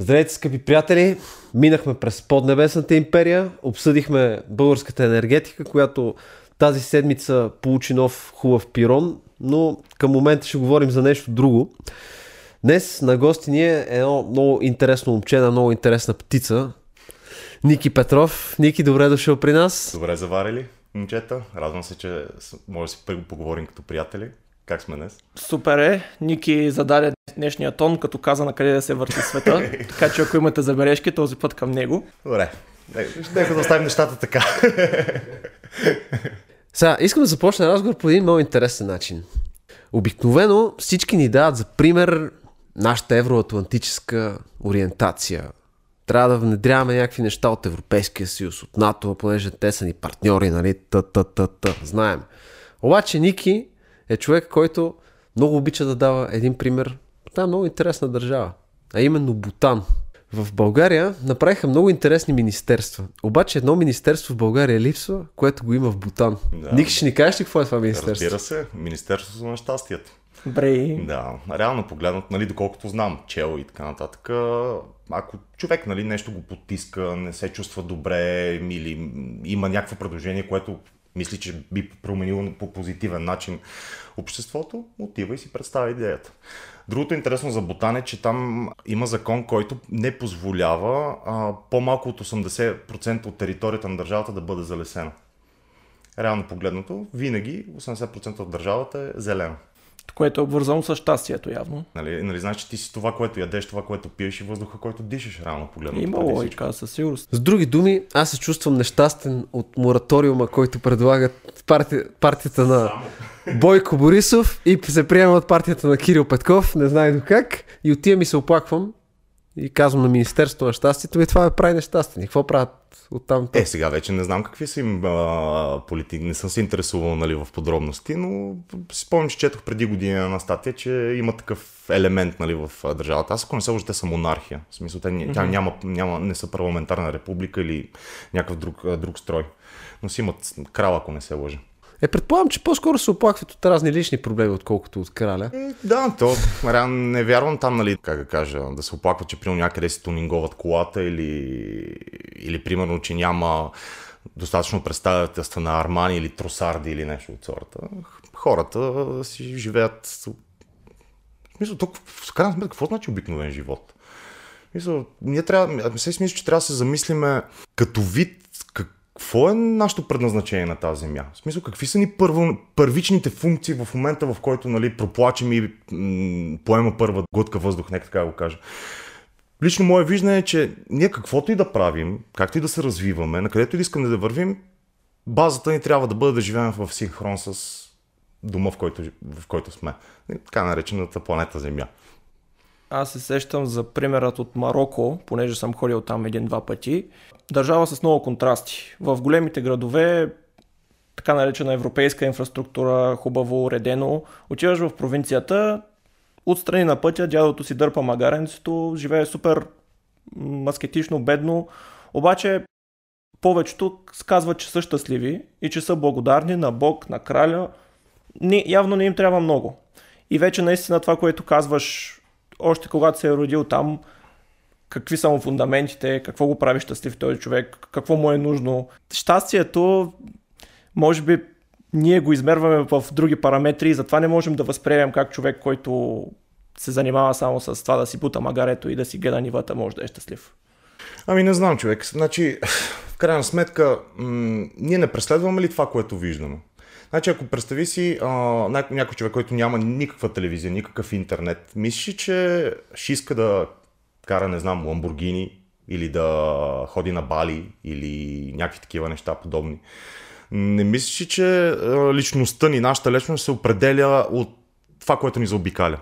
Здравейте, скъпи приятели! Минахме през Поднебесната империя, обсъдихме българската енергетика, която тази седмица получи нов хубав пирон, но към момента ще говорим за нещо друго. Днес на гости ни е едно много интересно момче, една много интересна птица. Ники Петров. Ники, добре дошъл при нас. Добре заварили, момчета. Радвам се, че може да си поговорим като приятели. Как сме днес? Супер е. Ники зададе днешния тон, като каза на къде да се върти света. така че ако имате забележки, този път към него. Добре. Нека да оставим нещата така. Сега, искам да започна разговор по един много интересен начин. Обикновено всички ни дават за пример нашата евроатлантическа ориентация. Трябва да внедряваме някакви неща от Европейския съюз, от НАТО, понеже те са ни партньори, нали? Та, та, та, та. Знаем. Обаче Ники е човек, който много обича да дава един пример. Това е много интересна държава, а именно Бутан. В България направиха много интересни министерства. Обаче едно министерство в България липсва, което го има в Бутан. Да. Ники, ще ни кажеш ли какво е това министерство? Разбира се, Министерството на щастието. Брей. Да, реално погледнат, нали, доколкото знам, чел и така нататък, ако човек нали, нещо го потиска, не се чувства добре или има някакво предложение, което мисли, че би променило по позитивен начин обществото, отива и си представя идеята. Другото интересно за Бутан е, че там има закон, който не позволява а, по-малко от 80% от територията на държавата да бъде залесена. Реално погледнато, винаги 80% от държавата е зелена. Което е обвързано с щастието явно. Нали, нали знаеш, че ти си това, което ядеш, това, което пиеш и въздуха, който дишаш рано погледнато. Има логика, със сигурност. С други думи, аз се чувствам нещастен от мораториума, който предлагат парти... партията на Бойко Борисов и се приема от партията на Кирил Петков, не знае до как. И отивам и се оплаквам и казвам на Министерството на щастието, и това ме прави нещастен. И какво правят оттам? Е, сега вече не знам какви са им а, политики, не съм се интересувал нали, в подробности, но си спомням, че четох преди година на статия, че има такъв елемент нали, в държавата. Аз ако не се лъжа, те са монархия. В смисъл, те, mm-hmm. тя няма, няма, не са парламентарна република или някакъв друг, друг строй. Но си имат крал, ако не се лъжа. Е, предполагам, че по-скоро се оплакват от разни лични проблеми, отколкото от краля. Е, да, то реално не вярвам там, нали, как да кажа, да се оплакват, че при някъде си тунинговат колата или, или примерно, че няма достатъчно представителства на Армани или Тросарди или нещо от сорта. Хората си живеят... Мисля, тук в крайна сметка, какво значи обикновен живот? Мисля, ние трябва, се смисля, че трябва да се замислиме като вид какво е нашето предназначение на тази земя? В смисъл, какви са ни първо, първичните функции в момента, в който нали, проплачем и м- поема първа глътка въздух, нека така го кажа. Лично мое виждане е, че ние каквото и да правим, както и да се развиваме, на където и да искаме да вървим, базата ни трябва да бъде да живеем в синхрон с дома, в който, в който сме. Така наречената планета Земя. Аз се сещам за примерът от Марокко, понеже съм ходил там един-два пъти. Държава с много контрасти. В големите градове така наречена европейска инфраструктура, хубаво уредено. Отиваш в провинцията, отстрани на пътя, дядото си дърпа магаренцето, живее супер маскетично, бедно, обаче повечето казват, че са щастливи и че са благодарни на Бог, на краля. Не, явно не им трябва много. И вече наистина това, което казваш още когато се е родил там, какви са му фундаментите, какво го прави щастлив този човек, какво му е нужно. Щастието, може би, ние го измерваме в други параметри и затова не можем да възприемем как човек, който се занимава само с това да си бута магарето и да си гледа нивата, може да е щастлив. Ами не знам, човек. Значи, в крайна сметка, м- ние не преследваме ли това, което виждаме? Значи, ако представи си а, някой човек, който няма никаква телевизия, никакъв интернет, мислиш, че ще иска да кара, не знам, ламбургини или да ходи на Бали или някакви такива неща подобни. Не мислиш, че личността ни, нашата личност се определя от това, което ни заобикаля?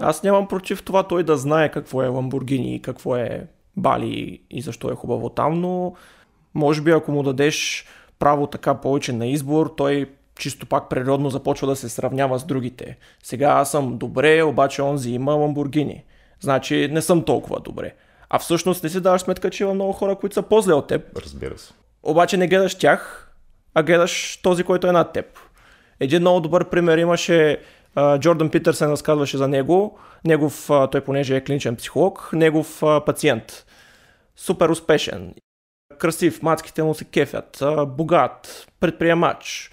Аз нямам против това той да знае какво е Ламбургини, какво е Бали и защо е хубаво там, но може би ако му дадеш право така повече на избор, той чисто пак природно започва да се сравнява с другите. Сега аз съм добре, обаче онзи има Ламбургини. Значи не съм толкова добре. А всъщност не си даваш сметка, че има много хора, които са по-зле от теб. Разбира се. Обаче не гледаш тях, а гледаш този, който е над теб. Един много добър пример имаше Джордан Питърсън разказваше за него, негов, той понеже е клиничен психолог, негов пациент. Супер успешен, красив, мацките му се кефят, богат, предприемач,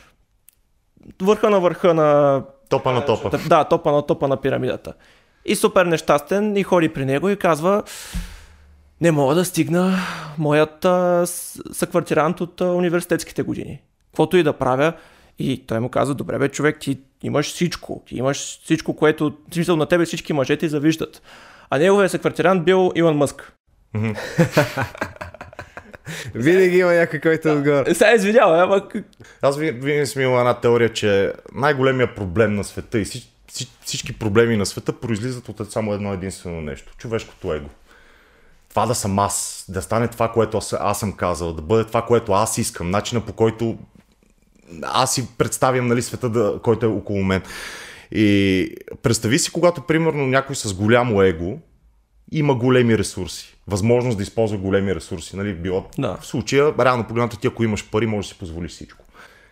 върха на върха на... Топа на топа. Да, топа на топа на пирамидата. И супер нещастен и ходи при него и казва не мога да стигна моят а, съквартирант от а, университетските години. Каквото и да правя. И той му каза, добре бе, човек, ти имаш всичко. Ти имаш всичко, което... В смисъл на тебе всички мъже ти завиждат. А неговият съквартирант бил Илон Мъск. Винаги има някой, който е отгоре. Е, Сега извинявай, ама... Аз ви- винаги съм имал една теория, че най-големият проблем на света и всич- всич- всички проблеми на света произлизат от само едно единствено нещо. Човешкото его. Това да съм аз, да стане това, което аз, аз съм казал, да бъде това, което аз искам, начина по който аз си представям нали, света, да, който е около мен. И представи си, когато примерно някой с голямо его има големи ресурси, възможност да използва големи ресурси. Нали, било Да. в случая, реално погледнато ти, ако имаш пари, можеш да си позволиш всичко.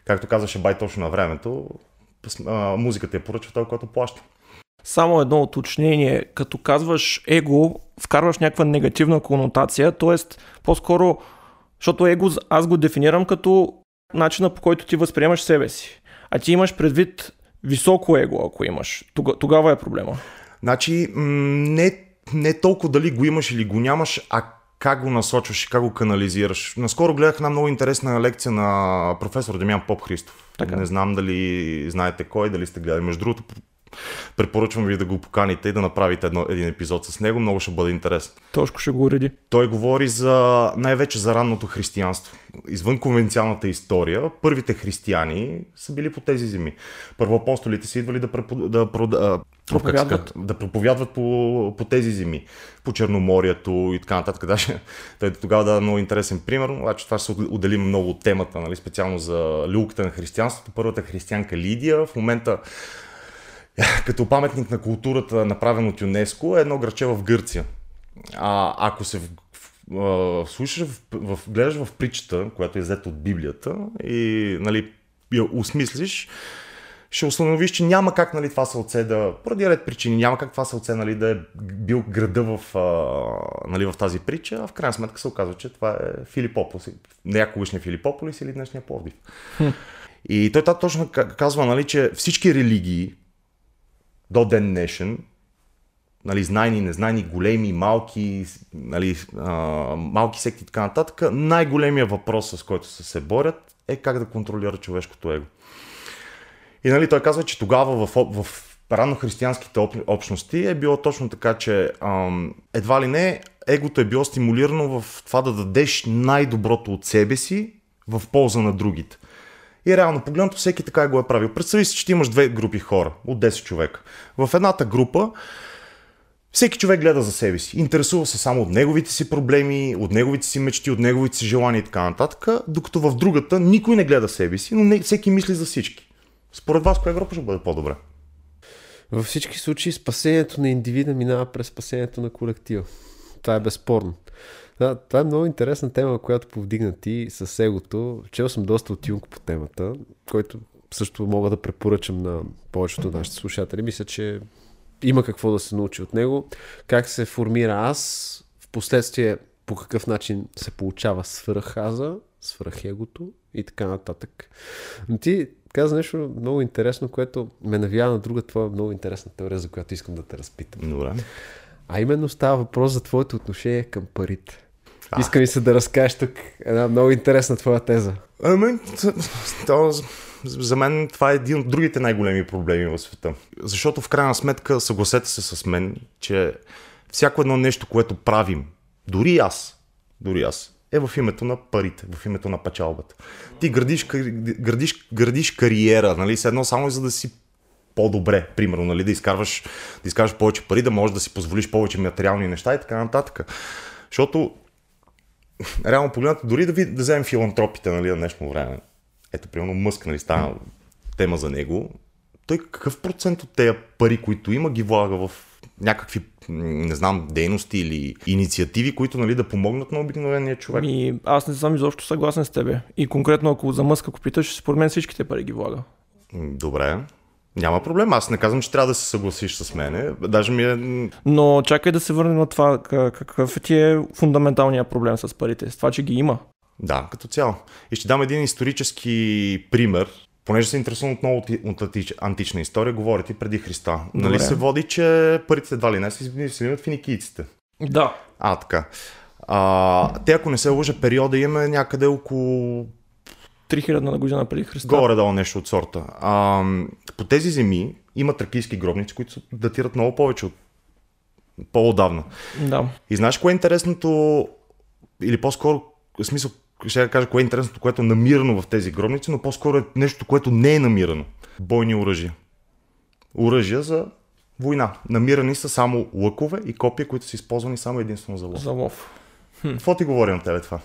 Както казваше Бай точно на времето, музиката я поръчва той, който плаща. Само едно уточнение. Като казваш его, вкарваш някаква негативна конотация, т.е. по-скоро, защото его аз го дефинирам като начина по който ти възприемаш себе си. А ти имаш предвид високо его, ако имаш. Тога, тогава е проблема. Значи, не, не толкова дали го имаш или го нямаш, а как го насочваш и как го канализираш. Наскоро гледах една много интересна лекция на професор Демян Поп Христов. Така. Не знам дали знаете кой, дали сте гледали. Между другото, препоръчвам ви да го поканите и да направите едно, един епизод с него. Много ще бъде интересен. Тошко ще го уреди. Той говори за най-вече за ранното християнство. Извън конвенциалната история, първите християни са били по тези земи. Първоапостолите са идвали да, препо... да, прода... Проповядват. да проповядват по, по тези земи. По Черноморието и така нататък. Даже той тогава даде много интересен пример, обаче това ще се отделим много от темата, нали? специално за люлката на християнството. Първата християнка Лидия в момента като паметник на културата, направен от ЮНЕСКО, е едно граче в Гърция. А, ако се в, в, в, слушаш, в, в, гледаш в притчата, която е взета от Библията и нали, я осмислиш, ще установиш, че няма как нали, това селце да, поради ред причини, няма как това селце нали, да е бил града в, а, нали, в тази притча, а в крайна сметка се оказва, че това е Филипополис, някогашния Филипополис или днешния Пловдив. И той та точно ка- казва, нали, че всички религии до ден днешен, нали, знайни, незнайни, големи, малки, нали, а, малки секти и така нататък, най-големия въпрос, с който се се борят, е как да контролира човешкото его. И нали, той казва, че тогава в, в раннохристиянските об, общности е било точно така, че ам, едва ли не егото е било стимулирано в това да дадеш най-доброто от себе си в полза на другите. И реално погледнато всеки така го е правил. Представи си, че ти имаш две групи хора от 10 човека. В едната група всеки човек гледа за себе си. Интересува се само от неговите си проблеми, от неговите си мечти, от неговите си желания и така нататък, докато в другата никой не гледа себе си, но не, всеки мисли за всички. Според вас, коя група ще бъде по-добре? Във всички случаи спасението на индивида минава през спасението на колектива. Това е безспорно. Да, това е много интересна тема, която повдигна ти с егото. Чел съм доста от Юнг по темата, който също мога да препоръчам на повечето от нашите слушатели. Мисля, че има какво да се научи от него. Как се формира аз, в последствие по какъв начин се получава свръхаза, свръхегото и така нататък. Но ти каза нещо много интересно, което ме навява на друга твоя много интересна теория, за която искам да те разпитам. Добре. А именно става въпрос за твоето отношение към парите. Иска ми се да разкажеш тук една много интересна твоя теза. Ами, то, за мен това е един от другите най-големи проблеми в света. Защото в крайна сметка, съгласете се с мен, че всяко едно нещо, което правим, дори аз, дори аз, е в името на парите, в името на печалбата. Ти градиш, градиш, градиш кариера, нали, с едно само за да си по-добре, примерно, нали, да изкарваш, да изкарваш повече пари, да можеш да си позволиш повече материални неща и така нататък. Защото реално погледнато, дори да, ви, да вземем филантропите нали, на днешно време, ето, примерно Мъск, нали, стана тема за него, той какъв процент от тези пари, които има, ги влага в някакви, не знам, дейности или инициативи, които нали, да помогнат на обикновения човек. Ми, аз не съм изобщо съгласен с тебе. И конкретно ако за Мъск, ако питаш, според мен всичките пари ги влага. Добре. Няма проблем. Аз не казвам, че трябва да се съгласиш с мене. Даже ми е... Но чакай да се върнем на това. Какъв ти е фундаменталният проблем с парите? С това, че ги има? Да, като цяло. И ще дам един исторически пример, понеже се интересувам отново от, от антична история, говорите преди Христа. Добре. Нали се води, че парите едва ли не измислени от финикийците? Да. А, така. А, те, ако не се лъжа, периода има е някъде около 3000 на година преди Христа. Горе-долу нещо от сорта. А, по тези земи има тракийски гробници, които датират много повече от по-отдавна. Да. И знаеш кое е интересното, или по-скоро, в смисъл, ще кажа кое е интересното, което е намирано в тези гробници, но по-скоро е нещо, което не е намирано. Бойни оръжия. Оръжия за война. Намирани са само лъкове и копия, които са използвани само единствено за лов. За лов. Какво ти говори на тебе това?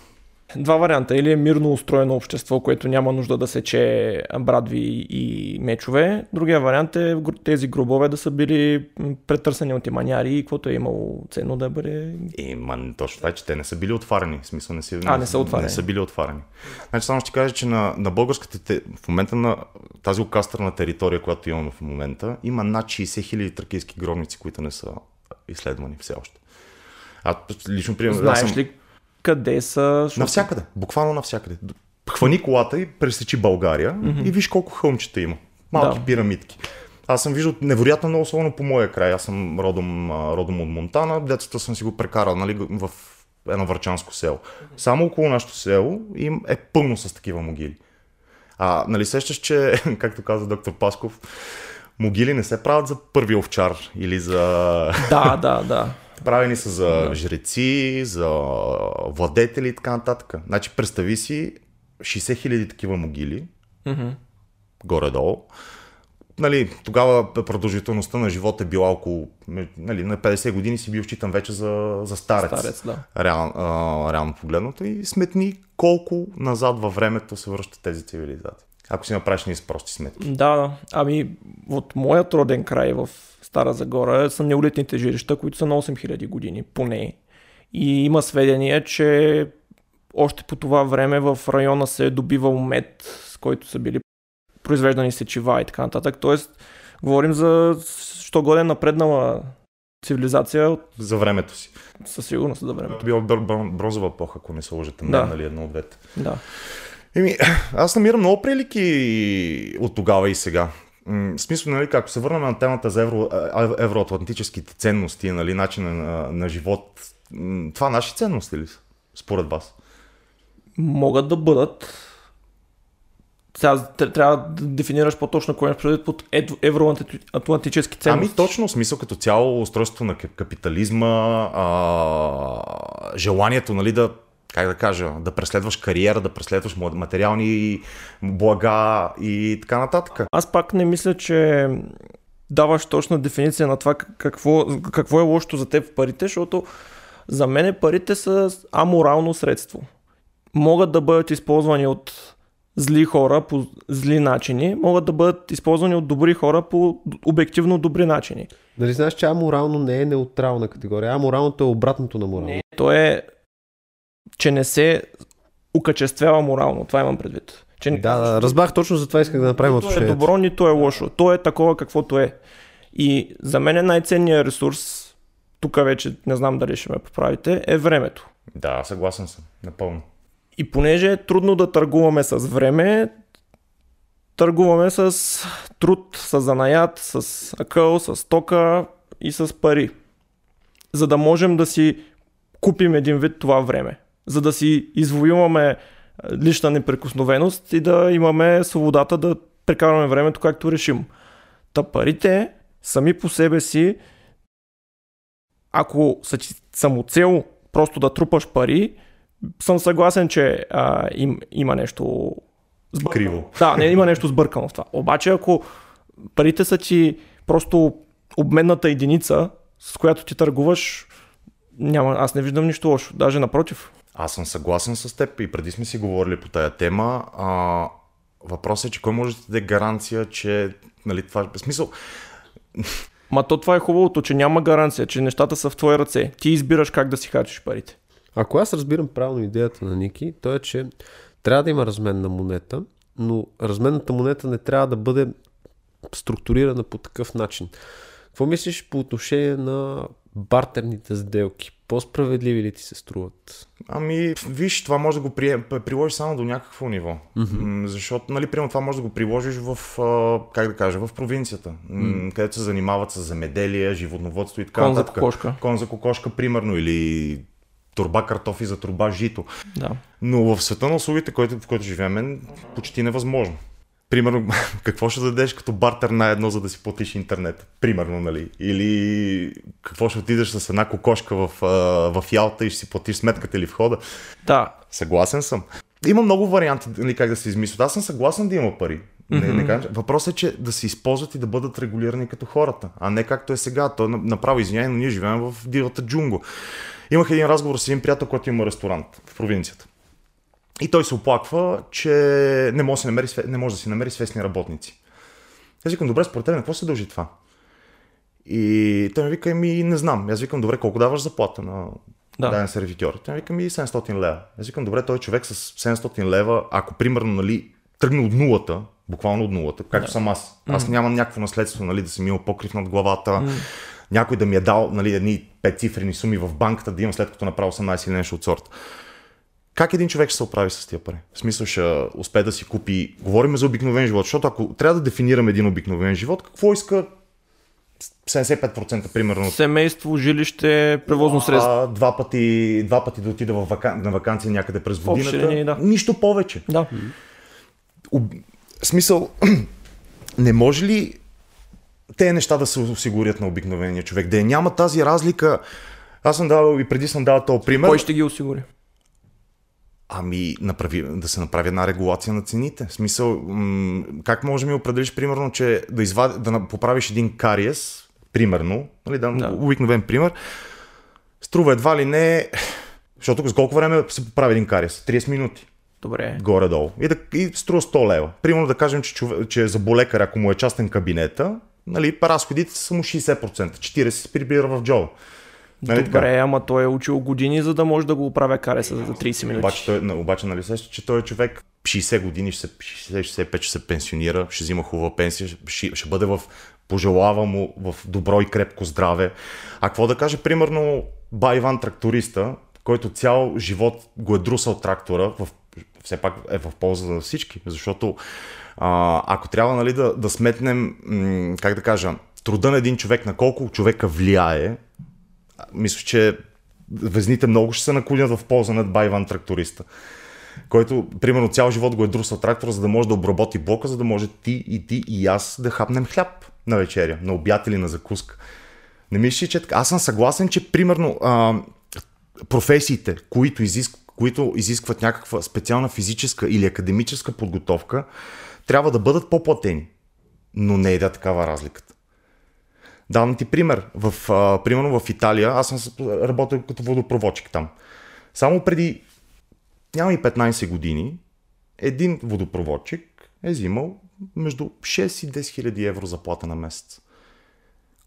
Два варианта. Или е мирно устроено общество, което няма нужда да сече брадви и мечове. Другия вариант е тези гробове да са били претърсени от иманяри и каквото е имало ценно да бъде... И, ман, точно това е, че те не са били отварени. В смисъл не, си, а, не са отварени. Не са били отварени. Значи само ще кажа, че на, на българската, в момента на тази окастърна територия, която имаме в момента, има над 60 хиляди тракийски гробници, които не са изследвани все още. А лично примерно. Знаеш ли къде са? Навсякъде, буквално навсякъде. Хвани колата и пресечи България mm-hmm. и виж колко хълмчета има. Малки да. пирамидки. Аз съм виждал невероятно много, особено по моя край. Аз съм родом, родом от Монтана. Детството съм си го прекарал нали, в едно върчанско село. Само около нашето село им е пълно с такива могили. А, нали сещаш, че, както каза доктор Пасков, могили не се правят за първи овчар или за... Да, да, да. Правени са за жреци, за владетели и така нататък. Значи представи си 60 хиляди такива могили, mm-hmm. горе-долу. Нали, тогава продължителността на живота е била около нали, на 50 години си бил считан вече за, за старец. старец да. Реал, а, реално погледното. И сметни колко назад във времето се връщат тези цивилизации. Ако си направиш ние с прости сметки. Да, да. Ами от моят роден край в Стара Загора са неолитните жилища, които са на 8000 години поне. И има сведения, че още по това време в района се е добивал мед, с който са били произвеждани сечива и така нататък. Тоест, говорим за що годен напреднала цивилизация. За времето си. Със сигурност за времето. Била бронзова епоха, ако не се лъжете, да. нали едно от двете. Да. Еми, аз намирам много прилики от тогава и сега. В смисъл, нали, ако се върнем на темата за евро, евроатлантическите ценности, нали, начина на, на живот, това наши ценности ли са, според вас? Могат да бъдат. Сега трябва да дефинираш по-точно кое е предвид под евроатлантически ценности. Ами точно, смисъл като цяло устройство на капитализма, а, желанието нали, да как да кажа, да преследваш кариера, да преследваш материални блага и така нататък. Аз пак не мисля, че даваш точна дефиниция на това какво, какво е лошото за теб в парите, защото за мен парите са аморално средство. Могат да бъдат използвани от зли хора по зли начини, могат да бъдат използвани от добри хора по обективно добри начини. Нали знаеш, че аморално не е неутрална категория. Аморалното е обратното на морално. Не, то е че не се укачествява морално. Това имам предвид. Че... Да, да, разбрах точно за това исках да направим Нито е добро, нито е лошо. То е такова каквото е. И за мен е най-ценният ресурс, тук вече не знам дали ще ме поправите, е времето. Да, съгласен съм, напълно. И понеже е трудно да търгуваме с време, търгуваме с труд, с занаят, с акъл, с тока и с пари. За да можем да си купим един вид това време за да си извоюваме лична неприкосновеност и да имаме свободата да прекарваме времето както решим. Та парите сами по себе си, ако са самоцел просто да трупаш пари, съм съгласен, че а, им, има нещо сбъркано. Криво. Да, не има нещо сбъркано в това. Обаче ако парите са ти просто обменната единица, с която ти търгуваш, няма, аз не виждам нищо лошо. Даже напротив. Аз съм съгласен с теб и преди сме си говорили по тая тема. А, въпросът е, че кой може да даде гаранция, че нали, това е смисъл. Ма то това е хубавото, че няма гаранция, че нещата са в твои ръце. Ти избираш как да си харчиш парите. Ако аз разбирам правилно идеята на Ники, то е, че трябва да има разменна монета, но разменната монета не трябва да бъде структурирана по такъв начин. Какво мислиш по отношение на бартерните сделки? По-справедливи ли ти се струват? Ами, виж, това може да го при... приложиш само до някакво ниво. Mm-hmm. Защото, нали, примерно това може да го приложиш в, как да кажа, в провинцията, mm-hmm. където се занимават с земеделие, животноводство и така Кон за кокошка. Кон за кокошка, примерно, или турба картофи за турба жито. Да. Но в света на услугите, който, в който живеем, е почти невъзможно. Примерно, какво ще дадеш като бартер на едно, за да си платиш интернет? Примерно, нали? Или какво ще отидеш с една кокошка в, в Ялта и ще си платиш сметката или входа? Да. Съгласен съм. Има много варианти нали, как да се измислят. Аз съм съгласен да има пари. Mm-hmm. Не, не кажа. Въпросът е, че да се използват и да бъдат регулирани като хората, а не както е сега. То направо извиняй, но ние живеем в дивата джунго. Имах един разговор с един приятел, който има ресторант в провинцията. И той се оплаква, че не може да си намери, не може да си намери свестни работници. Аз викам, добре, според теб, какво се дължи това? И той ми вика, ми не знам. Аз викам, добре, колко даваш заплата на да. даден сервитьор? Той ми вика, ми 700 лева. Аз викам, добре, той човек с 700 лева, ако примерно нали, тръгне от нулата, буквално от нулата, както да. съм аз. Аз mm. нямам някакво наследство, нали, да съм имал покрив над главата, mm. някой да ми е дал нали, едни петцифрени суми в банката, да имам след като направя 18 или нещо от сорта. Как един човек ще се оправи с тия пари? В смисъл ще успее да си купи... Говорим за обикновен живот, защото ако трябва да дефинираме един обикновен живот, какво иска 75% примерно. Семейство, жилище, превозно средство. А, два, пъти, два пъти да отида в вакан... на вакансия някъде през годината. Общини, да. Нищо повече. Да. Об... Смисъл, не може ли те неща да се осигурят на обикновения човек? Да няма тази разлика. Аз съм давал и преди съм давал този пример. Кой ще ги осигури? Ами, направи, да се направи една регулация на цените. В смисъл, м- как може да ми определиш, примерно, че да, извад... да поправиш един кариес, примерно, нали, да, да. обикновен пример, струва едва ли не, защото с колко време се поправи един кариес? 30 минути. Добре. Горе-долу. И, да, и струва 100 лева. Примерно да кажем, че, чове, че за болекар, ако му е частен кабинета, нали, разходите са само 60%, 40% се прибира в джоба. Нали Добре, така? ама той е учил години, за да може да го оправя кареса за 30 минути. Обаче, той, обаче нали се, че той е човек 60 години, 60-65 ще се пенсионира, ще взима хубава пенсия, ще, ще бъде в пожелава му в добро и крепко здраве. А какво да каже, примерно, Байван тракториста, който цял живот го е друсал трактора, в, все пак е в полза на всички, защото а, ако трябва нали, да, да сметнем, как да кажа, труда на един човек, на колко човека влияе, мисля, че везните много ще се наклонят в полза на Байван тракториста който, примерно, цял живот го е друсал трактор, за да може да обработи блока, за да може ти и ти и аз да хапнем хляб на вечеря, на обяд или на закуска. Не мислиш, че така. Аз съм съгласен, че, примерно, а, професиите, които, изиск, които изискват някаква специална физическа или академическа подготовка, трябва да бъдат по-платени. Но не е да такава разликата. Давам ти пример. В, а, примерно в Италия, аз съм работил като водопроводчик там. Само преди няма и 15 години, един водопроводчик е взимал между 6 и 10 хиляди евро заплата на месец.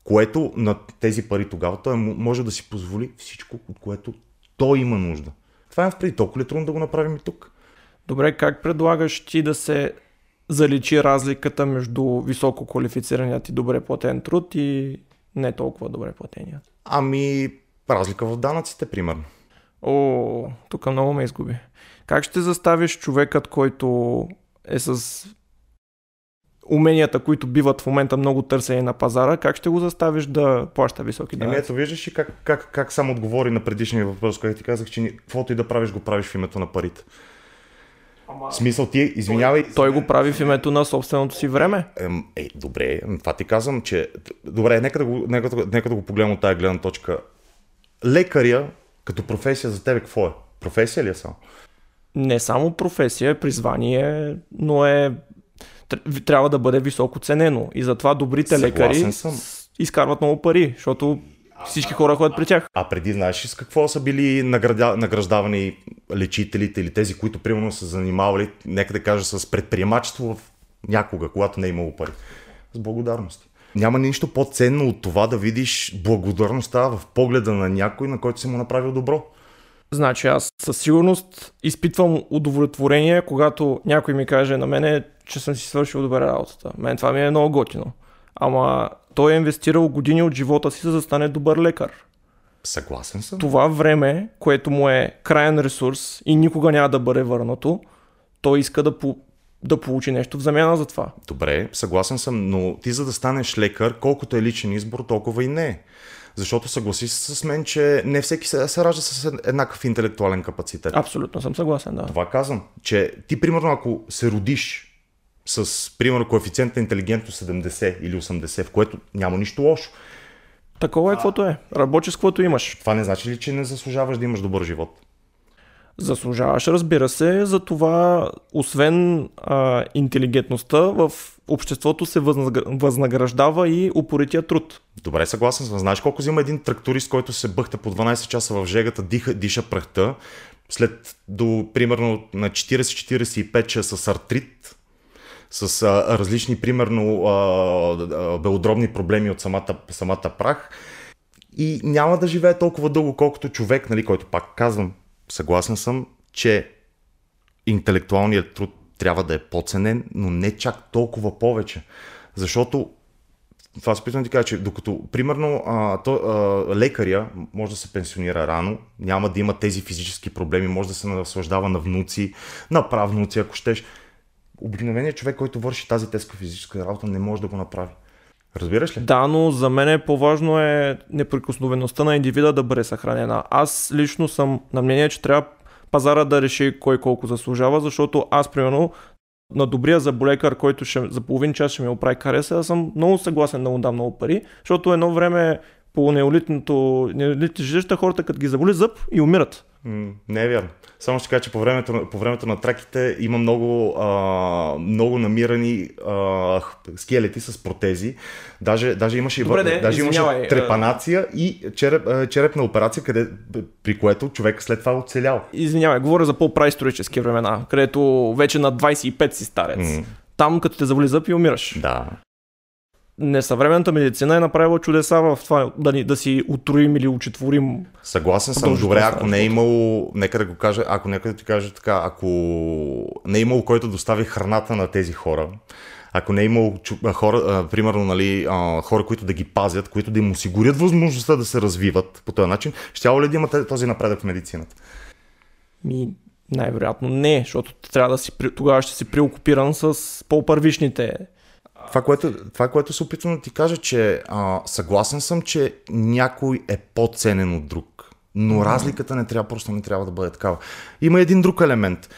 Което на тези пари тогава той може да си позволи всичко, от което той има нужда. Това е впреди толкова ли трудно да го направим и тук? Добре, как предлагаш ти да се заличи разликата между високо квалифицираният и добре платен труд и не толкова добре платеният? Ами, разлика в данъците, примерно. О, тук много ме изгуби. Как ще заставиш човекът, който е с уменията, които биват в момента много търсени на пазара, как ще го заставиш да плаща високи данъци? ето виждаш и как, как, как само отговори на предишния въпрос, който ти казах, че каквото и да правиш, го правиш в името на парите. Ама... Смисъл ти, извинявай. Той, той го прави в името на собственото си време. Е, е, добре, това ти казвам, че... Добре, нека да го, нека, нека да го погледнем от тази гледна точка. Лекаря като професия за тебе какво е? Професия ли е само? Не само професия, е призвание, но е трябва да бъде високо ценено. И затова добрите Съгласен лекари съм. изкарват много пари, защото всички хора ходят при тях. А преди знаеш с какво са били наградя... награждавани лечителите или тези, които примерно са занимавали, нека да кажа, с предприемачество в някога, когато не е имало пари? С благодарности. Няма нищо по-ценно от това да видиш благодарността в погледа на някой, на който си му направил добро. Значи аз със сигурност изпитвам удовлетворение, когато някой ми каже на мене, че съм си свършил добре работата. Мен това ми е много готино. Ама той е инвестирал години от живота си, за да стане добър лекар. Съгласен съм. Това време, което му е крайен ресурс и никога няма да бъде върнато, той иска да, по, да получи нещо в замяна за това. Добре, съгласен съм, но ти за да станеш лекар, колкото е личен избор, толкова и не. Защото съгласи се с мен, че не всеки се, се ражда с еднакъв интелектуален капацитет. Абсолютно съм съгласен, да. Това казвам, че ти, примерно, ако се родиш с, примерно, коефициент на интелигентност 70 или 80, в което няма нищо лошо, Такова е каквото е. Работи с каквото имаш. това не значи ли, че не заслужаваш да имаш добър живот? Заслужаваш, разбира се, за това, освен а, интелигентността, в обществото се възнагр- възнаграждава и упорития труд. Добре, съгласен съм. Знаеш колко взима един тракторист, който се бъхта по 12 часа в жегата, диха, диша прахта, след до примерно на 40-45 часа с артрит, с а, различни, примерно, а, а, белодробни проблеми от самата, самата прах. И няма да живее толкова дълго, колкото човек, нали, който пак казвам, съгласен съм, че интелектуалният труд трябва да е по-ценен, но не чак толкова повече. Защото това се питам да ти кажа, че докато, примерно, а, то, а, лекаря може да се пенсионира рано, няма да има тези физически проблеми, може да се наслаждава на внуци, на правнуци, ако щеш. Обикновеният човек, който върши тази тежка физическа работа, не може да го направи. Разбираш ли? Да, но за мен е по-важно е неприкосновеността на индивида да бъде съхранена. Аз лично съм на мнение, че трябва пазара да реши кой колко заслужава, защото аз, примерно, на добрия заболекар, който ще, за половин час ще ми оправи кареса, аз съм много съгласен да му дам много пари, защото едно време по неолитното, неолитните жилища хората като ги заболи зъб и умират. Не е вярно. Само ще кажа, че по времето, на- по времето на траките има много, а, много намирани а, скелети с протези. Даже, даже имаше, и Добре, де, даже имаше трепанация и череп, черепна операция, къде, при което човек след това е оцелял. Извинявай, говоря за по-праисторически времена, където вече на 25 си старец. М. Там, като те заболи зъб и умираш. Да. Несъвременната медицина е направила чудеса в това да, ни, да си утроим или учетворим. Съгласен съм. Добре, ако не е имало, нека да го кажа, ако нека да ти кажа така, ако не е имало който достави храната на тези хора, ако не е имало хора, а, примерно, нали, а, хора, които да ги пазят, които да им осигурят възможността да се развиват по този начин, ще ли да има този напредък в медицината? Ми, най-вероятно не, защото трябва да си, тогава ще си приокупиран с по-първичните. Това което, това, което се опитвам да ти кажа, че а, съгласен съм, че някой е по-ценен от друг. Но разликата не трябва, просто не трябва да бъде такава. Има един друг елемент.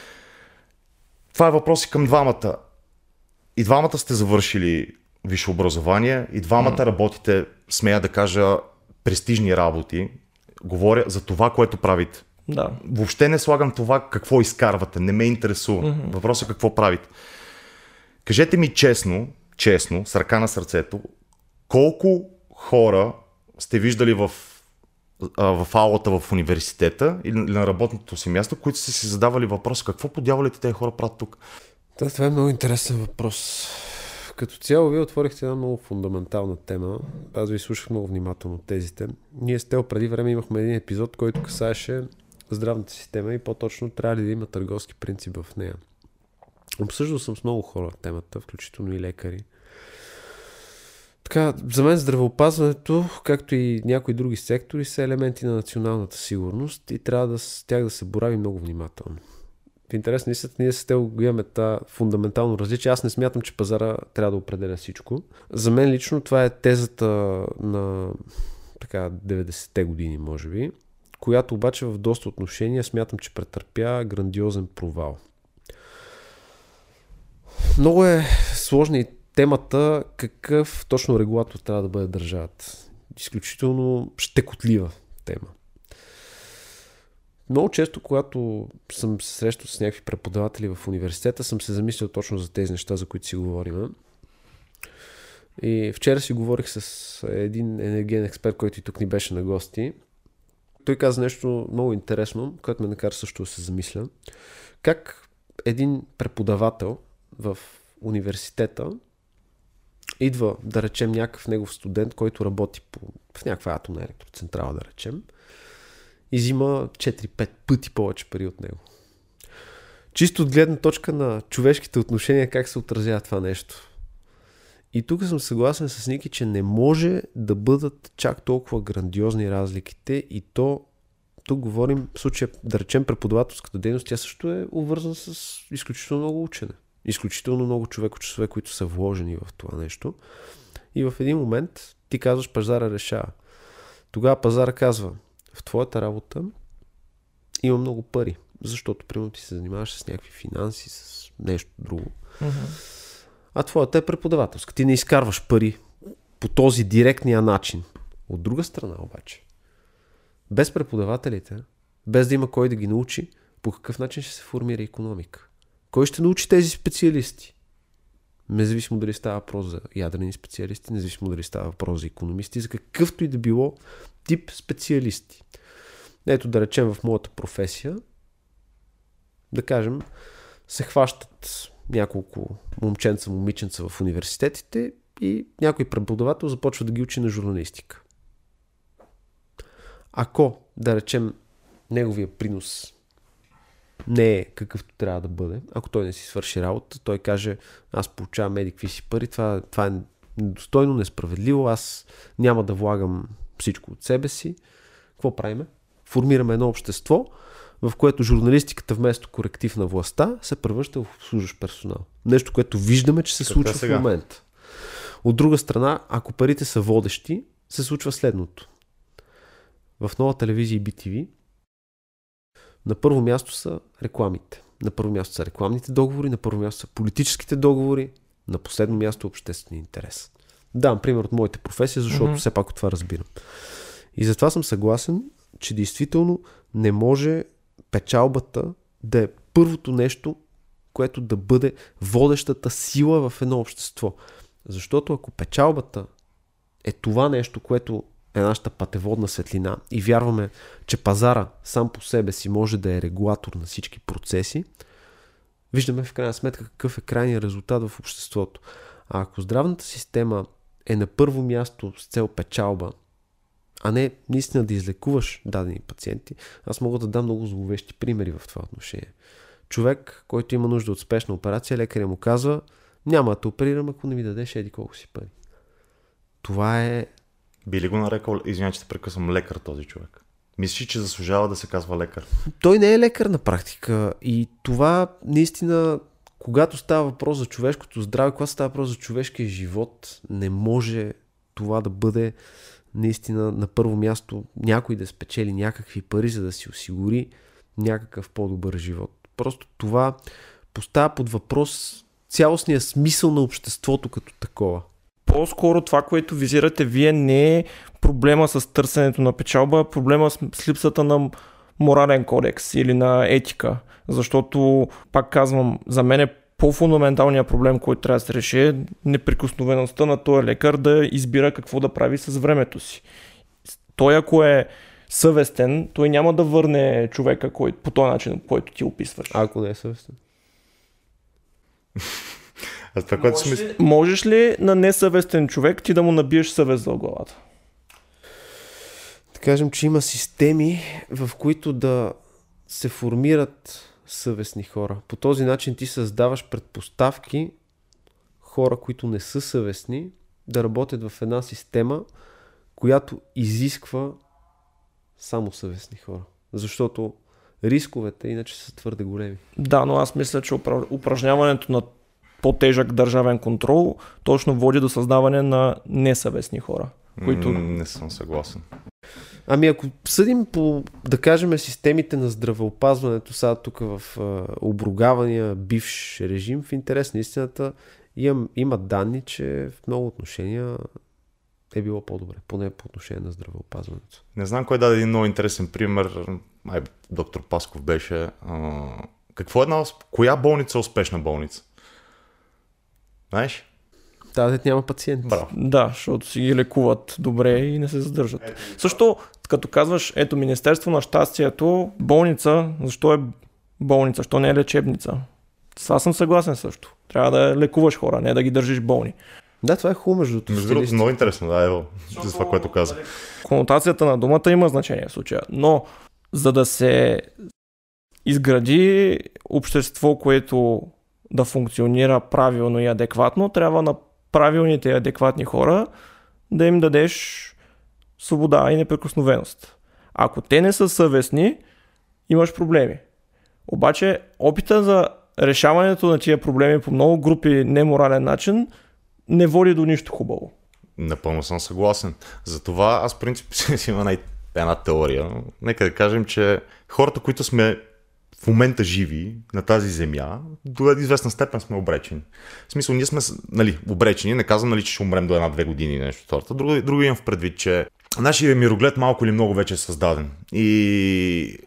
Това е въпрос и към двамата. И двамата сте завършили висше образование, и двамата работите, смея да кажа, престижни работи. Говоря за това, което правите. Да. Въобще не слагам това какво изкарвате, не ме интересува. Mm-hmm. Въпросът е какво правите. Кажете ми честно, честно, с ръка на сърцето, колко хора сте виждали в, в аулата в университета или на работното си място, които са си задавали въпрос какво по дяволите тези хора правят тук? Да, това е много интересен въпрос. Като цяло, вие отворихте една много фундаментална тема. Аз ви слушах много внимателно тезите. Ние с Тео преди време имахме един епизод, който касаеше здравната система и по-точно трябва ли да има търговски принцип в нея. Обсъждал съм с много хора темата, включително и лекари. Така, за мен здравеопазването, както и някои други сектори, са елементи на националната сигурност и трябва да с тях да се борави много внимателно. В интерес на истината, ние с го имаме това фундаментално различие. Аз не смятам, че пазара трябва да определя всичко. За мен лично това е тезата на така 90-те години, може би, която обаче в доста отношения смятам, че претърпя грандиозен провал. Много е сложна и темата какъв точно регулатор трябва да бъде държавата. Изключително щекотлива тема. Много често, когато съм се срещал с някакви преподаватели в университета, съм се замислил точно за тези неща, за които си говорим. И вчера си говорих с един енергиен експерт, който и тук ни беше на гости. Той каза нещо много интересно, което ме накара също да се замисля. Как един преподавател в университета идва, да речем, някакъв негов студент, който работи по, в някаква атомна електроцентрала, да речем, и взима 4-5 пъти повече пари от него. Чисто от гледна точка на човешките отношения, как се отразява това нещо. И тук съм съгласен с Ники, че не може да бъдат чак толкова грандиозни разликите и то тук говорим в случая, да речем, преподавателската дейност, тя също е обвързана с изключително много учене. Изключително много човеко часове, които са вложени в това нещо. И в един момент ти казваш, пазара решава. Тогава пазара казва, в твоята работа има много пари, защото примерно ти се занимаваш с някакви финанси, с нещо друго. Mm-hmm а твоята е преподавателска. Ти не изкарваш пари по този директния начин. От друга страна обаче, без преподавателите, без да има кой да ги научи, по какъв начин ще се формира економика? Кой ще научи тези специалисти? Независимо дали става въпрос за ядрени специалисти, независимо дали става въпрос за економисти, за какъвто и да било тип специалисти. Ето да речем в моята професия, да кажем, се хващат няколко момченца, момиченца в университетите и някой преподавател започва да ги учи на журналистика. Ако, да речем, неговия принос не е какъвто трябва да бъде, ако той не си свърши работа, той каже, аз получавам еди какви си пари, това, това е недостойно, несправедливо, аз няма да влагам всичко от себе си. Какво правиме? Формираме едно общество, в което журналистиката вместо коректив на властта се превръща в обслужващ персонал. Нещо, което виждаме, че се Какво случва сега? в момента. От друга страна, ако парите са водещи, се случва следното. В нова телевизия и BTV на първо място са рекламите. На първо място са рекламните договори, на първо място са политическите договори, на последно място е обществения интерес. Давам пример от моите професия, защото mm-hmm. все пак от това разбирам. И затова съм съгласен, че действително не може печалбата да е първото нещо, което да бъде водещата сила в едно общество. Защото ако печалбата е това нещо, което е нашата пътеводна светлина и вярваме, че пазара сам по себе си може да е регулатор на всички процеси, виждаме в крайна сметка какъв е крайният резултат в обществото. А ако здравната система е на първо място с цел печалба а не наистина да излекуваш дадени пациенти. Аз мога да дам много зловещи примери в това отношение. Човек, който има нужда от спешна операция, лекаря му казва, няма да те оперирам, ако не ми дадеш еди колко си пари. Това е... Би ли го нарекал, извиня, че те прекъсвам, лекар този човек? Мислиш, че заслужава да се казва лекар? Той не е лекар на практика и това наистина, когато става въпрос за човешкото здраве, когато става въпрос за човешкия живот, не може това да бъде наистина на първо място някой да спечели някакви пари, за да си осигури някакъв по-добър живот. Просто това поставя под въпрос цялостния смисъл на обществото като такова. По-скоро това, което визирате вие, не е проблема с търсенето на печалба, а проблема с липсата на морален кодекс или на етика. Защото, пак казвам, за мен е по-фундаменталният проблем, който трябва да се реши е неприкосновеността на този лекар да избира какво да прави с времето си. Той ако е съвестен, той няма да върне човека кой, по този начин, който ти описваш. Ако не е съвестен? А това, което можеш, ли, можеш ли на несъвестен човек ти да му набиеш съвест за главата? Да кажем, че има системи, в които да се формират съвестни хора. По този начин ти създаваш предпоставки хора, които не са съвестни, да работят в една система, която изисква само съвестни хора. Защото рисковете иначе са твърде големи. Да, но аз мисля, че упражняването на по-тежък държавен контрол точно води до създаване на несъвестни хора. Които... Не съм съгласен. Ами ако съдим по, да кажем, системите на здравеопазването сега тук в а, обругавания бивш режим, в интерес на истината имам, има данни, че в много отношения е било по-добре, поне по отношение на здравеопазването. Не знам кой даде един много интересен пример, ай, доктор Пасков беше. А, какво е една, коя болница е успешна болница? Знаеш? Тази няма пациенти. Браво. Да, защото си ги лекуват добре и не се задържат. Ето, Също, като казваш, ето Министерство на щастието, болница, защо е болница, защо не е лечебница? Това съм съгласен също. Трябва да лекуваш хора, не да ги държиш болни. Да, това е хубаво между другото. Между другото, много интересно, да, ево, за това, което каза. Конотацията на думата има значение в случая, но за да се изгради общество, което да функционира правилно и адекватно, трябва на правилните и адекватни хора да им дадеш свобода и неприкосновеност. Ако те не са съвестни, имаш проблеми. Обаче опита за решаването на тия проблеми по много групи неморален начин не води до нищо хубаво. Напълно съм съгласен. Затова аз в принцип си има една теория. Нека да кажем, че хората, които сме в момента живи на тази земя, до известна степен сме обречени. В смисъл, ние сме нали, обречени, не казвам, нали, че ще умрем до една-две години нещо втората. Друго, друго имам в предвид, че нашия мироглед малко или много вече е създаден. И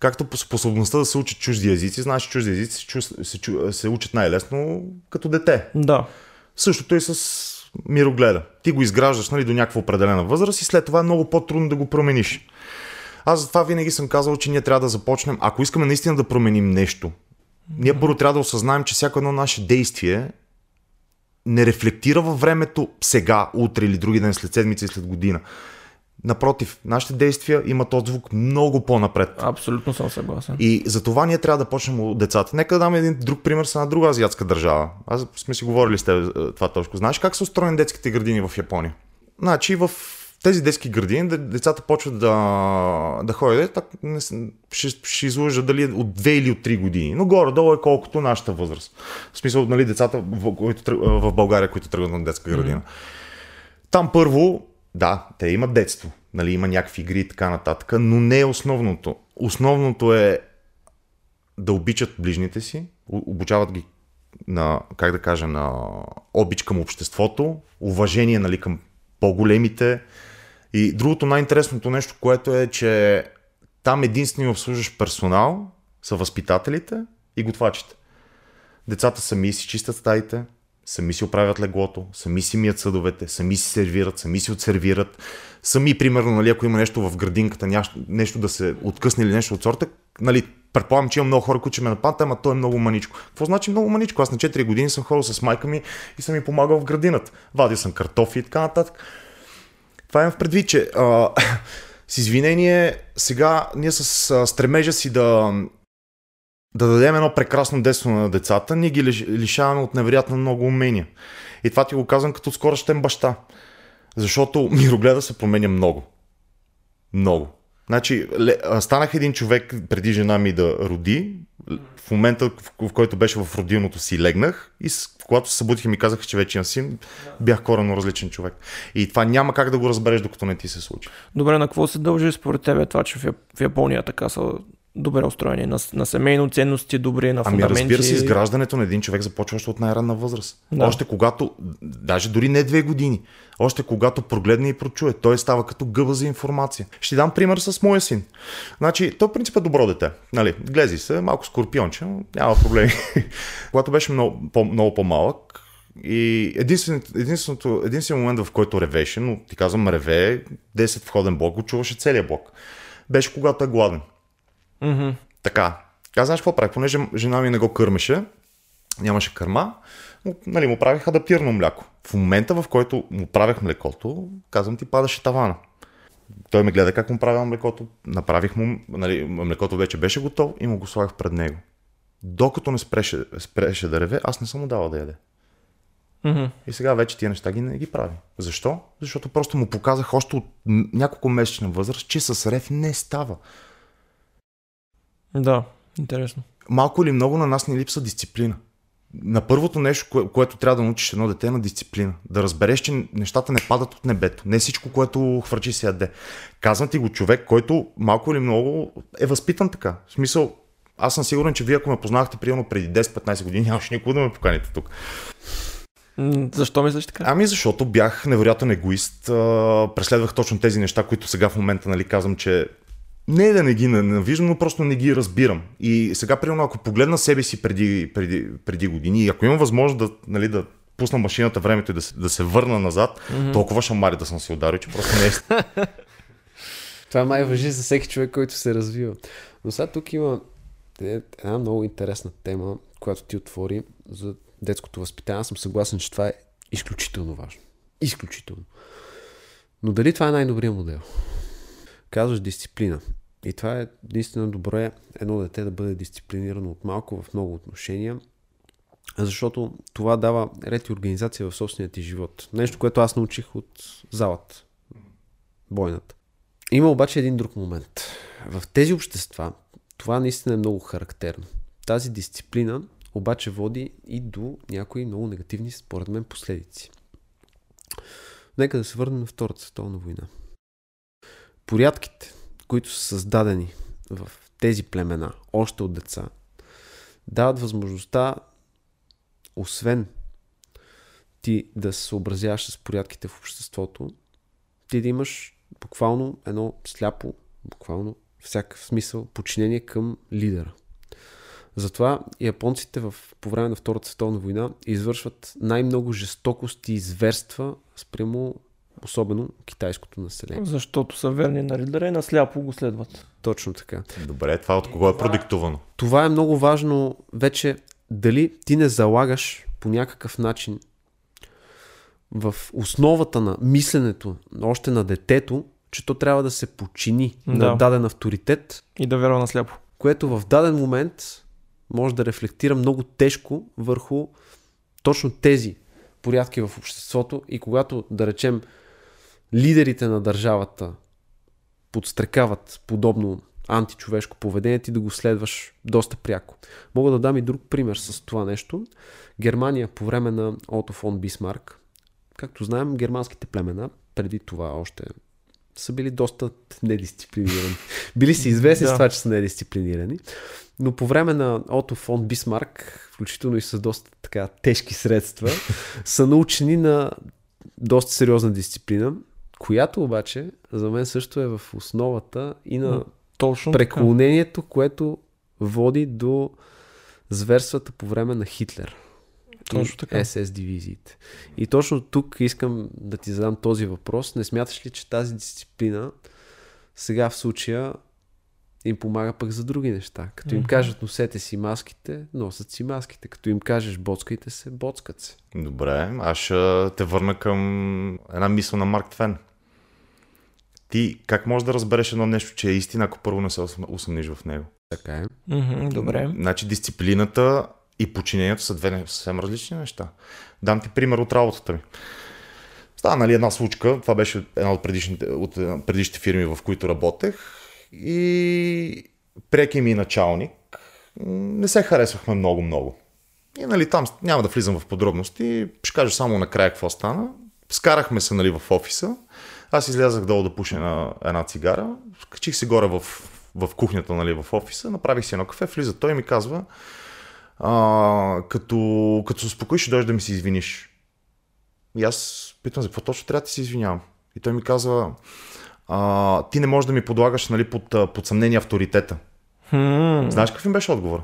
както по способността да се учат чужди езици, знаеш, чужди езици се, се, се учат най-лесно като дете. Да. Същото и с мирогледа. Ти го изграждаш нали, до някаква определена възраст и след това е много по-трудно да го промениш. Аз затова винаги съм казал, че ние трябва да започнем, ако искаме наистина да променим нещо, ние първо трябва да осъзнаем, че всяко едно наше действие не рефлектира във времето сега, утре или други ден, след седмица и след година. Напротив, нашите действия имат отзвук много по-напред. Абсолютно съм съгласен. И за това ние трябва да почнем от децата. Нека да дам един друг пример с една друга азиатска държава. Аз сме си говорили с теб е, това точно. Знаеш как са устроени детските градини в Япония? Значи в тези детски градини децата почват да, да ходят, так, не, ще, ще излъжа дали от 2 или от 3 години, но горе-долу е колкото нашата възраст. В смисъл, нали, децата в, които, в България, които тръгват на детска градина. Mm-hmm. Там първо да, те имат детство, нали, има някакви игри и така нататък, но не е основното. Основното е да обичат ближните си, обучават ги на, как да кажа, на обич към обществото, уважение нали, към по-големите. И другото най-интересното нещо, което е, че там единствено обслужваш персонал са възпитателите и готвачите. Децата сами си чистят стаите, сами си оправят леглото, сами си мият съдовете, сами си сервират, сами си отсервират, сами, примерно, нали, ако има нещо в градинката, нещо да се откъсне или нещо от сорта, нали, предполагам, че има много хора, които ще ме нападат, ама то е много маничко. Какво значи много маничко? Аз на 4 години съм ходил с майка ми и съм ми помагал в градината. Вадил съм картофи и така нататък. Това имам предвид, че а, с извинение, сега ние с а, стремежа си да да дадем едно прекрасно детство на децата, ние ги лишаваме от невероятно много умения. И това ти го казвам като скорощен баща. Защото мирогледа се променя много. Много. Значи, станах един човек преди жена ми да роди. В момента, в който беше в родилното си, легнах и когато се събудих и ми казаха, че вече имам син, бях коренно различен човек. И това няма как да го разбереш, докато не ти се случи. Добре, на какво се дължи според тебе това, че в Япония така са добре устроени, на, на семейно ценности добри, на фундаменти. Ами разбира се, изграждането на един човек започва още от най-ранна възраст. Да. Още когато, даже дори не две години, още когато прогледне и прочуе, той става като гъба за информация. Ще дам пример с моя син. Значи, той в принцип е добро дете. Нали, глези се, малко скорпионче, няма проблеми. когато беше много, по, много по-малък, и единственото, единственото, единствен момент, в който ревеше, но ти казвам реве, 10 входен блок, го чуваше целият блок. Беше когато е гладен. Mm-hmm. Така. Аз знаеш какво правих? Понеже жена ми не го кърмеше, нямаше кърма, му, нали, му правих адаптирано мляко. В момента, в който му правех млекото, казвам ти, падаше тавана. Той ме гледа как му правя млекото, направих му, нали, млекото вече беше готово и му го слагах пред него. Докато не спреше, спреше да реве, аз не съм му давал да яде. Mm-hmm. И сега вече тия неща ги не ги прави. Защо? Защото просто му показах още от няколко месечна възраст, че с рев не става. Да, интересно. Малко или много на нас ни липса дисциплина. На първото нещо, кое, което трябва да научиш едно дете е на дисциплина. Да разбереш, че нещата не падат от небето. Не всичко, което хвърчи се яде. Казвам ти го човек, който малко или много е възпитан така. В смисъл, аз съм сигурен, че вие ако ме познахте примерно преди 10-15 години, нямаше никога да ме поканите тук. Защо мислиш така? Ами защото бях невероятен егоист. преследвах точно тези неща, които сега в момента нали, казвам, че не да не ги ненавиждам, но просто не ги разбирам. И сега, примерно, ако погледна себе си преди, преди, преди години и ако имам възможност да, нали, да пусна машината времето и да се, да се върна назад, mm-hmm. толкова шамари да съм си ударил, че просто не е. Това май въжи за всеки човек, който се развива. Но сега тук има една много интересна тема, която ти отвори за детското възпитание. Аз съм съгласен, че това е изключително важно. Изключително. Но дали това е най-добрият модел? Казваш дисциплина. И това е наистина добре едно дете да бъде дисциплинирано от малко в много отношения, защото това дава ред и организация в собствения ти живот. Нещо, което аз научих от залата, бойната. Има обаче един друг момент. В тези общества това наистина е много характерно. Тази дисциплина обаче води и до някои много негативни, според мен, последици. Нека да се върнем на Втората световна война. Порядките, които са създадени в тези племена, още от деца, дават възможността, освен ти да се съобразяваш с порядките в обществото, ти да имаш буквално едно сляпо, буквално всякакъв смисъл, подчинение към лидера. Затова японците в, по време на Втората световна война извършват най-много жестокости и зверства спрямо особено китайското население. Защото са верни на лидера и насляпо го следват. Точно така. Добре, това от кого е продиктовано? Това е много важно вече дали ти не залагаш по някакъв начин в основата на мисленето още на детето, че то трябва да се подчини да. на даден авторитет. И да вярва на сляпо. Което в даден момент може да рефлектира много тежко върху точно тези порядки в обществото и когато, да речем, лидерите на държавата подстрекават подобно античовешко поведение, ти да го следваш доста пряко. Мога да дам и друг пример с това нещо. Германия по време на Ото фон Бисмарк, както знаем, германските племена, преди това още са били доста недисциплинирани. Били си известни да. с това, че са недисциплинирани. Но по време на Ото фон Бисмарк, включително и с доста така тежки средства, са научени на доста сериозна дисциплина, която обаче за мен също е в основата и на Точно преклонението, така. което води до зверствата по време на Хитлер. Точно така. СС дивизиите. И точно тук искам да ти задам този въпрос. Не смяташ ли, че тази дисциплина сега в случая им помага пък за други неща. Като им кажат носете си маските, носят си маските. Като им кажеш боцкайте се, боцкат се. Добре, аз ще те върна към една мисъл на Марк Твен. Ти как можеш да разбереш едно нещо, че е истина, ако първо не се усъмниш в него? Така е. Mm-hmm, добре. Значи дисциплината и подчинението са две съвсем различни неща. Дам ти пример от работата ми. Става нали, една случка, това беше една от предишните, от предишните фирми, в които работех и преки ми началник не се харесвахме много-много. И нали, там няма да влизам в подробности, ще кажа само накрая какво стана. Скарахме се нали, в офиса, аз излязах долу да пуша една, една цигара, качих се горе в, в кухнята нали, в офиса, направих си едно кафе, влиза той и ми казва, а, като, като се успокоиш, ще дойдеш да ми се извиниш. И аз питам за какво точно трябва да ти се извинявам. И той ми казва, а, ти не можеш да ми подлагаш нали, под, под съмнение авторитета. Hmm. Знаеш какъв им беше отговор?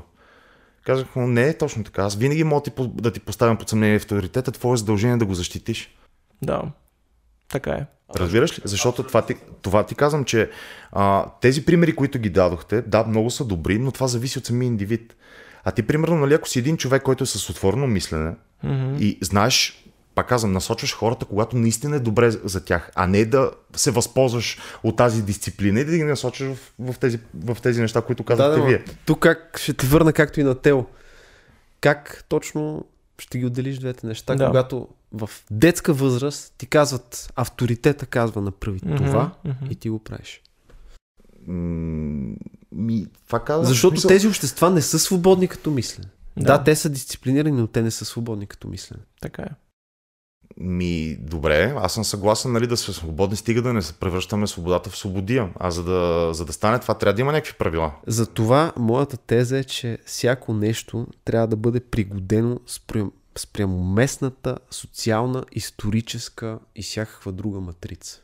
Казах му, не е точно така. Аз винаги мога да ти поставям под съмнение авторитета, твое задължение да го защитиш. Да, така е. Разбираш ли? Защото това ти, това ти казвам, че а, тези примери, които ги дадохте, да, много са добри, но това зависи от самия индивид. А ти, примерно, нали, ако си един човек, който е с отворено мислене mm-hmm. и знаеш, пак казвам, насочваш хората, когато наистина е добре за тях, а не да се възползваш от тази дисциплина и да ги насочиш в, в, тези, в тези неща, които казвате да, вие. Тук как ще ти върна както и на Тео. Как точно ще ги отделиш двете неща, да. когато в детска възраст ти казват, авторитета казва направи mm-hmm, това mm-hmm. и ти го правиш. Ми, това казвам, Защото смисъл... тези общества не са свободни като мислене. Да. да, те са дисциплинирани, но те не са свободни като мислене. Така е. Ми, добре, аз съм съгласен нали, да сме свободни, стига да не се превръщаме свободата в свободия. А за да, за да стане това, трябва да има някакви правила. Затова моята теза е, че всяко нещо трябва да бъде пригодено спрямо местната, социална, историческа и всякаква друга матрица.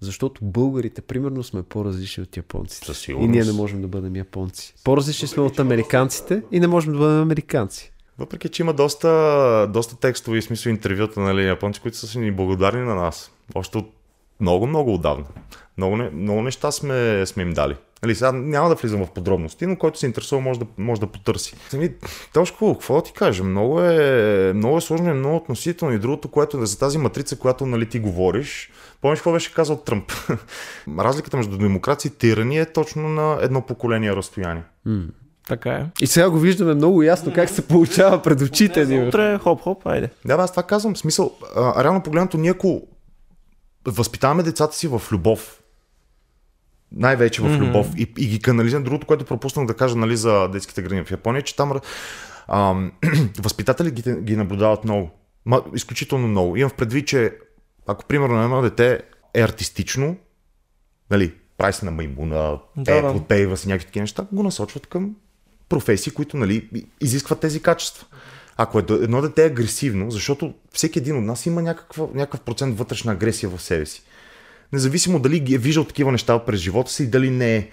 Защото българите, примерно, сме по-различни от японците. И ние не можем да бъдем японци. По-различни сме от американците и не можем да бъдем американци. Въпреки, че има доста, доста текстови и смисъл интервюта на нали, японци, които са ни благодарни на нас. Още от много, много отдавна. Много, много неща сме, сме им дали. Нали, сега няма да влизам в подробности, но който се интересува може да, може да потърси. Сами, Тошко, какво да ти кажа? Много е, много е сложно и много относително. И другото, което е за тази матрица, която нали, ти говориш, помниш какво беше казал Тръмп? Разликата между демокрация и тирания е точно на едно поколение разстояние. Така е. И сега го виждаме много ясно как се получава пред очите ни. Утре, хоп-хоп, айде. Да, бе, аз това казвам. В Смисъл, а, реално погледнато, ние ако възпитаваме децата си в любов, най-вече в любов, и, и ги канализираме, другото, което пропуснах да кажа нали, за детските градини в Япония, че там ам, възпитатели ги, ги наблюдават много. Ма, изключително много. Имам в предвид, че ако примерно едно дете е артистично, нали, прави се на маймуна, Да, е, да. подпейва си някакви такива неща, го насочват към професии, които нали, изискват тези качества. Ако е- едно дете е агресивно, защото всеки един от нас има някаква, някакъв процент вътрешна агресия в себе си. Независимо дали е виждал такива неща през живота си дали не е.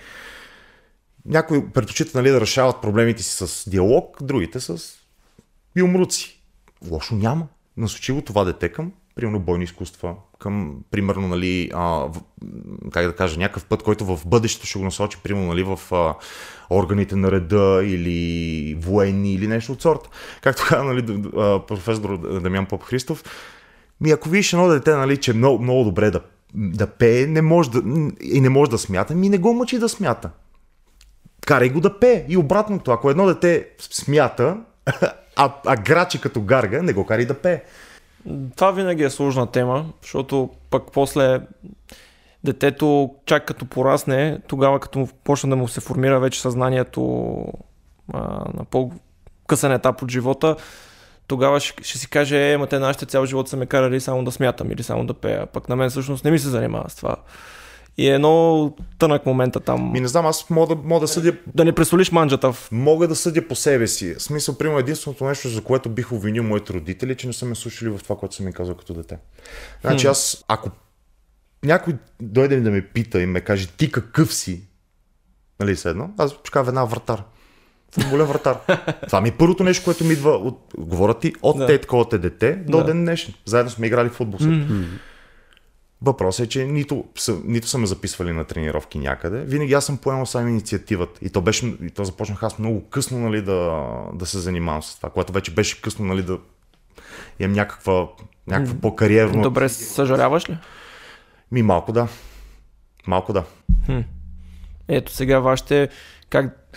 Някои предпочитат нали, да решават проблемите си с диалог, другите с юмруци. Лошо няма. Насочи го това дете към, примерно, бойни изкуства, към, примерно, нали, а, как да кажа, някакъв път, който в бъдещето ще го насочи, примерно, нали, в а, органите на реда или военни или нещо от сорта. Както каза, нали, професор Дамян Поп Христов, ми ако видиш едно дете, нали, че е много, много добре да, да пее, не може да, и не може да смята, ми не го мъчи да смята. Карай го да пее. И обратното, ако едно дете смята, а, а грачи като гарга, не го карай да пее. Това винаги е сложна тема, защото пък после детето, чак като порасне, тогава като почне да му се формира вече съзнанието а, на по-късен етап от живота, тогава ще, ще си каже, е, ма те нашите цял живот са ме карали само да смятам или само да пея. Пък на мен всъщност не ми се занимава с това. И е едно тънък момента там. Ми не знам, аз мога да, мога да съдя Да не пресолиш манджата в... Мога да съдя по себе си. В смисъл, примерно, единственото нещо, за което бих обвинил моите родители, е, че не са ме слушали в това, което съм ми казал като дете. Значи аз, ако някой дойде да ме пита и ме каже, ти какъв си, нали седно, аз ще кажа една вратар. Футболен вратар. Това ми е първото нещо, което ми идва от, говоря ти, от Да. те, такова те дете, до Да. ден днешен. Заедно сме играли в футбол. Mm-hmm. Въпросът е, че нито нито са ме записвали на тренировки някъде. Винаги аз съм поемал сам инициативата. И то, беше, и то започнах аз много късно нали, да, да се занимавам с това, което вече беше късно нали, да имам някаква, някаква по-кариерно. Добре, съжаляваш ли? Ми малко да. Малко да. Ето сега вашите, как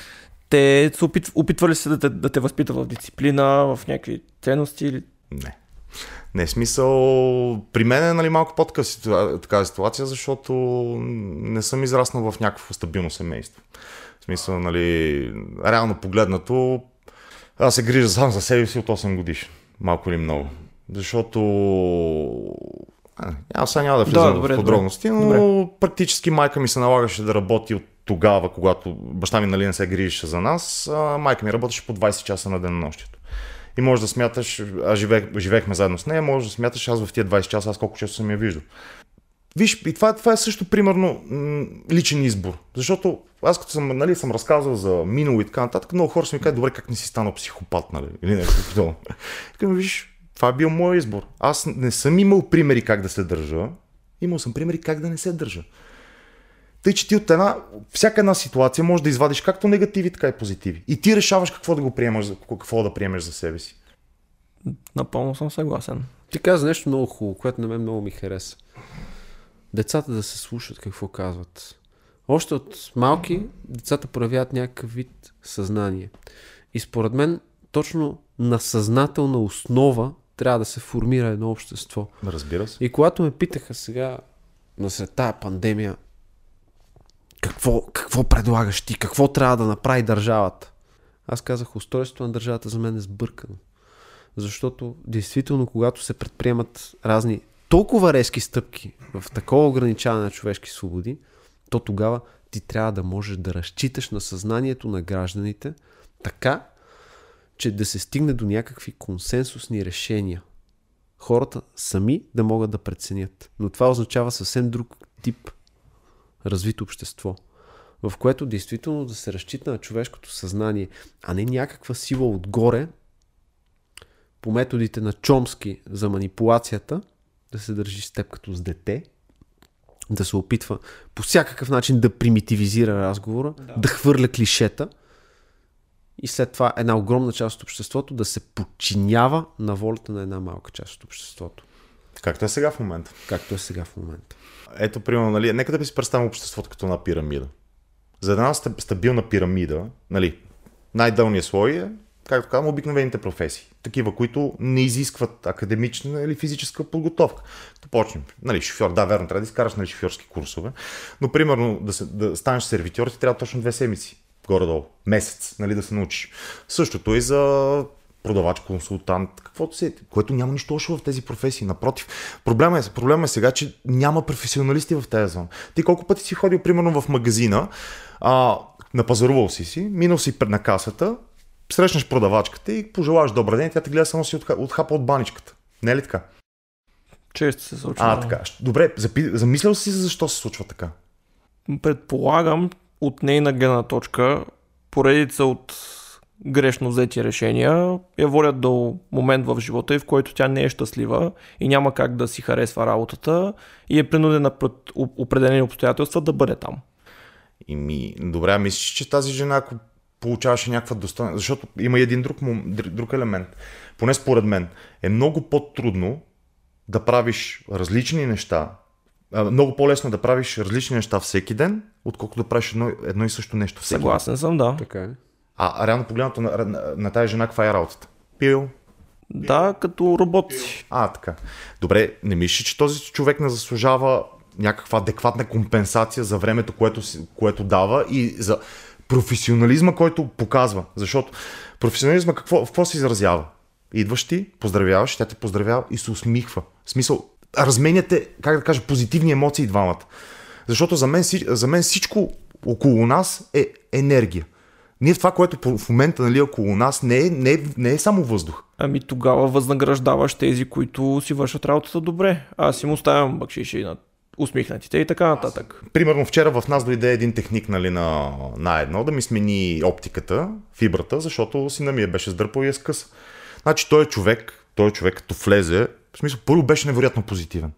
те опит, опитвали се да те, да те възпита в дисциплина, в някакви ценности или... Не. Не е смисъл. При мен е нали, малко по-така такава ситуация, защото не съм израснал в някакво стабилно семейство. В смисъл, нали, реално погледнато, аз се грижа само за себе си от 8 годишен. Малко или много. Защото... А, Аз сега няма да влизам Да, добре, в подробности, но добре. практически майка ми се налагаше да работи от тогава, когато баща ми нали, не се грижеше за нас. А, майка ми работеше по 20 часа на денонощието. И може да смяташ, а живех, живеехме заедно с нея, може да смяташ аз в тия 20 часа, аз колко често съм я виждал. Виж, и това, това е също примерно личен избор. Защото аз като съм, нали, съм разказал за минало и така нататък, много хора са ми казали, добре, как не си станал психопат, нали? Или нещо подобно. Виж, това е бил мой избор. Аз не съм имал примери как да се държа, имал съм примери как да не се държа. Тъй, че ти от една, всяка една ситуация може да извадиш както негативи, така и позитиви. И ти решаваш какво да го приемаш, за- какво да приемеш за себе си. Напълно съм съгласен. Ти каза нещо много хубаво, което на мен много ми хареса. Децата да се слушат какво казват. Още от малки децата проявяват някакъв вид съзнание. И според мен точно на съзнателна основа трябва да се формира едно общество. Разбира се. И когато ме питаха сега, насред тая пандемия, какво, какво предлагаш ти, какво трябва да направи държавата? Аз казах, устройството на държавата за мен е сбъркано. Защото, действително, когато се предприемат разни толкова резки стъпки в такова ограничаване на човешки свободи, то тогава ти трябва да можеш да разчиташ на съзнанието на гражданите така, че да се стигне до някакви консенсусни решения. Хората сами да могат да преценят. Но това означава съвсем друг тип развито общество, в което действително да се разчита на човешкото съзнание, а не някаква сила отгоре, по методите на Чомски за манипулацията, да се държи с теб като с дете, да се опитва по всякакъв начин да примитивизира разговора, да, да хвърля клишета и след това една огромна част от обществото да се подчинява на волята на една малка част от обществото. Както е сега в момента. Както е сега в момента. Ето, примерно, нали, нека да ви си представим обществото като една пирамида. За една стабилна пирамида, нали, най-дълният слой е, както казвам, обикновените професии. Такива, които не изискват академична или физическа подготовка. Да почнем. Нали, шофьор, да, верно, трябва да изкараш нали, шофьорски курсове, но примерно да, се, да станеш сервитьор ти трябва точно две седмици. Горе-долу. Месец, нали, да се научиш. Същото и за продавач, консултант, каквото си, което няма нищо лошо в тези професии. Напротив, проблема е, проблема е сега, че няма професионалисти в тази зона. Ти колко пъти си ходил, примерно, в магазина, а, напазарувал си си, минал си пред на касата, срещнеш продавачката и пожелаваш добър ден, тя те гледа само си от, хапа от баничката. Не е ли така? Често се случва. А, така. Добре, запи... замислял си защо се случва така? Предполагам, от нейна гледна точка, поредица от грешно взети решения я водят до момент в живота и в който тя не е щастлива и няма как да си харесва работата и е принудена пред определени обстоятелства да бъде там. И ми, добре, мислиш, че тази жена, ако получаваше някаква достойна, защото има един друг, друг елемент, поне според мен, е много по-трудно да правиш различни неща, много по-лесно да правиш различни неща всеки ден, отколкото да правиш едно, едно и също нещо всеки Съгласен ден. съм, да. Така е. А, реално погледнато на, на, на тази жена, каква е работата? Пил? Да, като робот. А, така. Добре, не мислиш, че този човек не заслужава някаква адекватна компенсация за времето, което, което дава и за професионализма, който показва. Защото професионализма какво, в какво се изразява? Идваш ти, поздравяваш, тя те поздравява и се усмихва. В смисъл, разменяте, как да кажа, позитивни емоции двамата. Защото за мен, за мен всичко около нас е енергия. Ние в това, което в момента нали, около нас не е, не, е, не е само въздух. Ами тогава възнаграждаваш тези, които си вършат работата добре. Аз им оставям бакшиши на усмихнатите и така нататък. Примерно вчера в нас дойде един техник нали, на, на едно да ми смени оптиката, фибрата, защото сина ми е беше сдърпал и е скъса. Значи той е човек, той е човек като влезе, в смисъл първо беше невероятно позитивен.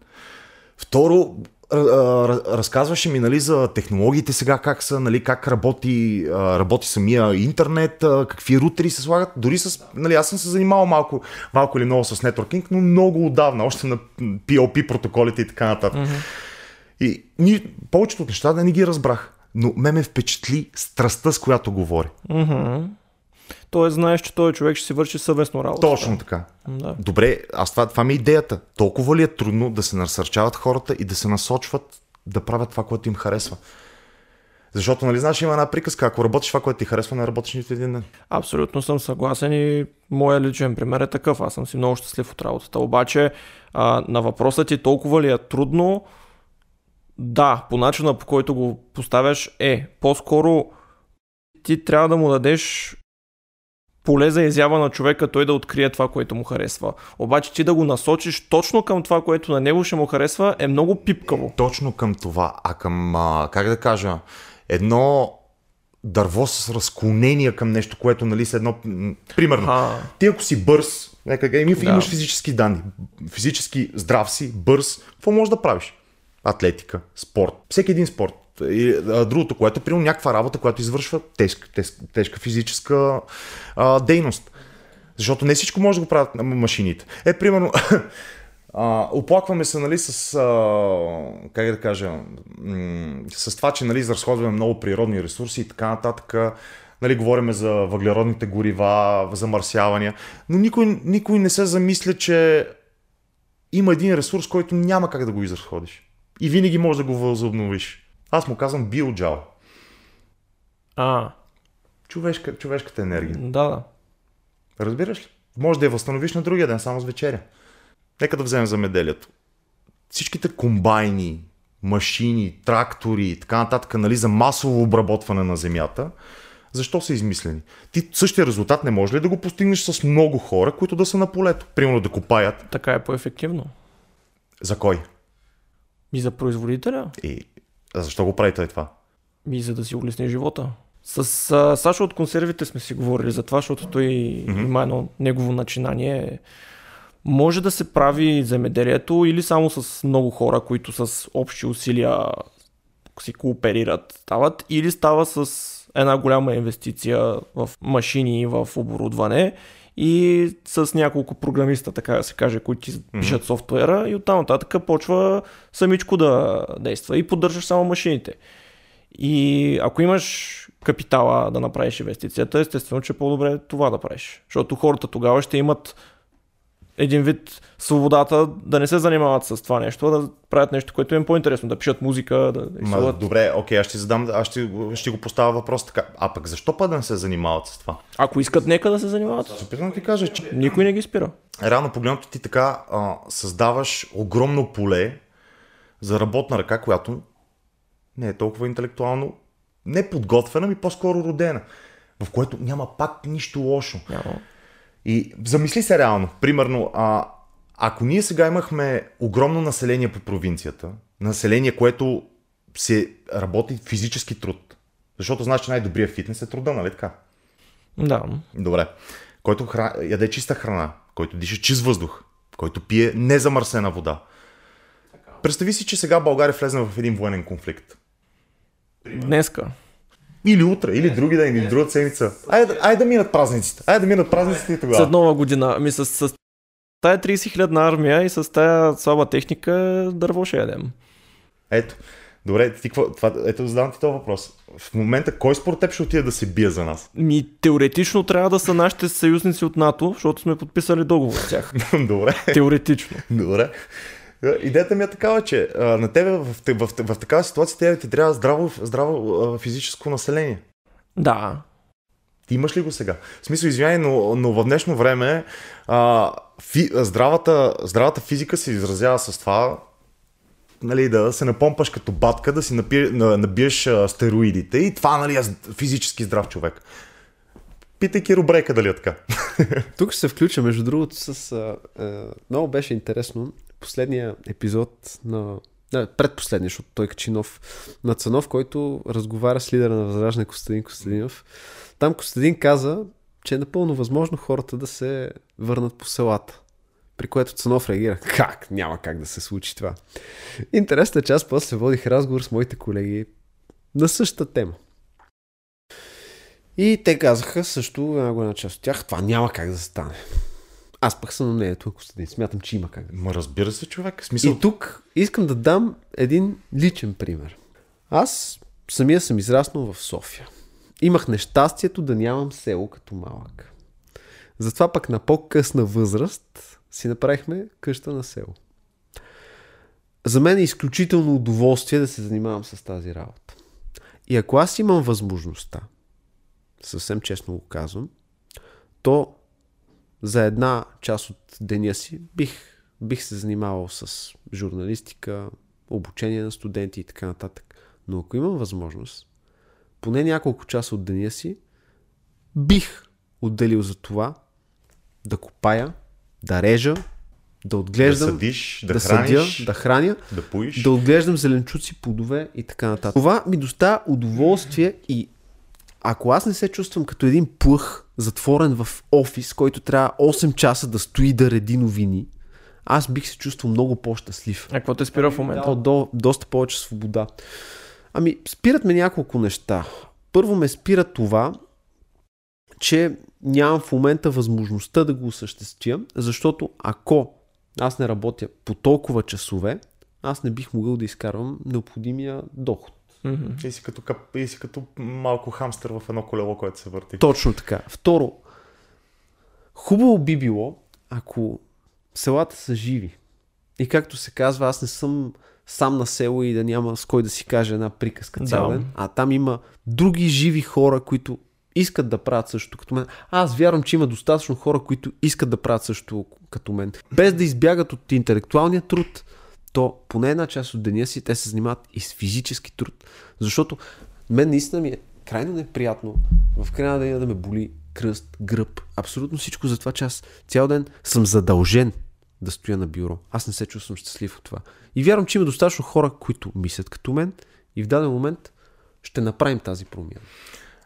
Второ, разказваше ми нали, за технологиите сега, как са, нали, как работи, работи самия интернет, какви рутери се слагат. Дори с, нали, аз съм се занимавал малко, малко или много с нетворкинг, но много отдавна, още на PLP протоколите и така нататък. Mm-hmm. И ни, повечето от неща да не ги разбрах, но ме ме впечатли страстта, с която говори. Mm-hmm. Тоест, знаеш, че този човек ще си върши съвестно работа. Точно така. Да. Добре, аз това, това ми е идеята. Толкова ли е трудно да се насърчават хората и да се насочват да правят това, което им харесва? Защото, нали знаеш, има една приказка, ако работиш това, което ти харесва, не работиш нито един ден. Абсолютно съм съгласен и моят личен пример е такъв. Аз съм си много щастлив от работата. Обаче, а, на въпроса ти толкова ли е трудно, да, по начина по който го поставяш е, по-скоро ти трябва да му дадеш поле за изява на човека той да открие това, което му харесва. Обаче ти да го насочиш точно към това, което на него ще му харесва, е много пипкаво. Точно към това, а към, а, как да кажа, едно дърво с разклонения към нещо, което, нали, с едно... Примерно, а... ти ако си бърз, нека, имаш, да. имаш физически данни, физически здрав си, бърз, какво можеш да правиш? Атлетика, спорт, всеки един спорт. И, а, другото, което е при някаква работа, която извършва тежка, тежка, тежка физическа а, дейност. Защото не всичко може да го правят машините. Е, примерно, а, оплакваме се, нали, с, а, как да кажа, м- с това, че, нали, изразходваме много природни ресурси и така нататък. Нали, говориме за въглеродните горива, замърсявания, но никой, никой не се замисля, че има един ресурс, който няма как да го изразходиш. И винаги можеш да го възобновиш. Аз му казвам биоджал. А. Човешка, човешката енергия. Да, да. Разбираш ли? Може да я възстановиш на другия ден, само с вечеря. Нека да вземем замеделието. Всичките комбайни, машини, трактори и така нататък, нали, за масово обработване на земята, защо са измислени? Ти същия резултат не може ли да го постигнеш с много хора, които да са на полето? Примерно да копаят. Така е по-ефективно. За кой? И за производителя. И а защо го прави той това? Ми за да си улесни живота. С а, Сашо от консервите сме си говорили за това, защото той mm-hmm. има едно негово начинание Може да се прави земеделието или само с много хора, които с общи усилия си кооперират, стават, или става с една голяма инвестиция в машини, в оборудване и с няколко програмиста, така да се каже, които ти пишат софтуера и оттам нататък почва самичко да действа и поддържаш само машините. И ако имаш капитала да направиш инвестицията, естествено, че е по-добре това да правиш. Защото хората тогава ще имат един вид свободата да не се занимават с това нещо, а да правят нещо, което им е по-интересно, да пишат музика, да Ма, Добре, окей, аз ще задам, аз ще, ще го поставя въпрос така. А пък защо па да не се занимават с това? Ако искат, нека да се занимават. Супер, ти кажа, че... Никой не ги спира. Реално погледнато ти така а, създаваш огромно поле за работна ръка, която не е толкова интелектуално не подготвена, ми по-скоро родена, в което няма пак нищо лошо. Няма. И замисли се реално. Примерно, а, ако ние сега имахме огромно население по провинцията, население, което се работи физически труд, защото знаеш, че най-добрият фитнес е труда, нали така? Да. Добре. Който хра... яде чиста храна, който диша чист въздух, който пие незамърсена вода. Представи си, че сега България влезе в един военен конфликт. Днеска. Или утре, или други ден, или друга седмица. Айде, айде да минат празниците. Айде да минат празниците и тогава. След нова година. Ами с, с тая 30 хилядна армия и с тая слаба техника дърво ще ядем. Ето. Добре, ти какво, това, ето задавам ти този въпрос. В момента кой според теб ще отиде да се бие за нас? Ми, теоретично трябва да са нашите съюзници от НАТО, защото сме подписали договор с тях. Добре. Теоретично. Добре. Идеята ми е такава, че а, на тебе в, в, в, в, такава ситуация тебе ти трябва здраво, здраво а, физическо население. Да. Ти имаш ли го сега? В смисъл, извиняй, но, но в днешно време а, фи, здравата, здравата физика се изразява с това, нали, да се напомпаш като батка, да си напи, набиеш а, стероидите и това нали, е физически здрав човек. Питай Киро Брейка дали е така. Тук ще се включа, между другото, с... А, а, много беше интересно последния епизод на не, предпоследния, защото той качи нов на Цанов, който разговаря с лидера на Възраждане Костадин Костадинов. Там Костадин каза, че е напълно възможно хората да се върнат по селата. При което Цанов реагира, как? Няма как да се случи това. Интересна част, после водих разговор с моите колеги на същата тема. И те казаха също, една голяма част от тях, това няма как да стане. Аз пък съм на мнението, Костадин. Смятам, че има как. Ма разбира се, човек. Смисъл... И тук искам да дам един личен пример. Аз самия съм израснал в София. Имах нещастието да нямам село като малък. Затова пък на по-късна възраст си направихме къща на село. За мен е изключително удоволствие да се занимавам с тази работа. И ако аз имам възможността, съвсем честно го казвам, то за една част от деня си бих, бих се занимавал с журналистика, обучение на студенти и така нататък. Но ако имам възможност, поне няколко часа от деня си, бих отделил за това да копая, да режа, да отглеждам, да, съдиш, да, да храниш, съдя, да храня, да, поиш. да отглеждам зеленчуци, плодове и така нататък. Това ми доставя удоволствие и ако аз не се чувствам като един плъх, затворен в офис, който трябва 8 часа да стои да реди новини, аз бих се чувствал много по-щастлив. А какво те спира в момента? До, доста повече свобода. Ами, спират ме няколко неща. Първо ме спира това, че нямам в момента възможността да го осъществя, защото ако аз не работя по толкова часове, аз не бих могъл да изкарвам необходимия доход. Mm-hmm. И, си като, и си като малко хамстър в едно колело, което се върти. Точно така. Второ, хубаво би било, ако селата са живи. И както се казва, аз не съм сам на село и да няма с кой да си каже една приказка цял ден, а там има други живи хора, които искат да правят също като мен. Аз вярвам, че има достатъчно хора, които искат да правят също като мен. Без да избягат от интелектуалния труд, то поне една част от деня си те се занимават и с физически труд. Защото мен наистина ми е крайно неприятно в края на деня да ме боли кръст, гръб, абсолютно всичко за това, че аз цял ден съм задължен да стоя на бюро. Аз не се чувствам щастлив от това. И вярвам, че има достатъчно хора, които мислят като мен и в даден момент ще направим тази промяна.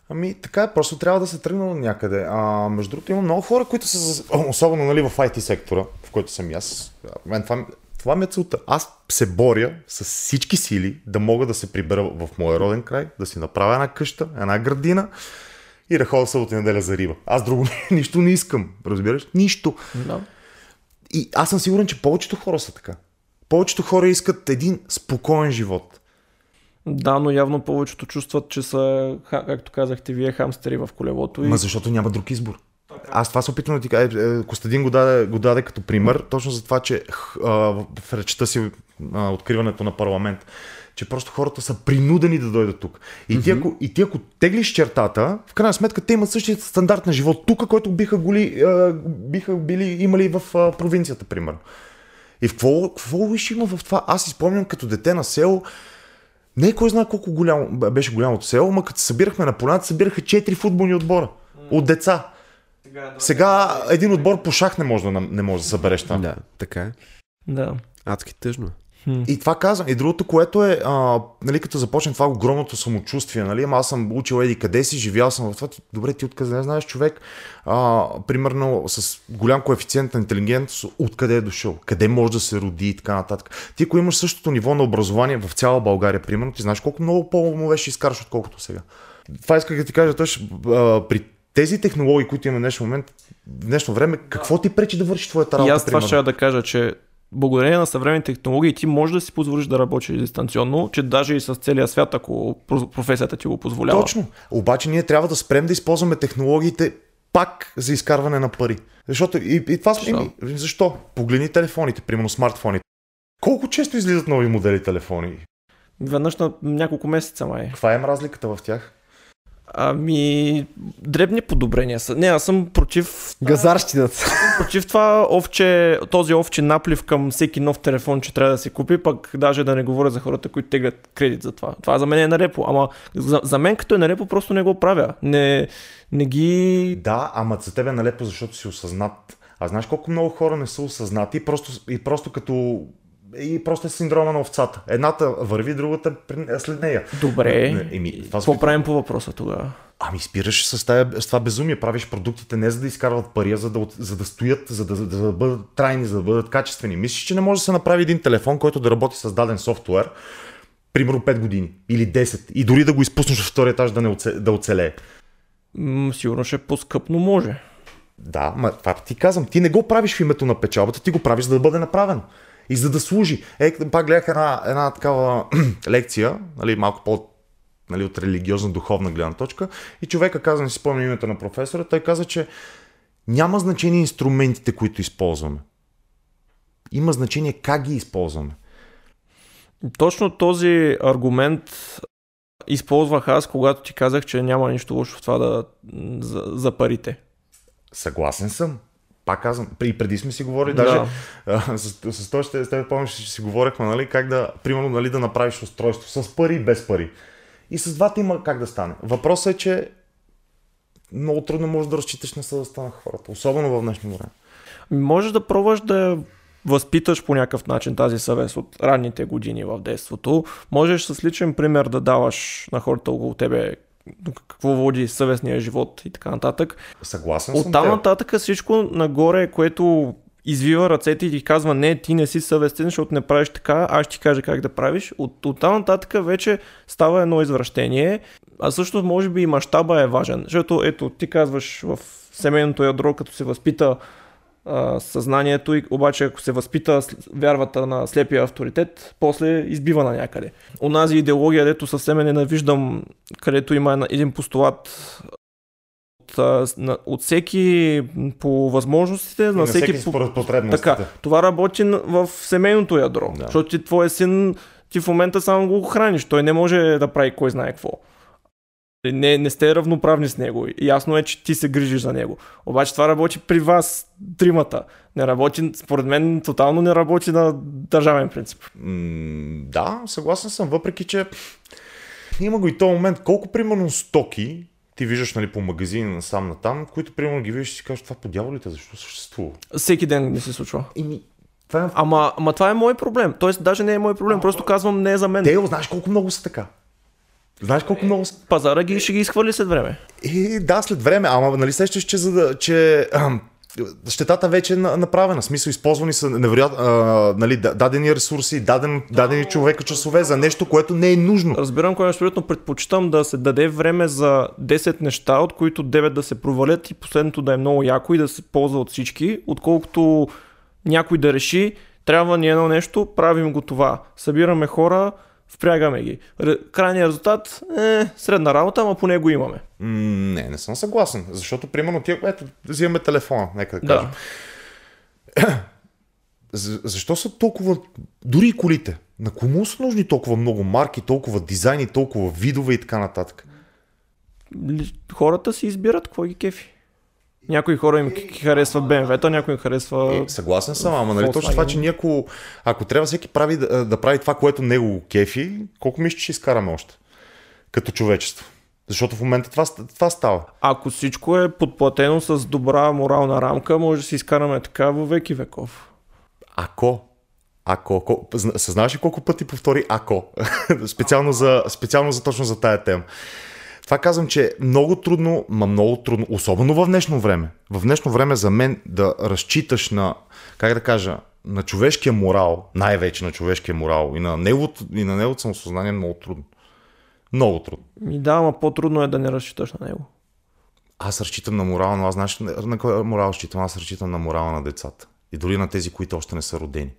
Ами така е, просто трябва да се тръгне от някъде. А, между другото има много хора, които са, особено нали, в IT сектора, в който съм и аз. Мен това, това ми е целта. Аз се боря с всички сили да мога да се прибера в моя роден край, да си направя една къща, една градина и да ходя събота неделя за риба. Аз друго нищо не искам, разбираш? Нищо. Да. И аз съм сигурен, че повечето хора са така. Повечето хора искат един спокоен живот. Да, но явно повечето чувстват, че са, както казахте вие, хамстери в колелото. И... Ма защото няма друг избор. Аз това се опитвам да ти кажа. Е, Костадин го даде, го даде като пример, точно за това, че а, в речта си а, откриването на парламент, че просто хората са принудени да дойдат тук. И, ти, ако, и ти ако теглиш чертата, в крайна сметка те имат същия стандарт на живот тук, който биха, голи, а, биха били имали в а, провинцията, примерно. И в какво, какво лошо има в това? Аз си спомням като дете на село, не е кой знае колко голямо, беше голямото село, ма като се събирахме на поляната, събираха 4 футболни отбора. От деца. Сега един отбор по шах не може да, не може да събереш там. Да, така е. Да. Адски тъжно. е. И това казвам. И другото, което е, а, нали, като започне това огромното самочувствие, нали, аз съм учил еди къде си, живял съм в това. Ти, добре, ти откъде не знаеш човек, а, примерно с голям коефициент на интелигентност, откъде е дошъл, къде може да се роди и така нататък. Ти ако имаш същото ниво на образование в цяла България, примерно, ти знаеш колко много по-умове ще изкараш, отколкото сега. Това исках да ти кажа, точно при тези технологии, които имаме в днешния момент, в днешно време, какво ти пречи да вършиш твоята работа? И аз това примерно? ще да кажа, че благодарение на съвременните технологии ти можеш да си позволиш да работиш дистанционно, че даже и с целия свят, ако про- професията ти го позволява. Точно. Обаче ние трябва да спрем да използваме технологиите пак за изкарване на пари. Защото и, и това. Защо? Защо? Защо? Погледни телефоните, примерно смартфоните. Колко често излизат нови модели телефони? Веднъж на няколко месеца май. Каква е разликата в тях? Ами, дребни подобрения са. Не, аз съм против, Газарщината. против това овче, този овче наплив към всеки нов телефон, че трябва да се купи, пък даже да не говоря за хората, които теглят кредит за това. Това за мен е на репо, ама за, за мен като е на репо просто не го правя. Не, не ги... Да, ама за тебе е налепо, защото си осъзнат. А знаеш колко много хора не са осъзнати и просто, и просто като и просто е синдрома на овцата. Едната върви, другата при- след нея. Добре. Не, еми, това Какво правим по въпроса тогава? Ами спираш с, тая, с това безумие. Правиш продуктите не за да изкарват пари, а за да, за да стоят, за да, за да бъдат трайни, за да бъдат качествени. Мислиш, че не може да се направи един телефон, който да работи с даден софтуер, примерно 5 години или 10 и дори да го изпуснеш в втория етаж да, не оце, да оцелее. М, сигурно ще е по-скъпно може. Да, ма това ти казвам. Ти не го правиш в името на печалбата, ти го правиш за да бъде направено. И за да служи. Е, пак гледах една, една такава лекция, нали, малко по нали, от религиозна духовна гледна точка. И човека каза, не си спомня името на професора, той каза, че няма значение инструментите, които използваме. Има значение как ги използваме. Точно този аргумент използвах аз, когато ти казах, че няма нищо лошо в това да, за, за парите. Съгласен съм. Пак казвам, и преди сме си говорили, Да. даже а, с, с този ще, с тебе помниш, че си говорихме, нали, как да, примерно, нали, да направиш устройство с пари и без пари. И с двата има как да стане. Въпросът е, че много трудно можеш да разчиташ на съвестта на хората, особено в днешно време. Можеш да пробваш да възпиташ по някакъв начин тази съвест от ранните години в детството. Можеш с личен пример да даваш на хората около тебе какво води съвестния живот и така нататък. Съгласен съм. От там нататък всичко нагоре, което извива ръцете и ти казва не, ти не си съвестен, защото не правиш така, аз ще ти кажа как да правиш. От, от там нататък вече става едно извращение, а също може би и мащаба е важен, защото ето ти казваш в семейното ядро, като се възпита а, съзнанието и обаче ако се възпита вярвата на слепия авторитет, после избива на някъде. Онази идеология, дето съвсем я ненавиждам, където има един постулат от, от всеки по възможностите, на, на всеки, всеки по... според потребностите. Така, това работи в семейното ядро, Да. защото ти твоя син, ти в момента само го храниш, той не може да прави кой знае какво. Не, не сте равноправни с него. И Ясно е, че ти се грижиш за него. Обаче това работи при вас, тримата. Не работи, според мен, тотално не работи на държавен принцип. М, да, съгласен съм, въпреки че има го и този момент. Колко примерно стоки ти виждаш нали, по магазини насам натам, които примерно ги виждаш и си кажеш това по дяволите, защо съществува? Всеки ден не се случва. Ими, това е... Ама, ама това е мой проблем. Тоест, даже не е мой проблем, просто казвам не е за мен. Те, знаеш колко много са така. Знаеш колко много... Пазара ги ще ги изхвърли след време. И да, след време, ама нали сещаш, че, за да, че ам, щетата вече е на- направена. Смисъл, използвани са невероятно, а, нали, да- дадени ресурси, даден, дадени човека часове за нещо, което не е нужно. Разбирам кое абсолютно предпочитам да се даде време за 10 неща, от които 9 да се провалят и последното да е много яко и да се ползва от всички, отколкото някой да реши, трябва ни едно нещо, правим го това. Събираме хора, впрягаме ги. Крайният резултат е средна работа, ама поне го имаме. М, не, не съм съгласен. Защото, примерно, тия, ето, взимаме телефона, нека да Да. кажем. За- защо са толкова, дори и колите, на кому са нужни толкова много марки, толкова дизайни, толкова видове и така нататък? Хората си избират какво ги кефи. Някои хора им харесва BMW-та, някой им харесва... Е, съгласен съм, ама нали точно това, че ние ако, ако трябва всеки прави, да, да прави това, което него го кефи, колко мисля, че ще изкараме още? Като човечество. Защото в момента това, това става. Ако всичко е подплатено с добра морална рамка, може да си изкараме така във веки веков. Ако ако, ко- зна- съзнаваш ли колко пъти повтори ако? специално, за, специално за точно за тая тема. Това казвам, че е много трудно, ма много трудно, особено в днешно време. В днешно време за мен да разчиташ на, как да кажа, на човешкия морал, най-вече на човешкия морал и на неговото, и на неговото самосъзнание е много трудно. Много трудно. И да, ама по-трудно е да не разчиташ на него. Аз разчитам на морала, но аз знаеш на кой морал разчитам? Аз разчитам на морала на децата. И дори на тези, които още не са родени.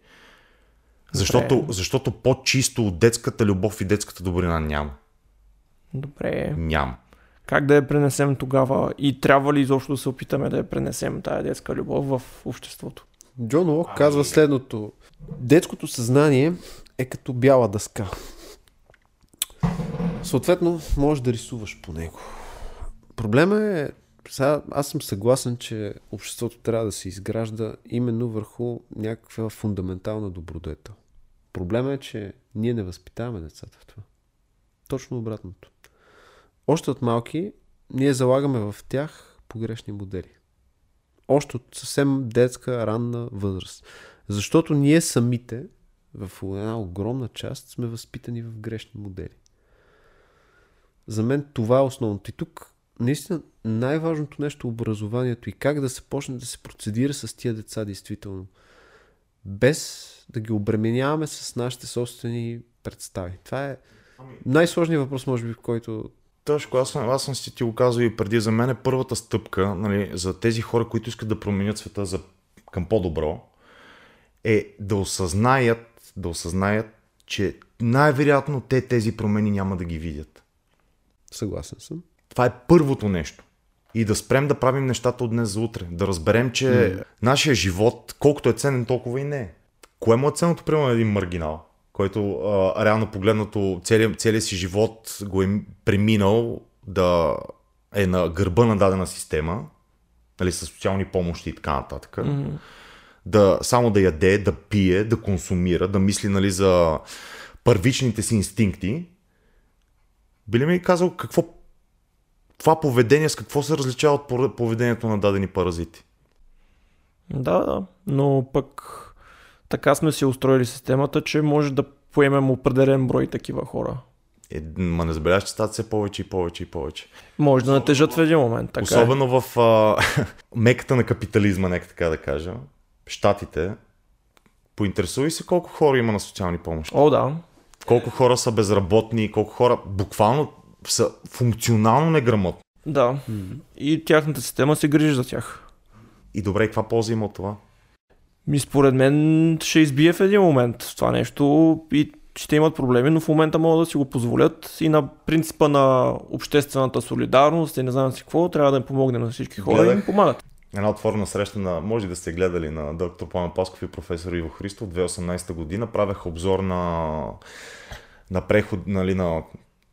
Защото, защото по-чисто от детската любов и детската добрина няма. Добре. Няма. Как да я пренесем тогава и трябва ли изобщо да се опитаме да я пренесем тая детска любов в обществото? Джон Лок казва следното. Детското съзнание е като бяла дъска. Съответно, можеш да рисуваш по него. Проблема е, сега, аз съм съгласен, че обществото трябва да се изгражда именно върху някаква фундаментална добродетел. Проблема е, че ние не възпитаваме децата в това. Точно обратното. Още от малки ние залагаме в тях погрешни модели още от съвсем детска, ранна възраст. Защото ние самите, в една огромна част, сме възпитани в грешни модели. За мен това е основното. И тук наистина най-важното нещо е образованието и как да се почне да се процедира с тия деца действително. Без да ги обременяваме с нашите собствени представи. Това е най-сложният въпрос, може би, в който Точно, аз, съм- аз съм си ти го казал и преди. За мен е първата стъпка нали, за тези хора, които искат да променят света за, към по-добро, е да осъзнаят, да осъзнаят, че най-вероятно те тези промени няма да ги видят. съгласен съм. Това е първото нещо. И да спрем да правим нещата от днес за утре. Да разберем, че mm. нашия живот, колкото е ценен, толкова и не е. Кое му е ценното, примерно, един маргинал, който а, реално погледнато целият, целият си живот го е преминал да е на гърба на дадена система, нали, с социални помощи и така нататък. Mm-hmm. Да, само да яде, да пие, да консумира, да мисли нали, за първичните си инстинкти. Би ли ми казал какво това поведение с какво се различава от поведението на дадени паразити? Да, да. Но пък така сме си устроили системата, че може да поемем определен брой такива хора. Е, ма не забеляш, че стават все повече и повече и повече. Може да натежат в един момент. Така е. Особено в а, меката на капитализма, нека така да кажа. Штатите. Поинтересувай се колко хора има на социални помощи. О, да. Колко хора са безработни, колко хора буквално са функционално неграмотни. Да. И тяхната система се грижи за тях. И добре, каква полза има от това? Ми според мен ще избие в един момент това нещо и ще имат проблеми, но в момента могат да си го позволят и на принципа на обществената солидарност и не знам си какво, трябва да им помогнем на всички хора и Гледах. им помагат. Една отворена среща на, може да сте гледали на доктор Пламен Пасков и професор Иво Христов 2018 година, правеха обзор на, на преход, нали, на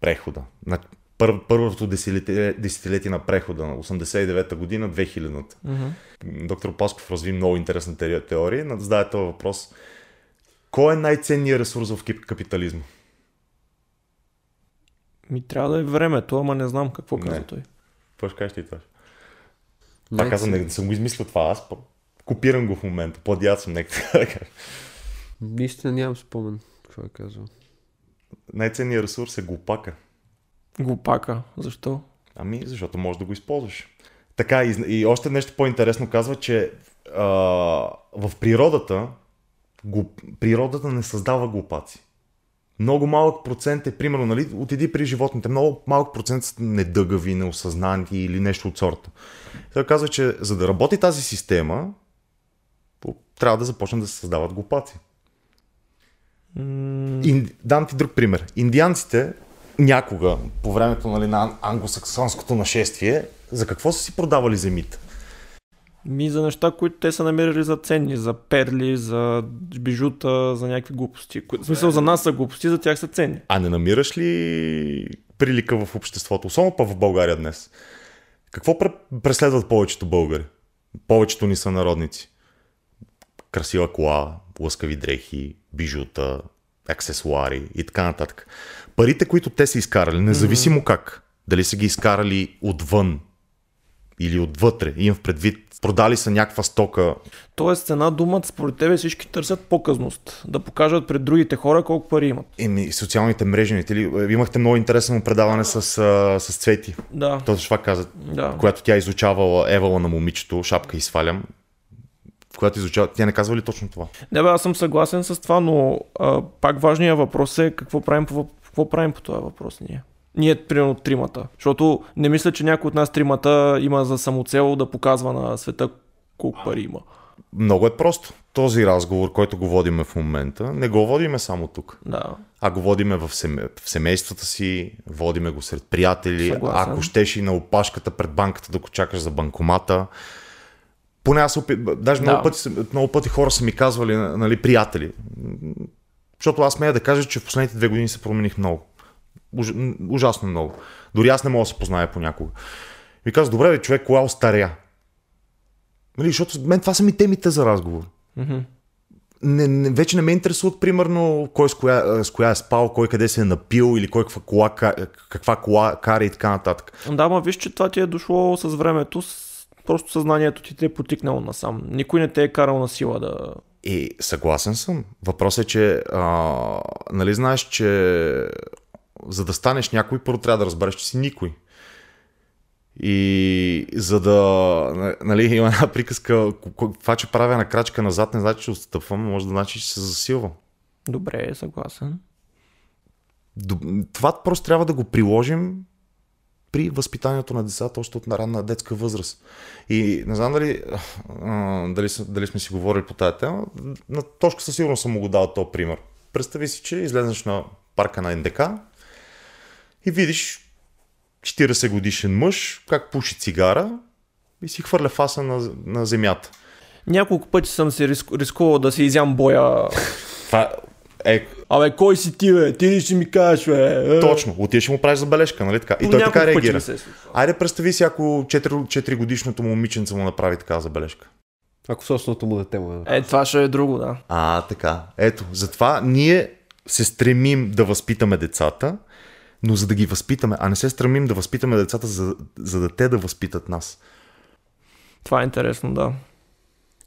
прехода, на пър, първото десетилетие, десетилетие на прехода, на 89-та година, 2000-та. Mm-hmm. Доктор Пасков разви много интересна те- теория, зададе този въпрос. Кой е най-ценният ресурс в капитализма? Ми трябва да е времето, ама не знам какво Не. каза той. Какво ще кажеш ти това? Пак казвам, не, не съм го измислил това, аз копирам го в момента, плагиат съм, нека така да кажа. Наистина нямам спомен какво е казал. Най-ценният ресурс е глупака. Глупака. Защо? Ами, защото можеш да го използваш. Така, и, и още нещо по-интересно казва, че а, в природата глуп, природата не създава глупаци. Много малък процент е, примерно, нали, отиди при животните, много малък процент са недъгави, неосъзнани или нещо от сорта. Той казва, че за да работи тази система, трябва да започнат да се създават глупаци. М, Ин... Дам ти друг пример. Индианците някога, по времето нали, на англосаксонското нашествие, за какво са си продавали земите? Ми за неща, които те са намерили за ценни, за перли, за бижута, за някакви глупости. Кои- В смисъл за нас са глупости, за тях са ценни. А не намираш ли прилика в обществото, особено па в България днес? Какво пре- преследват повечето българи? Повечето ни са народници. Красива кола, лъскави дрехи, бижута, аксесуари и така нататък. Парите, които те са изкарали, независимо как, дали са ги изкарали отвън или отвътре, имам в предвид, продали са някаква стока, Тоест, една дума, според тебе всички търсят показност. Да покажат пред другите хора колко пари имат. Еми, социалните мрежи, не ти ли? Имахте много интересно предаване с, с Цвети. Да, Точно това каза, да. която тя изучавала Евала на момичето, шапка и свалям. Която изучава, тя не казва ли точно това? Не бе, аз съм съгласен с това, но а, пак важният въпрос е какво правим по, какво правим по този въпрос ние. Ние, примерно, тримата. Защото не мисля, че някой от нас тримата има за самоцел да показва на света колко пари има. Много е просто. Този разговор, който го водиме в момента, не го водиме само тук, Да. а го водиме в, семе, в семействата си, водиме го сред приятели, Съгласен. ако щеш и на опашката пред банката, докато чакаш за банкомата. Поне аз опит... даже Да. много, пъти, са- много пъти хора са ми казвали, нали, приятели. Защото аз смея да кажа, че в последните две години се промених много. Уж, ужасно много. Дори аз не мога да се позная понякога. И казва, добре, бе, човек, кога остаря? Нали, защото мен това са ми темите за разговор. Мгм. Не, не, вече не ме интересуват, примерно, кой с коя, с коя е спал, кой къде се е напил или кой каква кола, ка- каква кола кара и така нататък. Да, ма виж, че това ти е дошло с времето. Просто съзнанието ти те е потикнало насам. Никой не те е карал на сила да... И съгласен съм. Въпросът е, че а, нали знаеш, че за да станеш някой, първо трябва да разбереш, че си никой. И за да, нали, има една приказка, това, че правя на крачка назад, не значи, че отстъпвам, може да значи, че се засилвам. Добре, съгласен. Това просто трябва да го приложим при възпитанието на децата още от на ранна детска възраст. И не знам дали, дали, дали сме си говорили по тази тема, на Тошка със сигурност съм му го дал този пример. Представи си, че излезеш на парка на НДК и видиш 40 годишен мъж как пуши цигара и си хвърля фаса на, на земята. Няколко пъти съм се риск... рискувал да си изям боя. Това е Абе, кой си ти, бе? Ти ли ще ми кажеш, бе? Е. точно. Отиваш и му правиш забележка, нали така? И той така реагира. се е. Айде представи си, ако 4, 4 годишното му момиченце му направи така забележка. Ако собственото му дете му е. Е, това ще е друго, да. А, така. Ето, затова ние се стремим да възпитаме децата, но за да ги възпитаме, а не се стремим да възпитаме децата, за, за да те да възпитат нас. Това е интересно, да.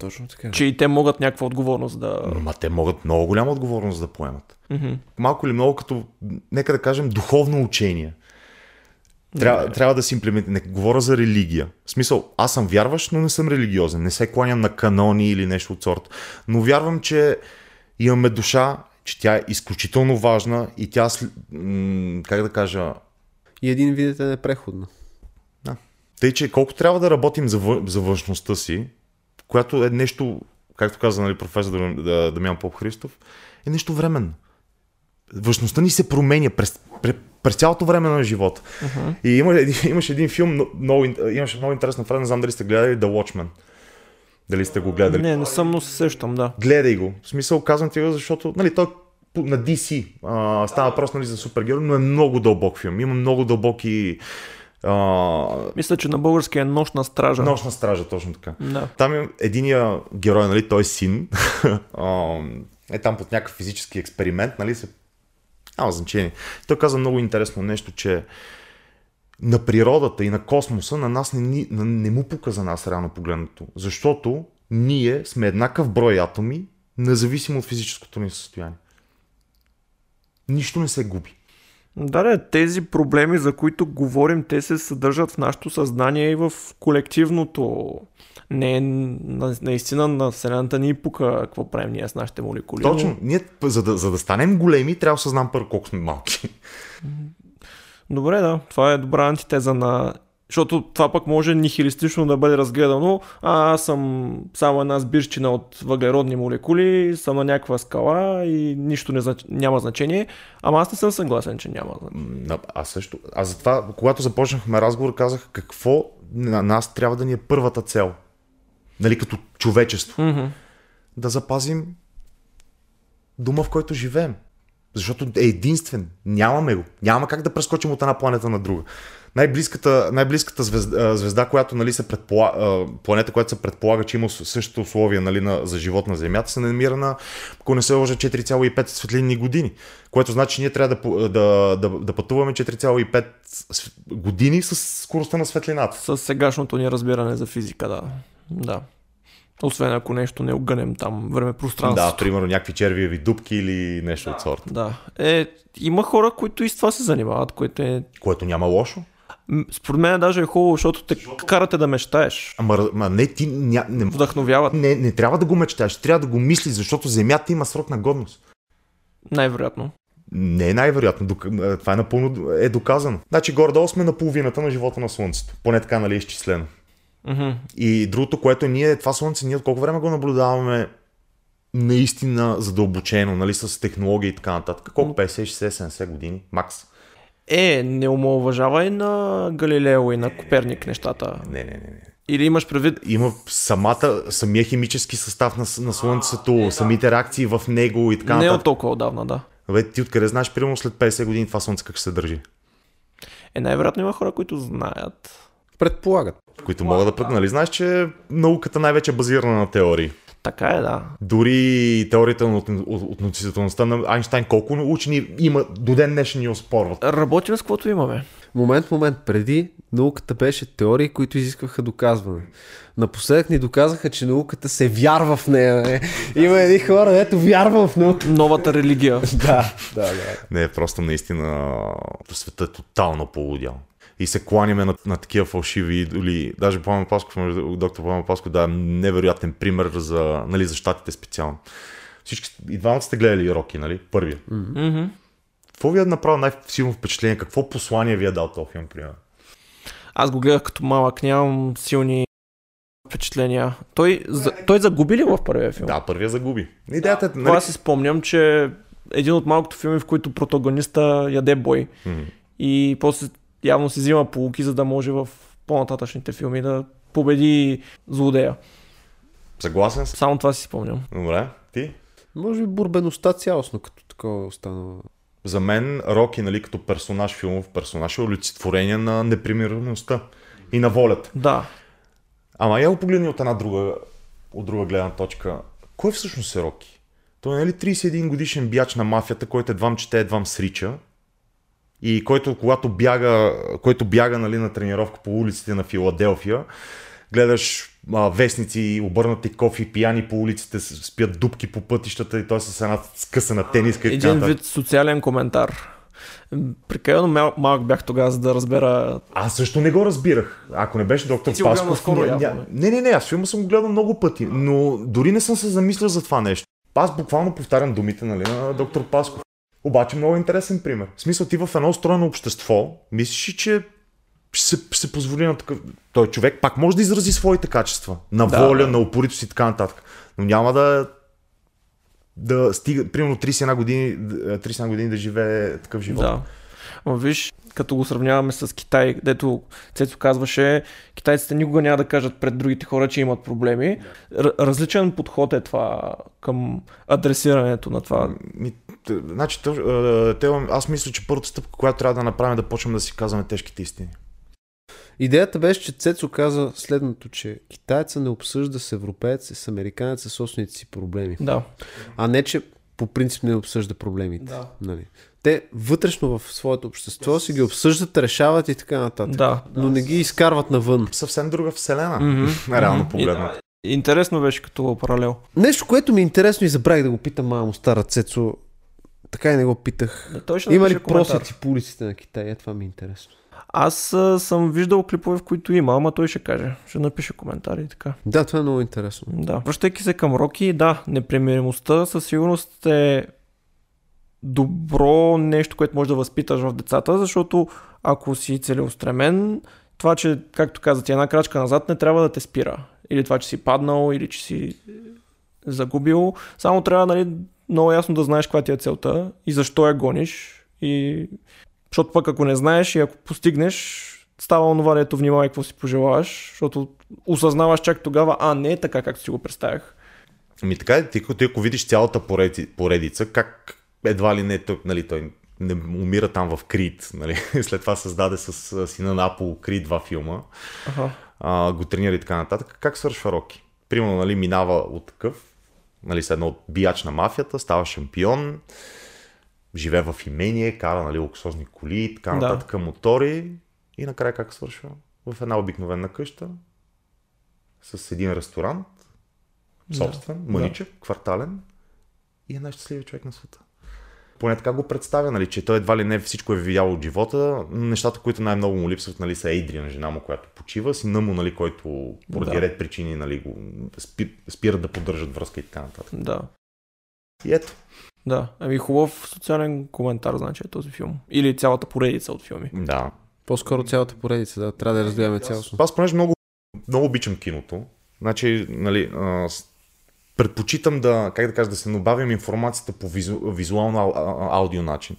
Точно така. Че и те могат някаква отговорност да... Ма те могат много голяма отговорност да поемат. Мгм. Малко или много като, нека да кажем, духовно учение. Трябва, трябва да си имплементира. Не говоря за религия. В смисъл, аз съм вярващ, но не съм религиозен. Не се кланям на канони или нещо от сорта. Но вярвам, че имаме душа, че тя е изключително важна и тя, как да кажа, И един вид е непреходно. тъй, че колко трябва да работим за, въ- за външността си, която е нещо, както каза нали, професор Дам- Да- Дамян Поп Христов, е нещо временно. Външността ни се променя през, през, през цялото време на живота. Uh-huh. И има, имаше един филм, но- много, имаше много интересна фраза, не знам дали сте гледали The Watchmen. Дали сте го гледали? Не, не съм, но се сещам, да. Гледай го. В смисъл казвам ти го, защото нали, той на DC а, става въпрос нали, за супергерой, но е много дълбок филм. Има много дълбоки а, Мисля, че на български е нощ на стража. Нощна стража, точно така. Да. Там е единия герой, нали, той е син, е там под някакъв физически експеримент, нали, се... Няма значение. Той каза много интересно нещо, че на природата и на космоса на нас не, на- не му пука за нас реално погледнато. Защото ние сме еднакъв брой атоми, независимо от физическото ни състояние. Нищо не се губи. Да, да, тези проблеми, за които говорим, те се съдържат в нашето съзнание и в колективното. Не, на, наистина на Вселената ни пука какво правим ние с нашите молекули. Точно. но- Ние, за да, за да станем големи, трябва да осъзнам първо колко сме малки. Добре, да. Това е добра антитеза на... Защото това пък може нихилистично да бъде разгледано. А, аз съм само една сбирщина от въглеродни молекули, съм на някаква скала и нищо не, зач- няма значение. Ама аз не съм съгласен, че няма Аз също. Аз затова, когато започнахме разговор, казах какво на нас трябва да ни е първата цел. Нали, като човечество. Мгм. Да запазим дома, в който живеем. Защото е единствен. Нямаме го. Няма как да прескочим от една планета на друга. Най-близката, най-близката звезда, звезда, която нали, се предполага, планета, която се предполага, че има същите условия нали, на, за живот на Земята, се намира на, ако не се лъжа, 4,5 светлинни години. Което значи, че ние трябва да, да, да, да пътуваме 4,5 с- години с скоростта на светлината. С сегашното ни разбиране за физика, да. Да. Освен ако нещо не огънем там, време пространство. Да, примерно някакви червиеви дупки или нещо от сорта. Да. Е, има хора, които и с това се занимават, което е... Което няма лошо. Според мен даже е хубаво, защото те карате да мечтаеш. Ама, ама не, ти ня, не, Вдъхновяват, не, не трябва да го мечтаеш, трябва да го мислиш, защото Земята има срок на годност. най-вероятно. Не е най-вероятно. Това е напълно е доказано. Значи горе-долу сме на половината на живота на Слънцето. Поне така нали е изчислено. Мгм. И другото, което ние, това Слънце, ние от колко време го наблюдаваме наистина задълбочено, нали, с технологии и така нататък. Колко 50, 60, 70 години? Макс. Е, не омалуважавай на Галилео и на Коперник нещата. Не, не, не. не. Или имаш предвид Има самата, самия химически състав на, на Слънцето, самите реакции в него и така не от нататък. толкова отдавна, да. Бе, ти откъде знаеш, примерно след 50 години това Слънце как ще се държи? Е, най-вероятно има хора, които знаят. Предполагат. които могат да пътнат. Нали знаеш, че науката най-вече е базирана на теории. Така е, да. Дори теорията на от- от- относителността на Айнштайн, колко учени има, до ден днешен ни оспорват. Работим с каквото имаме. Момент, момент. Преди науката беше теории, които изискваха доказване. Напоследък ни доказаха, че науката се вярва в нея. Не? Има едни хора, ето вярвам в наука. Новата религия. Да, да, да. Не, просто наистина света е тотално полудял. И се кланяме на, на такива фалшиви идоли. Даже Пламен Пасков, доктор Пламен Пасков, да е невероятен пример за, нали, за щатите специално. Всички, и двамата сте гледали Роки, нали? Първия. Какво ви е направило най-силно впечатление? Какво послание ви е дал този филм, примерно? Аз го гледах като малък, нямам силни впечатления. Той, за, той загуби ли в първия филм? Да, първия загуби. Идеята е, Това нали, си спомням, че един от малкото филми, в които протагониста яде бой Мгм. и после явно си взима полуки, за да може в по-нататъчните филми да победи злодея. Съгласен съм. Само това си спомням. Добре, ти? Може би бурбеността цялостно като такова остана. За мен Роки, нали, като персонаж, филмов персонаж, е олицетворение на непримиреността и на волята. Да. Ама я го погледни от една друга, от друга гледна точка. Кой всъщност е Роки? Той е нали 31 годишен бяч на мафията, който едвам чете, едвам срича. И който, когато бяга, който бяга нали, на тренировка по улиците на Филаделфия, гледаш а, вестници, обърнати кофи, пияни по улиците, спят дубки по пътищата и той с една скъсана тениска Един вид социален коментар. Прекалено мал, малък бях тогава, за да разбера. Аз също не го разбирах. Ако не беше доктор Ти Пасков. наскоро, ня- ня- не, не, не, аз филма съм го гледал много пъти, но дори не съм се замислил за това нещо. Аз буквално повтарям думите нали, на доктор Пасков. Обаче много интересен пример. В смисъл ти в едно устроено общество, мислиш, ли, че ще се, ще се позволи на такъв... Той човек пак може да изрази своите качества. На Да, воля, да. на упоритост и така нататък. Но няма да да стига, примерно 31 години, 31 години да живее такъв живот. Да. Ма виж, като го сравняваме с Китай, дето Цецо казваше, китайците никога няма да кажат пред другите хора, че имат проблеми. Р- различен подход е това към адресирането на това. Ми, значи, те, аз мисля, че първата стъпка, която трябва да направим, е да почнем да си казваме тежките истини. Идеята беше, че Цецо каза следното, че китайца не обсъжда с европеец и с американец със собствените си проблеми. Да. А не, че по принцип не обсъжда проблемите. Да. Нали. Те вътрешно в своето общество си ги обсъждат, решават и така нататък. Да. Но не ги изкарват навън. Съвсем друга вселена, Мгм. реално погледнато. Интересно беше като паралел. Нещо, което ми е интересно и забравих да го питам мамо стара Цецо. Така и не го питах. Ще Има ли коментар. просеци по улиците на Китай? Е, това ми е интересно. Аз а, съм виждал клипове, в които има, ама той ще каже. Ще напише коментари и така. Да, това е много интересно. Да. Връщайки се към Роки, да, непримиримостта със сигурност е добро нещо, което може да възпиташ в децата, защото ако си целеустремен, това, че, както каза ти, една крачка назад не трябва да те спира. Или това, че си паднал, или че си е, загубил. Само трябва нали, много ясно да знаеш каква ти е целта и защо я гониш. И... Защото пък ако не знаеш и ако постигнеш, става онова, дето внимавай какво си пожелаваш, защото осъзнаваш чак тогава, а не е така, както си го представях. Ами така е, ти, ти ако видиш цялата пореди, поредица, как едва ли не той, нали, той не умира там в Крит, нали? след това създаде с сина на Апол Крит два филма, Аха. а, го тренира и така нататък. Как свършва Роки? Примерно, нали, минава от такъв, нали, с едно биач на мафията, става шампион, живее в имение, кара нали, луксозни коли така Да. нататък, мотори и накрая как свършва? В една обикновена къща, с един ресторант, собствен, Да. мъничък, квартален и е най-щастливият човек на света. Поне така го представя, нали, че той едва ли не всичко е видял от живота. Нещата, които най-много му липсват, нали, са Ейдриан, жена му, която почива, сина му, нали, който поради Да. ред причини нали, го спи, спират да поддържат връзка и така нататък. Да. И ето. Да. Ами хубав социален коментар, значи е този филм. Или цялата поредица от филми. Да. По-скоро цялата поредица, да. Трябва да я разгледаме цялостно. Аз понеже много, много обичам киното, значи, нали, а, с- предпочитам да, как да кажа, да се набавим информацията по визу, визуално аудио начин.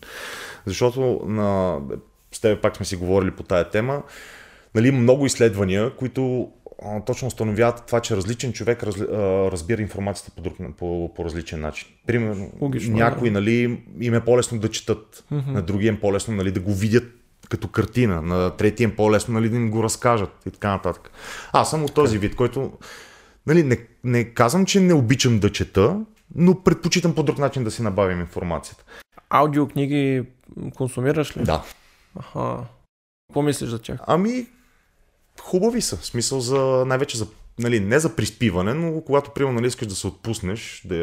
Защото на, с теб пак сме си говорили по тая тема. Нали, има много изследвания, които точно установяват това, че различен човек разли, а, разбира информацията по, друг, по, по различен начин. Примерно, Логично, някои да. нали, им е по-лесно да четат, Мгм. на другия им по-лесно нали, да го видят като картина, на третия им по-лесно нали, да им го разкажат и така нататък. Аз съм от този вид, който нали, не, не казвам, че не обичам да чета, но предпочитам по друг начин да си набавим информацията. Аудиокниги консумираш ли? Да. Аха. Какво мислиш за тях? Ами, хубави са. В смисъл за, най-вече за, нали, не за приспиване, но когато, примерно, нали, искаш да се отпуснеш, да,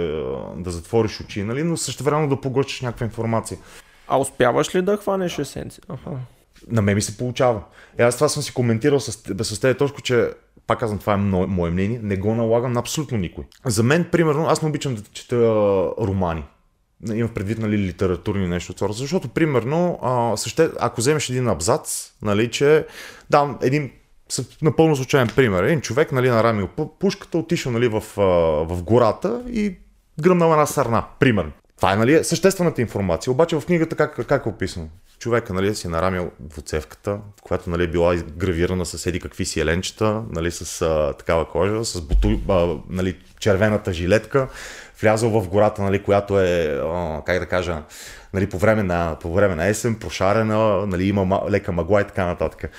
да затвориш очи, нали, но също време да поглъщаш някаква информация. А успяваш ли да хванеш есенция? Аха. На мен ми се получава. Е, аз това съм си коментирал с, теб- с тези точко, че пак казвам, това е мое, мнение, не го налагам на абсолютно никой. За мен, примерно, аз не обичам да чета романи. Имам предвид, нали, литературни нещо от сорта. Защото, примерно, ако вземеш един абзац, нали, че дам един напълно случайен пример. Един човек, нали, нарамил пу- пушката, отишъл, нали, в, в гората и гръмнал една сърна, примерно. Това е, нали, съществената информация. Обаче в книгата как, как е описано? Човека, нали, си е нарамил двуцевката, която, нали, е била гравирана с еди какви си еленчета, нали, с а, такава кожа, с буту, а, нали, червената жилетка, влязъл в гората, нали, която е, а, как да кажа, нали, по, време на, по време на есен, прошарена, нали, има ма- лека мъгла и така нататък.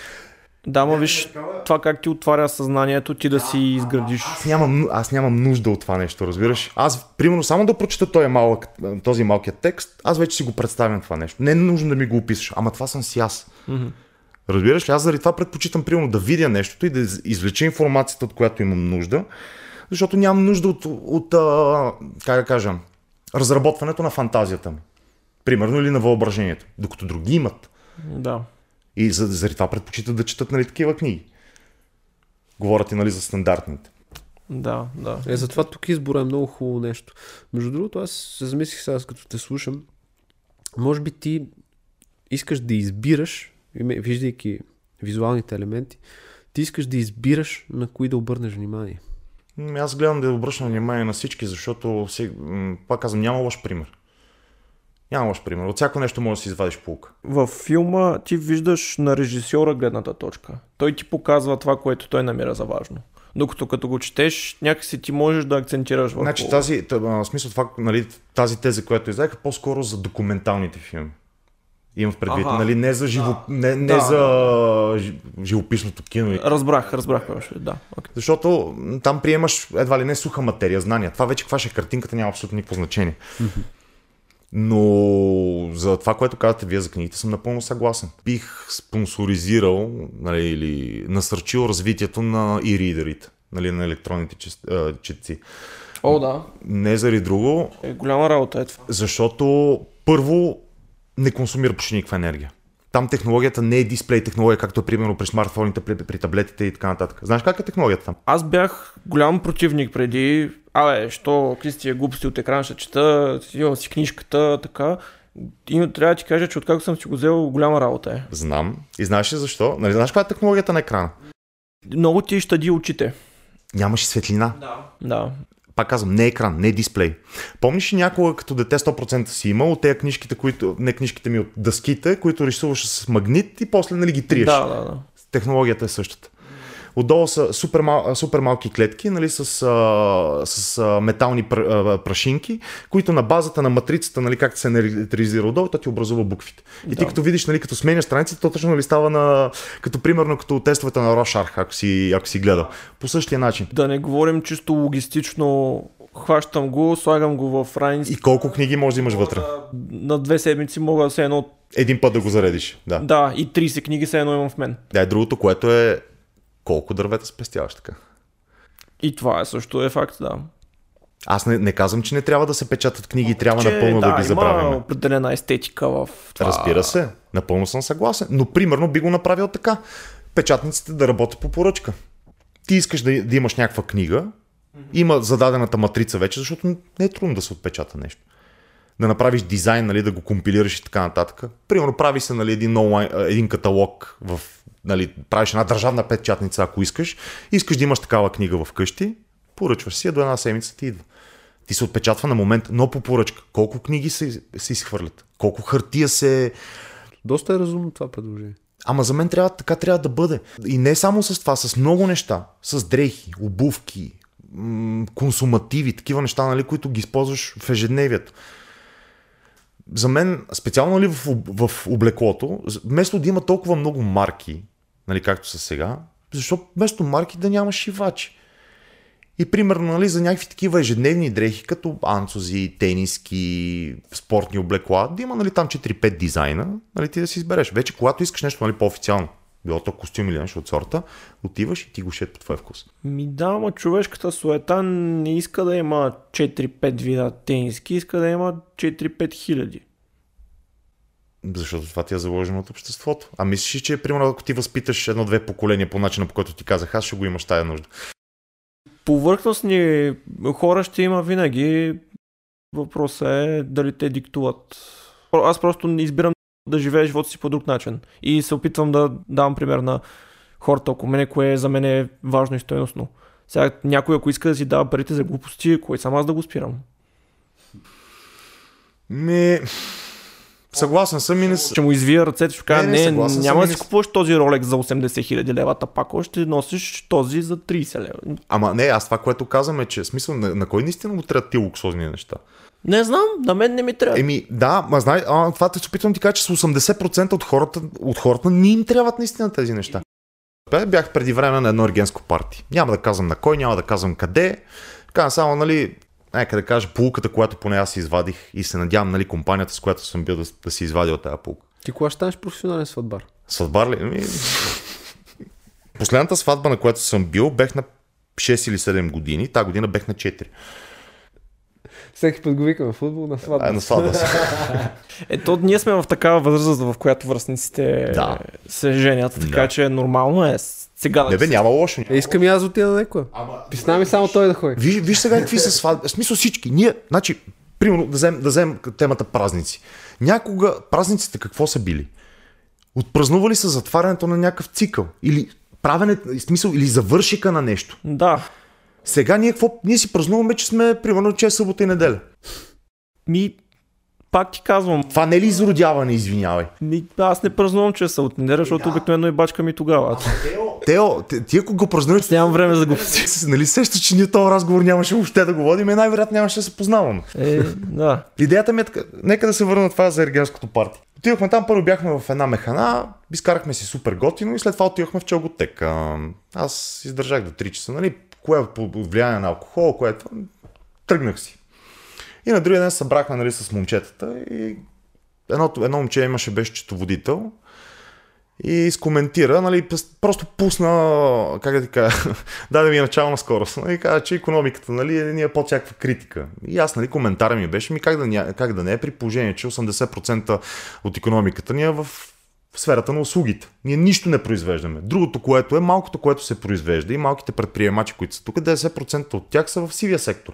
Да, ма виж, това как ти отваря съзнанието, ти да си изградиш. Аз нямам, аз нямам нужда от това нещо, разбираш. Аз, примерно, само да прочета този, малък, този малкият текст, аз вече си го представям това нещо. Не е нужно да ми го описаш, ама това съм си аз. Мгм. Разбираш ли? Аз заради това предпочитам, примерно, да видя нещото и да из- извлеча информацията, от която имам нужда, защото нямам нужда от, от а, как да кажа, разработването на фантазията ми. Примерно, или на въображението. Докато други имат. Да. И за- заради това предпочитат да четат нали, такива книги. Говорят и нали, за стандартните. Да, да. Е, затова тук избора е много хубаво нещо. Между другото, аз се замислих сега, като те слушам, може би ти искаш да избираш, виждайки визуалните елементи, ти искаш да избираш на кои да обърнеш внимание. Аз гледам да обръщам внимание на всички, защото, пак казвам, няма лош пример. Няма лош пример. От всяко нещо може да си извадиш полука. Във филма ти виждаш на режисьора гледната точка. Той ти показва това, което той намира за важно. Докато като го четеш, някакси ти можеш да акцентираш върху... Значи тази, т- а, в смисъл това, нали, тази теза, която издаха, по-скоро за документалните филми. Имам в предвид, Аха. нали, не за, живо, не, не Да, за жи- живописното кино. Разбрах, разбрах. Да. Okay. Защото там приемаш едва ли не суха материя, знания. Това вече каква ще е картинката, няма абсолютно никакво значение. Но за това, което казвате вие за книгите, съм напълно съгласен. Бих спонсоризирал нали, или насърчил развитието на e-ридерите, нали, на електронните четци. О, да. Не заради друго, Е, голяма работа е това. защото първо не консумира почти никаква енергия. Там технологията не е дисплей технология, както е примерно при смартфоните, при, при таблетите и така нататък. Знаеш как е технологията там? Аз бях голям противник преди. Абе, що Кристия глупости от екрана ще чета, имам си книжката, така. И трябва да ти кажа, че откакто съм си го взел, голяма работа е. Знам. И знаеш ли защо? Нали, знаеш каква е технологията на екрана? Много ти щади очите. Нямаш и светлина. Да. Да. Пак казвам, не екран, не дисплей. Помниш ли някога като дете 100% си имал от тези книжките, които, не книжките ми от дъските, които рисуваш с магнит и после нали ги триеш? Да, да, да. Технологията е същата. Отдолу са супер, мал, супер малки клетки нали, с, а, с а, метални пр, а, прашинки, които на базата на матрицата, нали, както се неутрализира отдолу, то ти образува буквите. И Да. ти като видиш, нали, като сменяш страниците, то точно нали, става на, като примерно като тестовете на Рошарх, ако си, ако си гледал. По същия начин. Да не говорим чисто логистично. Хващам го, слагам го в Райнс. И колко книги можеш да имаш вътре? На две седмици мога да се едно. Един път да го заредиш. Да. Да, и 30 книги се едно имам в мен. Да, и другото, което е колко дървета спестяваш така. И това е също е факт, да. Аз не, не казвам, че не трябва да се печатат книги, трябва Че, напълно да, ги забравяме. Има определена естетика в това. Разбира се, напълно съм съгласен. Но примерно би го направил така. Печатниците да работят по поръчка. Ти искаш да, да имаш някаква книга, има зададената матрица вече, защото не е трудно да се отпечата нещо. Да направиш дизайн, нали, да го компилираш и така нататък. Примерно прави се нали, един, онлайн, един каталог в нали, правиш една държавна печатница, ако искаш, искаш да имаш такава книга вкъщи, поръчваш си я до една седмица ти идва. Ти се отпечатва на момент, но по поръчка. Колко книги се, се изхвърлят? Колко хартия се... Доста е разумно това предложение. Ама за мен трябва, така трябва да бъде. И не само с това, с много неща. С дрехи, обувки, м- консумативи, такива неща, нали, които ги използваш в ежедневието. За мен, специално нали, в, в облеклото, вместо да има толкова много марки, нали, както са сега, защо вместо марки да няма шивачи? И примерно нали, за някакви такива ежедневни дрехи, като анцузи, тениски, спортни облекла, да има нали, там 4-5 дизайна, нали, ти да си избереш. Вече когато искаш нещо нали, по-официално, било то костюм или нещо от сорта, отиваш и ти го шият по твоя вкус. Ми да, ама човешката суета не иска да има 4-5 вида тениски, иска да има 4-5 хиляди. Защото това ти е заложено от обществото. А мислиш, ли, че примерно ако ти възпиташ едно-две поколения по начина, по който ти казах, аз ще го имаш тая нужда. Повърхностни хора ще има винаги. Въпросът е дали те диктуват. Аз просто не избирам да живея живота си по друг начин. И се опитвам да давам пример на хората около мене, кое за мен е важно и стойностно. Сега някой, ако иска да си дава парите за глупости, кой съм аз да го спирам? Ми... Съгласен съм и не... Ще му извия ръцете, ще кажа, Не, не, не, няма да си купуваш този ролекс за 80 хиляди лева, пак ще носиш този за 30 лева. Ама не, аз това, което казвам е, че смисъл, на, на кой наистина му трябва ти луксозни неща? Не знам, на мен не ми трябва. Еми, да, ма знай, а, това те се опитвам ти кажа, че с 80% от хората, от хората не им трябват наистина тези неща. Бях преди време на едно ергенско парти. Няма да казвам на кой, няма да казвам къде. Така, само, нали, нека да кажа, полуката, която поне аз извадих и се надявам, нали, компанията, с която съм бил да, да си извадил тази полука. Ти кога ще станеш професионален сватбар? Сватбар ли? Ами... Последната сватба, на която съм бил, бех на 6 или 7 години. Та година бех на 4. Всеки път го викаме футбол на сватба. А, на сватба. Ето, ние сме в такава възраст, в която връзниците Да. се женят, така Да. че нормално е сега Не бе, няма лошо. Е, искам и аз да отида на някоя. Писна ми само той да ходи. Виж, виж сега какви са сватби. В смисъл всички. Ние, значи, примерно, да вземем, да вземем темата празници. Някога празниците какво са били? Отпразнували са затварянето на някакъв цикъл. Или правенето, смисъл, или завършика на нещо. Да. Сега ние, какво, ние си празнуваме, че сме, примерно, че е събота и неделя. Ми, пак ти казвам, Това не е ли изродяване, извинявай? ми, аз не празнувам, че са от неделя, защото обикновено и бачка ми тогава. Тео, ти, ти ако го празнуваш, Нямам време за глупости. Нали сещаш, че ние този разговор нямаше въобще да го водим и най-вероятно нямаше да се познаваме. Е, да. Идеята ми е така, нека да се върна на това за ергенското парти. Отидохме там, първо бяхме в една механа, изкарахме си супер готино и след това отидохме в Челготек. Аз издържах до 3 часа, нали, кое е под влияние на алкохол, кое е тръгнах си. И на другия ден събрахме нали, с момчетата и едно, едно момче имаше, беше четоводител и изкоментира, нали, просто пусна, как да ти кажа, даде ми начална скорост, нали, каза, че економиката, нали, е ние под всякаква критика. И аз, нали, коментара ми беше, ми как да, как да не е при положение, че 80% от економиката ни е в в сферата на услугите. Ние нищо не произвеждаме. Другото, което е малкото, което се произвежда и малките предприемачи, които са тук, 90% от тях са в сивия сектор.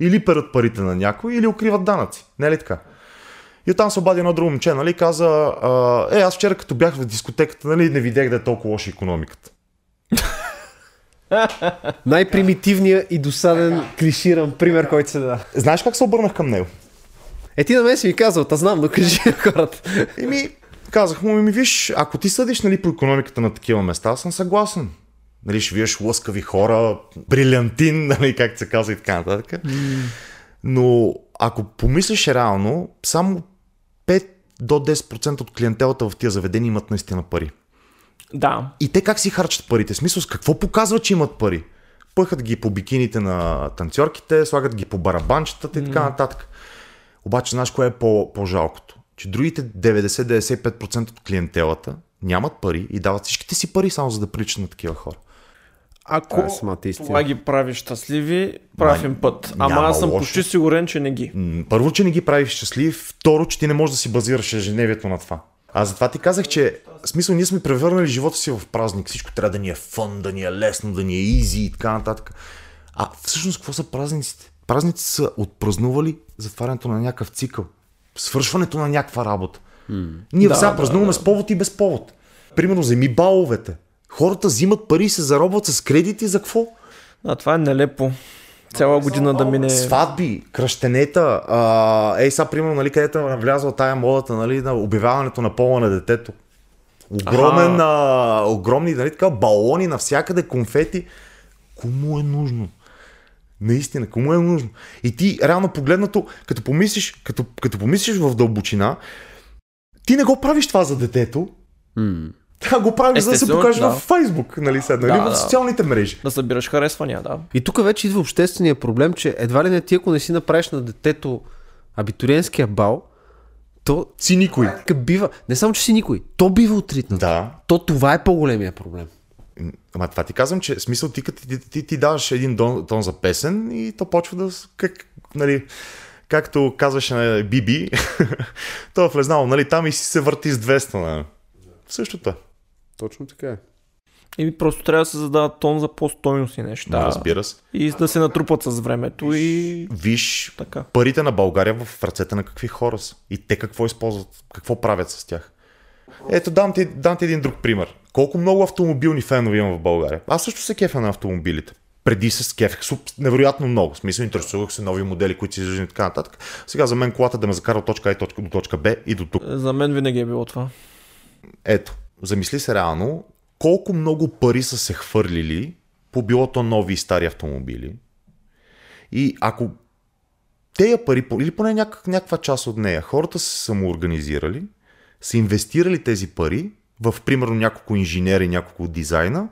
Или перат парите на някой, или укриват данъци. Не е ли така? И оттам се обади едно друго момче, нали, каза, е, аз вчера като бях в дискотеката, нали, не видях да е толкова лоша економиката. Най-примитивният и досаден клиширан пример, който се да. Знаеш как се обърнах към него? Е, ти на мен си ми казал, та знам, но кажи на хората. Еми, казах му, ми виж, ако ти съдиш нали, по економиката на такива места, съм съгласен. Нали, ще виеш лъскави хора, брилянтин, нали, как се казва и така нататък. Mm. Но ако помислиш реално, само 5 до 10% от клиентелата в тия заведения имат наистина пари. Да. И те как си харчат парите? В смисъл, с какво показва, че имат пари? Пъхат ги по бикините на танцорките, слагат ги по барабанчетата и така нататък. Обаче, знаеш кое е по- по-жалкото? Че другите 90-95% от клиентелата нямат пари и дават всичките си пари само за да приличат на такива хора. Ако е това ги прави щастливи, прав им път. Ама аз съм лошо. почти сигурен, че не ги. Първо, че не ги прави щастливи. Второ, че ти не можеш да си базираш ежедневието на това. Аз затова ти казах, че в смисъл ние сме превърнали живота си в празник. Всичко трябва да ни е фън, да ни е лесно, да ни е изи и така нататък. А всъщност какво са празниците? Празници са отпразнували затварянето на някакъв цикъл. Свършването на някаква работа. Mm. Ние да, сега празнуваме да, да. с повод и без повод. Примерно, вземи баловете. Хората взимат пари и се заробват с кредити за какво? А, това е нелепо. Цяла година да мине. Сватби, кръщенета, а, ей сега, примерно, нали, където е влязла тая модата, нали, на обявяването на пола на детето. Огромен, а, огромни, нали, така, балони навсякъде, конфети. Кому е нужно? Наистина, кому е нужно? И ти, реално погледнато, като помислиш, като, като помислиш в дълбочина, ти не го правиш това за детето, mm. Тя го прави, за да се покаже да. в Фейсбук, нали, седна, да, или в социалните мрежи. Да събираш харесвания, да. И тук вече идва обществения проблем, че едва ли не ти, ако не си направиш на детето абитуриенския бал, то си никой. Бива, не само, че си никой, то бива отритнато. Да. То това е по-големия проблем. Ама това ти казвам, че смисъл ти, ти, ти, ти, ти даваш един тон, тон за песен и то почва да... Как, нали, както казваше на Биби, то е влезнало, нали, там и си се върти с 200. Нали. Същото е. Точно така е. И просто трябва да се задават тон за по-стойностни неща. Да, разбира се. И да се натрупат с времето и... Виж, така. парите на България в ръцете на какви хора са. И те какво използват, какво правят с тях. Ето, дам ти, дам ти един друг пример. Колко много автомобилни фенове има в България. Аз също се кефа на автомобилите. Преди се кефех невероятно много. В смисъл, интересувах се нови модели, които се излизат и така нататък. Сега за мен колата да ме закара от точка А до точка Б и до тук. За мен винаги е било това. Ето, замисли се реално, колко много пари са се хвърлили по било то нови и стари автомобили. И ако тези пари, или поне някак, някаква част от нея, хората са самоорганизирали, са инвестирали тези пари в примерно няколко инженери, няколко дизайна,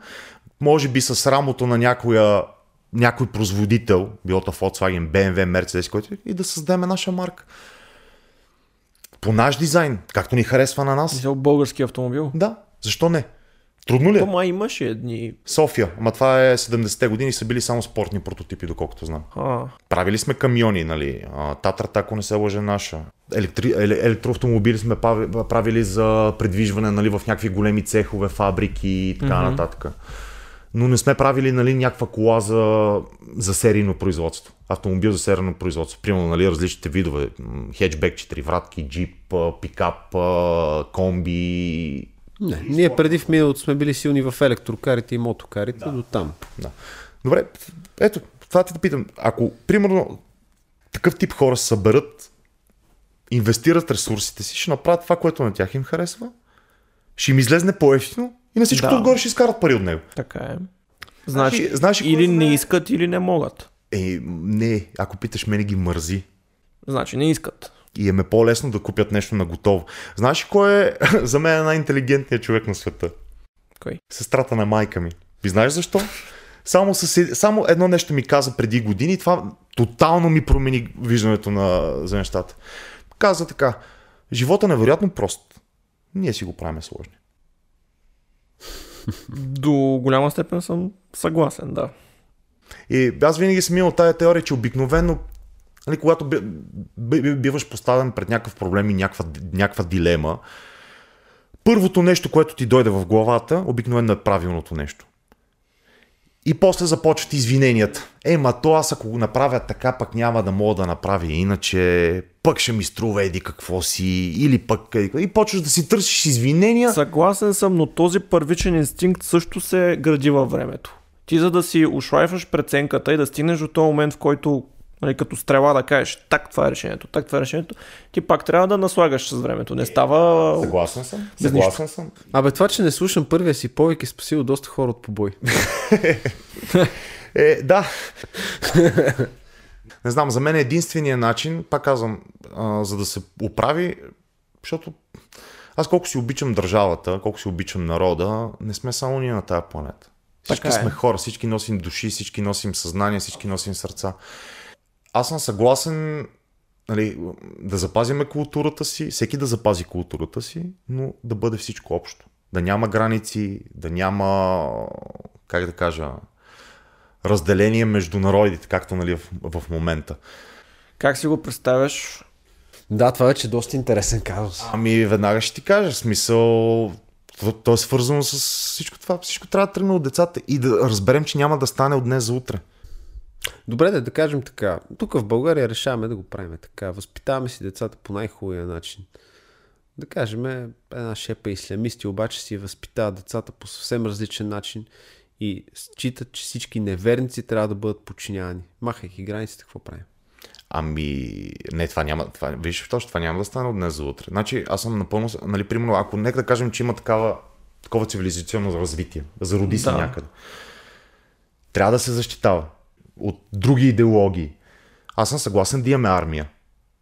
може би с рамото на някоя, някой производител, било то Volkswagen, BMW, Mercedes, който и да създадем наша марка. По наш дизайн, както ни харесва на нас. За български автомобил? Да, защо не? Трудно ли е? Тома имаше едни. София, ама това е 70-те години, са били само спортни прототипи, доколкото знам. А. Правили сме камиони, нали? Татрата, ако не се лъже наша. Електри... Електроавтомобили сме правили за предвижване нали, в някакви големи цехове, фабрики и така mm-hmm. нататък. Но не сме правили нали, някаква кола за, за серийно производство. Автомобил за серийно производство. Примерно нали, различните видове. Хеджбек, четиривратки, джип, пикап, комби, не, ние преди в миналото сме били силни в електрокарите и мотокарите, да. до там. Да. Добре, ето, това ти да питам. Ако, примерно, такъв тип хора се съберат, инвестират ресурсите си, ще направят това, което на тях им харесва, ще им излезне по-ефтино и на всичкото да. отгоре ще изкарат пари от него. Така е. Значи, знаеш, или не искат, или не могат. Е, не, ако питаш, мене ги мързи. Значи не искат и им е по-лесно да купят нещо на готово. Знаеш кой е за мен най-интелигентният човек на света? Кой? Сестрата на майка ми. И знаеш защо? Само, със... Само едно нещо ми каза преди години и това тотално ми промени виждането на... за нещата. Каза така, живота е невероятно прост. Ние си го правим сложни. До голяма степен съм съгласен, да. И аз винаги съм имал тая теория, че обикновено, нали, когато би, би, биваш поставен пред някакъв проблем и някаква, някаква дилема, първото нещо, което ти дойде в главата, обикновено е правилното нещо. И после започват извиненията. Е, ма то аз ако го направя така, пък няма да мога да направя иначе, пък ще ми струва еди какво си, или пък... И почваш да си търсиш извинения. Съгласен съм, но този първичен инстинкт също се гради във времето. Ти за да си ушлайфаш преценката и да стигнеш до този момент, в който нали, като стрела да кажеш, так това е решението, так това е решението, ти пак трябва да наслагаш с времето. Не става... Съгласен съм. Съгласен съм. Абе това, че не слушам първия си повик е спасил доста хора от побой. е, да. не знам, за мен е единствения начин, пак казвам, а, за да се оправи, защото аз колко си обичам държавата, колко си обичам народа, не сме само ние на тази планета. Всички така е. сме хора, всички носим души, всички носим съзнание, всички носим сърца аз съм съгласен нали, да запазиме културата си, всеки да запази културата си, но да бъде всичко общо. Да няма граници, да няма, как да кажа, разделение между народите, както нали, в, в момента. Как си го представяш? Да, това вече е доста интересен казус. Ами, веднага ще ти кажа. Смисъл, то, то е свързано с всичко това. Всичко трябва да тръгне от децата и да разберем, че няма да стане от днес за утре. Добре, да, да кажем така. Тук в България решаваме да го правим така. Възпитаваме си децата по най-хубавия начин. Да кажем, една шепа ислямисти обаче си възпитават децата по съвсем различен начин и считат, че всички неверници трябва да бъдат подчинявани. Махайки границите, какво правим? Ами, не, това няма. Това, виж, точно това няма да стане от днес за утре. Значи, аз съм напълно. Нали, примерно, ако нека да кажем, че има такава, такова цивилизационно развитие, зароди се да. някъде. Трябва да се защитава от други идеологии. Аз съм съгласен да имаме армия,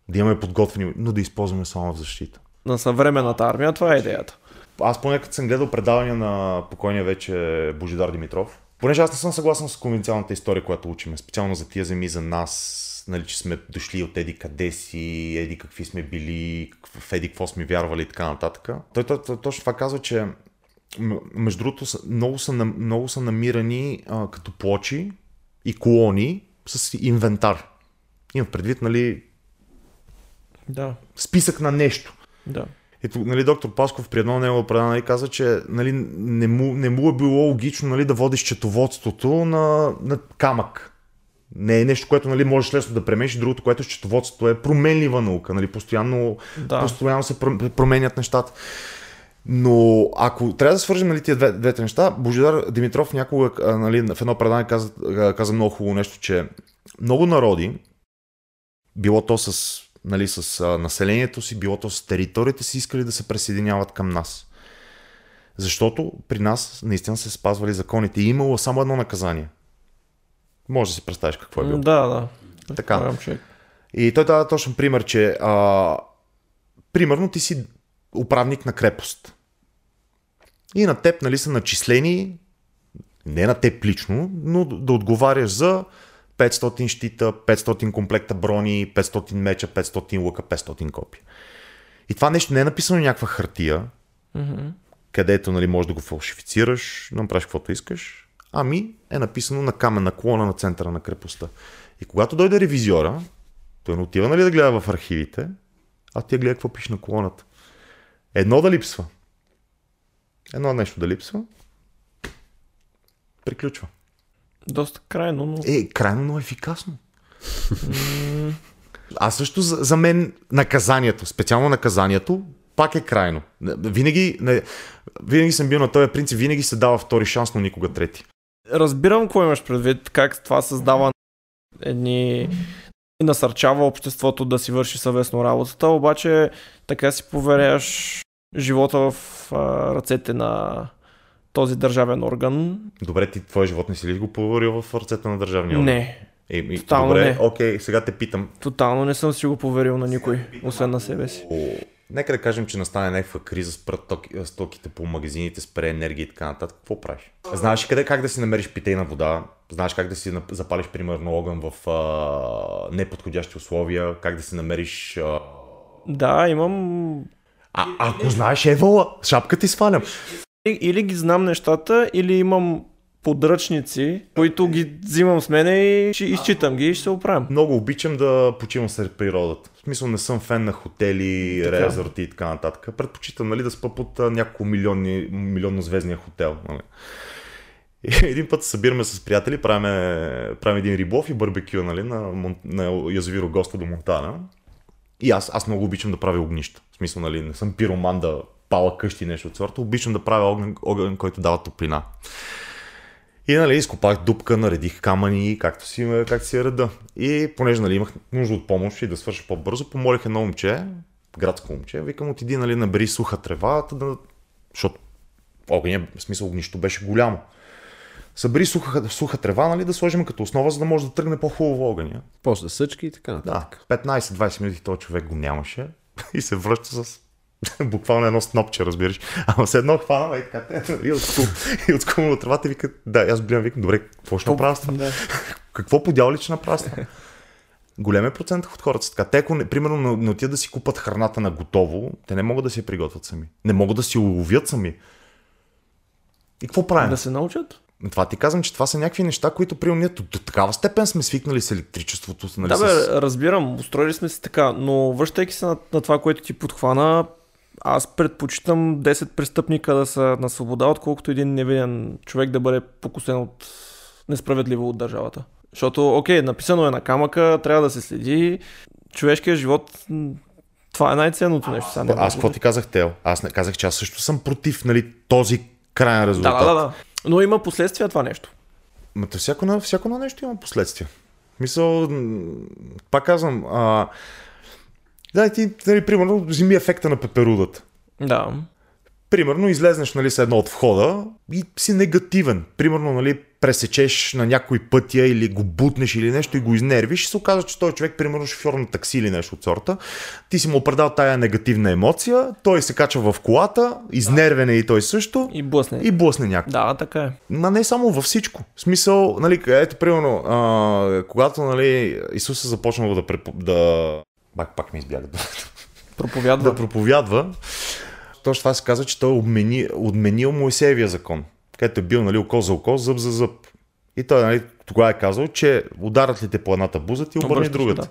да имаме подготвени, но да използваме само в защита. На съвременната армия това е идеята. Аз поне като съм гледал предавания на покойния вече Божидар Димитров, понеже аз не съм съгласен с конвенциалната история, която учиме, специално за тия земи, за нас, нали, че сме дошли от еди къде си, еди какви сме били, в еди какво сме вярвали и така нататък. Той, той, той точно това казва, че между другото много са, много са намирани а, като плочи и колони с инвентар. Имам предвид, нали, да. списък на нещо. Да. Ето, нали, доктор Пасков при едно негово предаване каза, че нали, не, му, не му е било логично нали, да водиш четоводството на, на камък. Не е нещо, което нали, можеш лесно да премеш, другото, което счетоводството е променлива наука. Нали, постоянно, да. постоянно се променят нещата. Но ако трябва да свържем нали, тия две, двете неща, Божидар Димитров някога нали, в едно предание каза, каза много хубаво нещо, че много народи, било то с, нали, с населението си, било то с територията си, искали да се присъединяват към нас. Защото при нас наистина се спазвали законите и имало само едно наказание. Може да си представиш какво е било. Да, да. Така. И той дава точно пример, че а, примерно ти си управник на крепост. И на теб нали, са начислени, не на теб лично, но да отговаряш за 500 щита, 500 комплекта брони, 500 меча, 500 лука, 500 копия. И това нещо не е написано на някаква хартия, mm-hmm. където нали, можеш да го фалшифицираш, да направиш каквото искаш, ами е написано на каменна колона на центъра на крепостта. И когато дойде ревизиора, той не отива нали, да гледа в архивите, а ти гледа какво пише на колоната. Едно да липсва. Едно нещо да липсва. Приключва. Доста крайно, но... Е, крайно, но ефикасно. А също за, за мен наказанието, специално наказанието, пак е крайно. Винаги, не, винаги съм бил на този принцип, винаги се дава втори шанс, но никога трети. Разбирам какво имаш предвид, как това създава едни насърчава обществото да си върши съвестно работата, обаче така си поверяш живота в а, ръцете на този държавен орган. Добре, ти твой живот не си ли го поверил в ръцете на държавния орган? Не. Е, и, Тотално добре, не. окей, сега те питам. Тотално не съм си го поверил на никой, освен на себе си. О, нека да кажем, че настане някаква криза, спрат стоките по магазините, спре енергия и така нататък. Какво правиш? Знаеш къде как да си намериш питейна вода? Знаеш как да си запалиш, примерно, огън в а, неподходящи условия? Как да си намериш... А... Да, имам а, ако знаеш Евола, шапка ти свалям. Или ги знам нещата, или имам подръчници, които ги взимам с мене и ще изчитам ги и ще се оправям. Много обичам да почивам сред природата. В смисъл не съм фен на хотели, Така. резорти и така нататък. Предпочитам нали, да спа под няколко милионни, милионно звездния хотел. Нали. И един път се събираме с приятели, правим, правим един риболов и барбекю нали, на, на язовир Огоста до Монтана. И аз, аз много обичам да правя огнища. В смисъл, нали, не съм пироман да пала къщи и нещо от сорта. Обичам да правя огън, огън който дава топлина. И нали, изкопах дупка, наредих камъни, както си, както си е реда. И понеже нали, имах нужда от помощ и да свърша по-бързо, помолих едно момче, градско момче, викам отиди, нали, набери суха трева, да... защото огъня, в смисъл огнището беше голямо. Събери суха, суха трева, нали, да сложим като основа, за да може да тръгне по-хубаво огъня. После съчки и така Да, нататък. 15-20 минути този човек го нямаше и се връща с буквално едно снопче, разбираш. Ама се едно хвана, и така, и от скум от тревата и вика, да, аз гледам, викам, добре, какво ще направя с? Да. Какво по дяволи ще направя с е процент от хората са така. Те, ако, примерно, не, отидат да си купат храната на готово, те не могат да си приготвят сами. Не могат да си уловят сами. И какво правим? Да се научат? Това ти казвам, че това са някакви неща, които примерно ние до, такава степен сме свикнали с електричеството. Нали, Да, с... бе, разбирам, устроили сме се така, но връщайки се на, на това, което ти подхвана, аз предпочитам 10 престъпника да са на свобода, отколкото един невинен човек да бъде покусен от несправедливо от държавата. Защото, окей, написано е на камъка, трябва да се следи. Човешкият живот, това е най-ценното нещо. Сега Аз какво ти казах, Тео? Аз не казах, че аз също съм против нали, този крайен резултат. Да, да, да. Но има последствия това нещо. Ма то всяко, на, всяко на нещо има последствия. Мисъл, пак казвам, а, дай ти, нали, примерно, вземи ефекта на пеперудата. Да. Примерно, излезнеш нали, с едно от входа и си негативен. Примерно, нали, пресечеш на някой пътя или го бутнеш или нещо и го изнервиш и се оказва, че той човек, примерно шофьор на такси или нещо от сорта, ти си му предал тая негативна емоция, той се качва в колата, изнервен е и той също И блъсне. и блъсне някой. Да, така е. Ма не само във всичко. В смисъл, нали, ето, примерно, а, когато, нали, Исус е започнал да, препо... да... Пак, пак ми избяга Проповядва. да проповядва, точно това се казва, че той обмени, отменил Моисеевия закон, където е бил, нали, око за око, зъб за зъб. И той, нали, тогава е казал, че ударат ли те по едната буза, ти обърни Обръщаш, другата. да.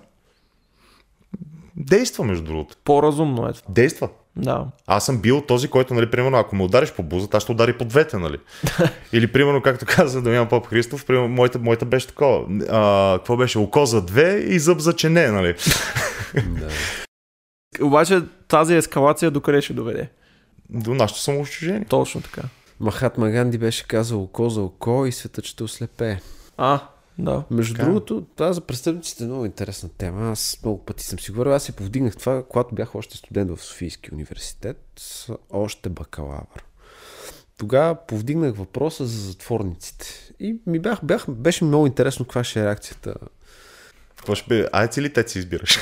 Действа, между другото. По-разумно е. Действа. Да. Аз съм бил този, който, нали, примерно, ако ме удариш по бузата, аз ще удари по двете, нали? Или, примерно, както каза Дамян Поп Христов, примерно, моята, моята беше такова. А, какво беше? Око за две и зъб за чене, нали? да. Обаче тази ескалация докъде ще доведе? До нашето самоунищожение. Точно така. Махатма Ганди беше казал око за око и светът ще ослепее. А, да. Между Така. другото, това за престъпниците е много интересна тема. Аз много пъти съм си говорил. Аз си повдигнах това, когато бях още студент в Софийски университет, с още бакалавър. Тогава повдигнах въпроса за затворниците. И ми бях, бях, беше много интересно каква ще е реакцията. Какво ще бе? Айци ли те си избираш?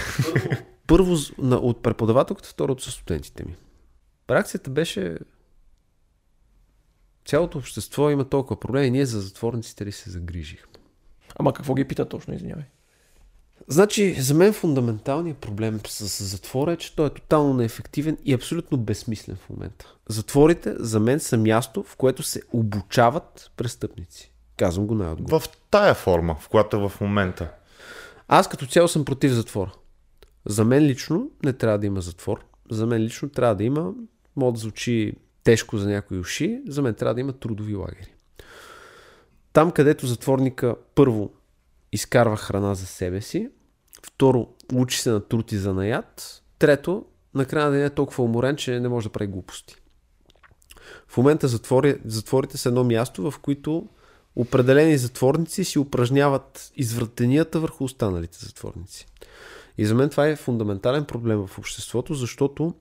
Първо з- на, от преподавателката, второто са студентите ми. Реакцията беше цялото общество има толкова проблеми, ние за затворниците ли се загрижихме. Ама какво ги пита точно, извинявай? Значи, за мен фундаменталният проблем с, затвора е, че той е тотално неефективен и абсолютно безсмислен в момента. Затворите за мен са място, в което се обучават престъпници. Казвам го най-отгоре. в тая форма, в която е в момента. Аз като цяло съм против затвора. За мен лично не трябва да има затвор. За мен лично трябва да има, може да звучи тежко за някои уши, за мен трябва да има трудови лагери. Там, където затворника първо изкарва храна за себе си, второ учи се на труд и занаят, трето накрая да не е толкова уморен, че не може да прави глупости. В момента затвори, затворите са едно място, в които определени затворници си упражняват извратенията върху останалите затворници. И за мен това е фундаментален проблем в обществото, защото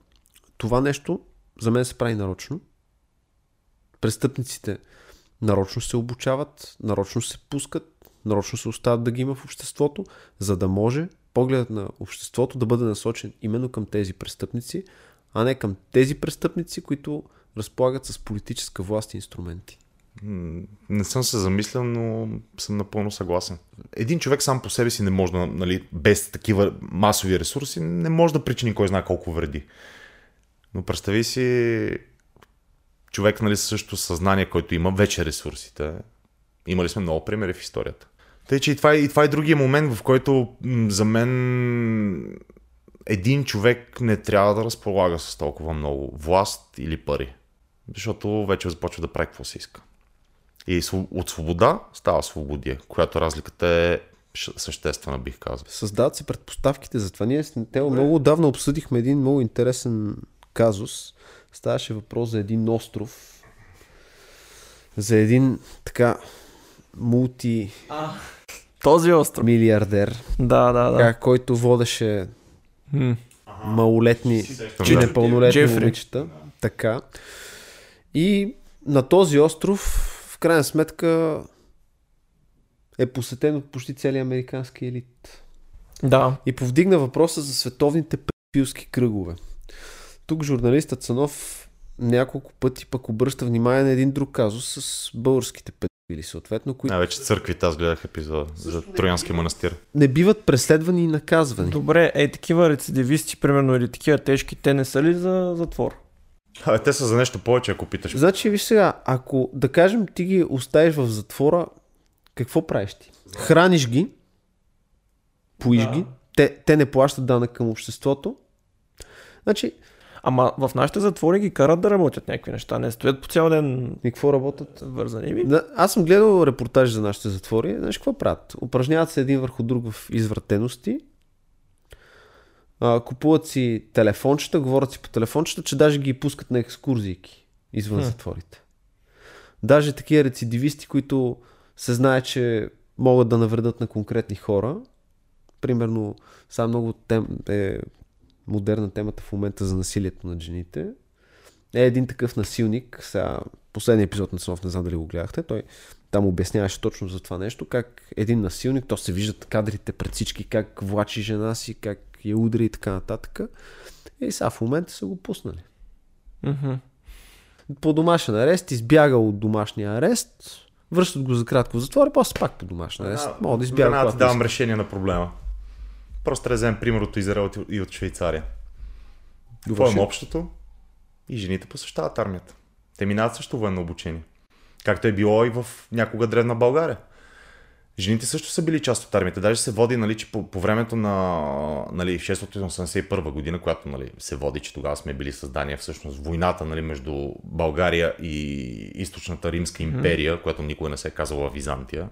това нещо за мен се прави нарочно. Престъпниците нарочно се обучават, нарочно се пускат, нарочно се остават да ги има в обществото, за да може погледът на обществото да бъде насочен именно към тези престъпници, а не към тези престъпници, които разполагат с политическа власт и инструменти. Не съм се замислял, но съм напълно съгласен. Един човек сам по себе си не може да, нали, без такива масови ресурси, не може да причини кой знае колко вреди. Но представи си човек нали, също съзнание, който има вече ресурсите. Имали сме много примери в историята. Тъй, че и това, е, и това е другия момент, в който за мен един човек не трябва да разполага с толкова много власт или пари. Защото вече започва да прави какво си иска. И от свобода става свободия, която разликата е съществена, бих казал. Създават се предпоставките за това. Ние с Тео много отдавна обсъдихме един много интересен казус. Ставаше въпрос за един остров, за един така мулти Този остров. милиардер, Да, да, да. как, който водеше М. малолетни и непълнолетни Джефри. момичета. Така. И на този остров, в крайна сметка, е посетен от почти целият американски елит. Да. И повдигна въпроса за световните пилски кръгове. Тук журналистът Цанов няколко пъти пък обръща внимание на един друг казус с българските педофили, съответно, които Най-вече църквите, аз гледах епизода за Троянски манастир. не биват преследвани и наказвани. Добре, е такива рецидивисти, примерно, или такива тежки, те не са ли за затвор? Абе, те са за нещо повече, ако питаш. Значи, виж сега, ако да кажем ти ги оставиш в затвора, какво правиш ти? Храниш ги, поиш ги, те, те не плащат данък към обществото. Значи, Ама в нашите затвори ги карат да работят някакви неща, не стоят по цял ден и какво работят? вързани ми. Да, аз съм гледал репортаж за нашите затвори. Знаеш какво правят? Упражняват се един върху друг в извратености. А, купуват си телефончета, говорят си по телефончета, че даже ги пускат на екскурзийки извън Хм. затворите. Даже такива рецидивисти, които се знае, че могат да навредят на конкретни хора. Примерно, сега много тем, е модерна темата в момента за насилието над жените. Е един такъв насилник, сега последния епизод на Цанов, не знам дали го гледахте, той там обясняваше точно за това нещо, как един насилник, то се виждат кадрите пред всички, как влачи жена си, как я удари и така нататък. И сега в момента са го пуснали. Мгм. По домашен арест, избягал от домашния арест, връщат го за кратко в затвор и после пак по домашен арест. Мога да избяга. Когато давам иска. решение на проблема. Просто да вземем пример от Израел и от Швейцария. Какво Довърши. има общото? И жените посещават армията. Те минават също военно обучение. Както е било и в някога древна България. Жените също са били част от армията. Даже се води, нали, че по, по времето на нали, 681 година, която нали, се води, че тогава сме били създания всъщност войната нали, между България и източната Римска империя, която никога не се е казала Византия,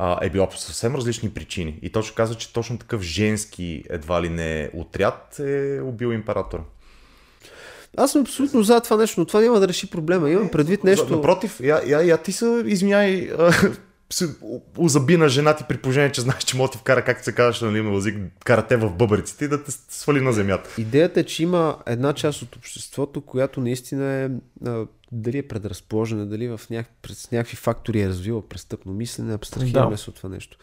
а, е било по съвсем различни причини. И точно казва, че точно такъв женски едва ли не отряд е убил императора. Аз съм абсолютно за това нещо, но това няма да реши проблема. Имам предвид нещо. Напротив, я, я, я ти се извиняй, озаби на жена ти при положение, че знаеш, че може да ти вкара, както се казваш на има език, карате в бъбриците и да те свали на земята. Идеята е, че има една част от обществото, която наистина е дали е предразположена, дали в няк... през някакви фактори е развила престъпно мислене, абстрахираме Да. се от това нещо.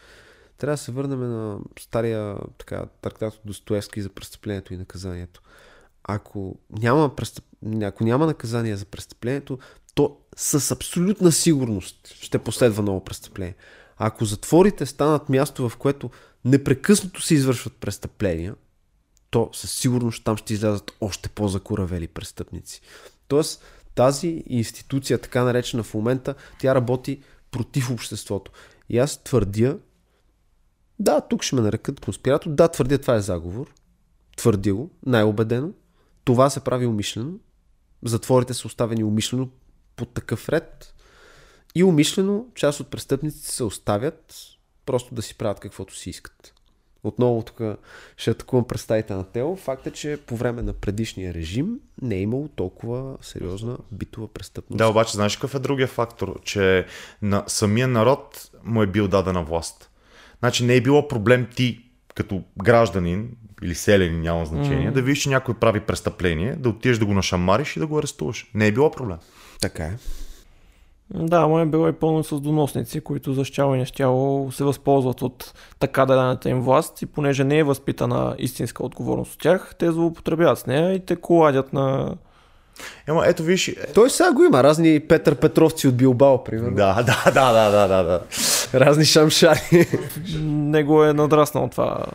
Трябва да се върнем на стария така, трактат от Достоевски за престъплението и наказанието. Ако няма, престъп... ако няма наказание за престъплението, то с абсолютна сигурност ще последва ново престъпление. А ако затворите станат място, в което непрекъснато се извършват престъпления, то със сигурност там ще излязат още по-закоравели престъпници. Тоест, тази институция, така наречена в момента, тя работи против обществото. И аз твърдя, да, тук ще ме нарекат конспиратор, да, твърдя, това е заговор, твърдя го, най-убедено, това се прави умишлено, затворите са оставени умишлено под такъв ред. И умишлено част от престъпниците се оставят просто да си правят каквото си искат. Отново тук ще атакувам представите на Тео. Факт е, че по време на предишния режим не е имало толкова сериозна битова престъпност. Да, обаче знаеш какъв е другия фактор? Че на самия народ му е бил дадена власт. Значи не е било проблем ти като гражданин или селянин, няма значение, mm. да видиш, че някой прави престъпление, да отидеш да го нашамариш и да го арестуваш. Не е било проблем. Така е. Да, ама е било и пълно с доносници, които за щяло и нещяло се възползват от така дадената им власт и понеже не е възпитана истинска отговорност от тях, те злоупотребяват с нея и те коладят на... Ема ето виж, е, Той сега го има. Разни Петър Петровци от Билбао, примерно. да, да, да, да, да, да, да. Разни шамшари. Него е надраснал това.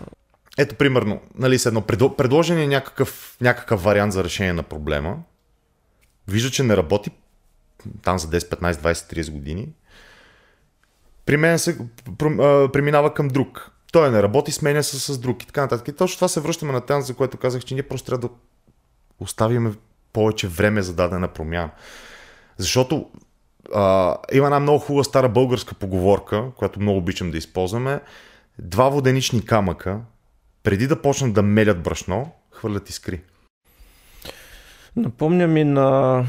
Ето, примерно, нали, с едно, предложен е някакъв, някакъв вариант за решение на проблема. вижда, че не работи там за 10, 15, 20, 30 години, при мен се преминава към друг. Той не работи, сменя се с друг и така нататък. И точно това се връщаме на тази, за което казах, че ние просто трябва да оставим повече време за дадена промяна. Защото а, има една много хубава стара българска поговорка, която много обичам да използваме. Два воденични камъка, преди да почнат да мелят брашно, хвърлят искри. Напомня ми на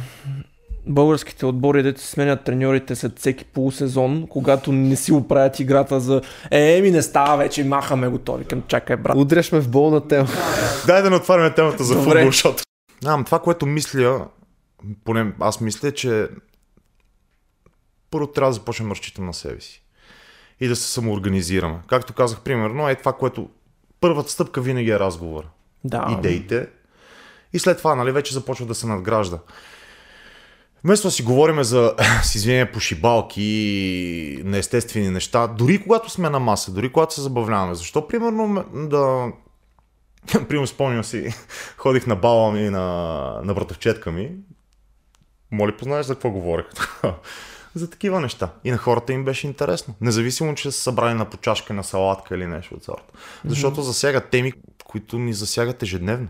българските отбори, дете сменят треньорите след всеки полусезон, когато не си оправят играта за е, ми не става вече, махаме го то. Викам, чакай, брат. Удряш ме в болна тема. Дай да не отваряме темата за футбол, защото... А, това, което мисля, поне аз мисля, че първо трябва да започнем да разчитам на себе си. И да се самоорганизираме. Както казах, примерно, е това, което първата стъпка винаги е разговор. Да. Идеите. И след това, нали, вече започва да се надгражда. Вместо да си говорим за, с извинение, пошибалки и неестествени неща, дори когато сме на маса, дори когато се забавляваме. Защо, примерно, да... Примерно спомням си, ходих на бала ми, на, на братовчетка ми. Моли, познаеш за какво говорех? за такива неща. И на хората им беше интересно. Независимо, че са събрали на почашка на салатка или нещо от сорта. Защото засягат теми, които ни засягат ежедневно.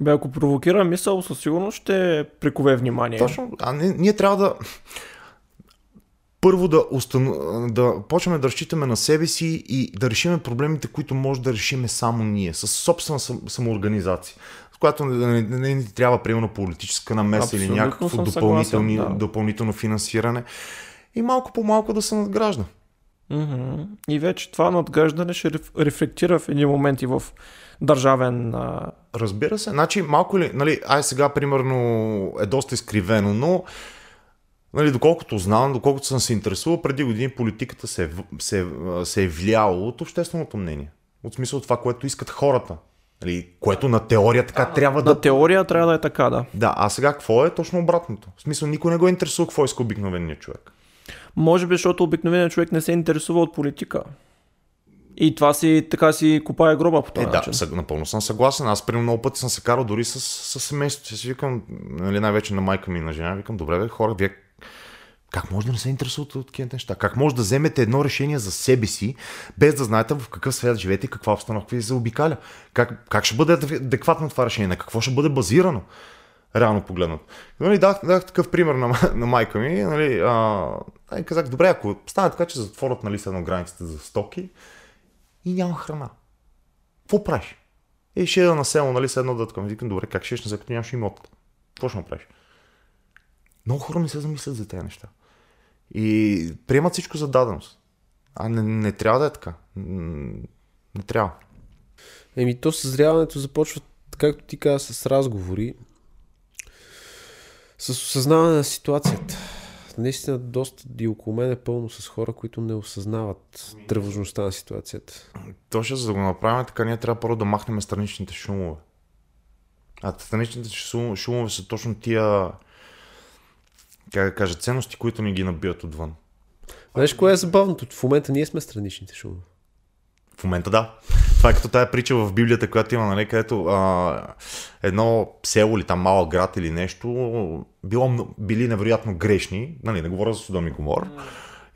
Бе, ако провокира мисъл, със сигурност ще прикове внимание. Точно. А ние, ние трябва да първо да, устану... да почнем да разчитаме на себе си и да решиме проблемите, които може да решиме само ние, с собствена самоорганизация. С която не, не, не ни трябва, примерно, политическа намеса Абсолютно или някакво допълнителни, да. допълнително финансиране. И малко по малко да се надгражда. Mm-hmm. И вече това надграждане ще рефлектира в един момент и в държавен. А... Разбира се. Значи, малко ли, нали, ай сега, примерно, е доста изкривено, но Нали, доколкото знам, доколкото съм се интересувал, преди години политиката се е, се, се е влияло от общественото мнение. От смисъл това, което искат хората. Нали, което на теория така да, трябва да... На теория трябва да е така, да. Да, а сега какво е? Точно обратното. В смисъл, никой не го интересува какво иска обикновения човек. Може би, защото обикновеният човек не се интересува от политика. И това си така си купае гроба по този е, начин. Да, напълно съм съгласен. Аз примерно много пъти съм се карал дори с, с семейството. Си викам, нали, най-вече на майка ми и на жена, викам, добре, бе, хора, вие как може да не се интересувате от такива неща? Как може да вземете едно решение за себе си, без да знаете в какъв свят живеете и каква обстановка ви заобикаля? Как, как ще бъде адекватно това решение? На какво ще бъде базирано? Реално погледнато. Нали, дах, дах такъв пример на, на майка ми. Нали, а, и казах, добре, ако стане така, че затворят нали, едно границите за стоки и няма храна. Какво правиш? И ще да насело, нали, с едно дътка. Викам, добре, как ще ще, като нямаш имот? Какво ще направиш? Много хора не се замислят за тези неща. И приемат всичко за даденост. А не, не трябва да е така. Не трябва. Еми, то съзряването започва, както ти каза, с разговори, с осъзнаване на ситуацията. Наистина, доста и около мен е пълно с хора, които не осъзнават тревожността на ситуацията. Точно за да го направим така, ние трябва първо да махнем страничните шумове. А страничните шумове са точно тия как да кажа, ценности, които ни ги набиват отвън. Знаеш, кое е забавното? В момента ние сме страничните шумове. В момента да. Това е като тая притча в Библията, която има, нали, където а, едно село или там малък град или нещо, било, били невероятно грешни, нали, не говоря за Содом и Гомор,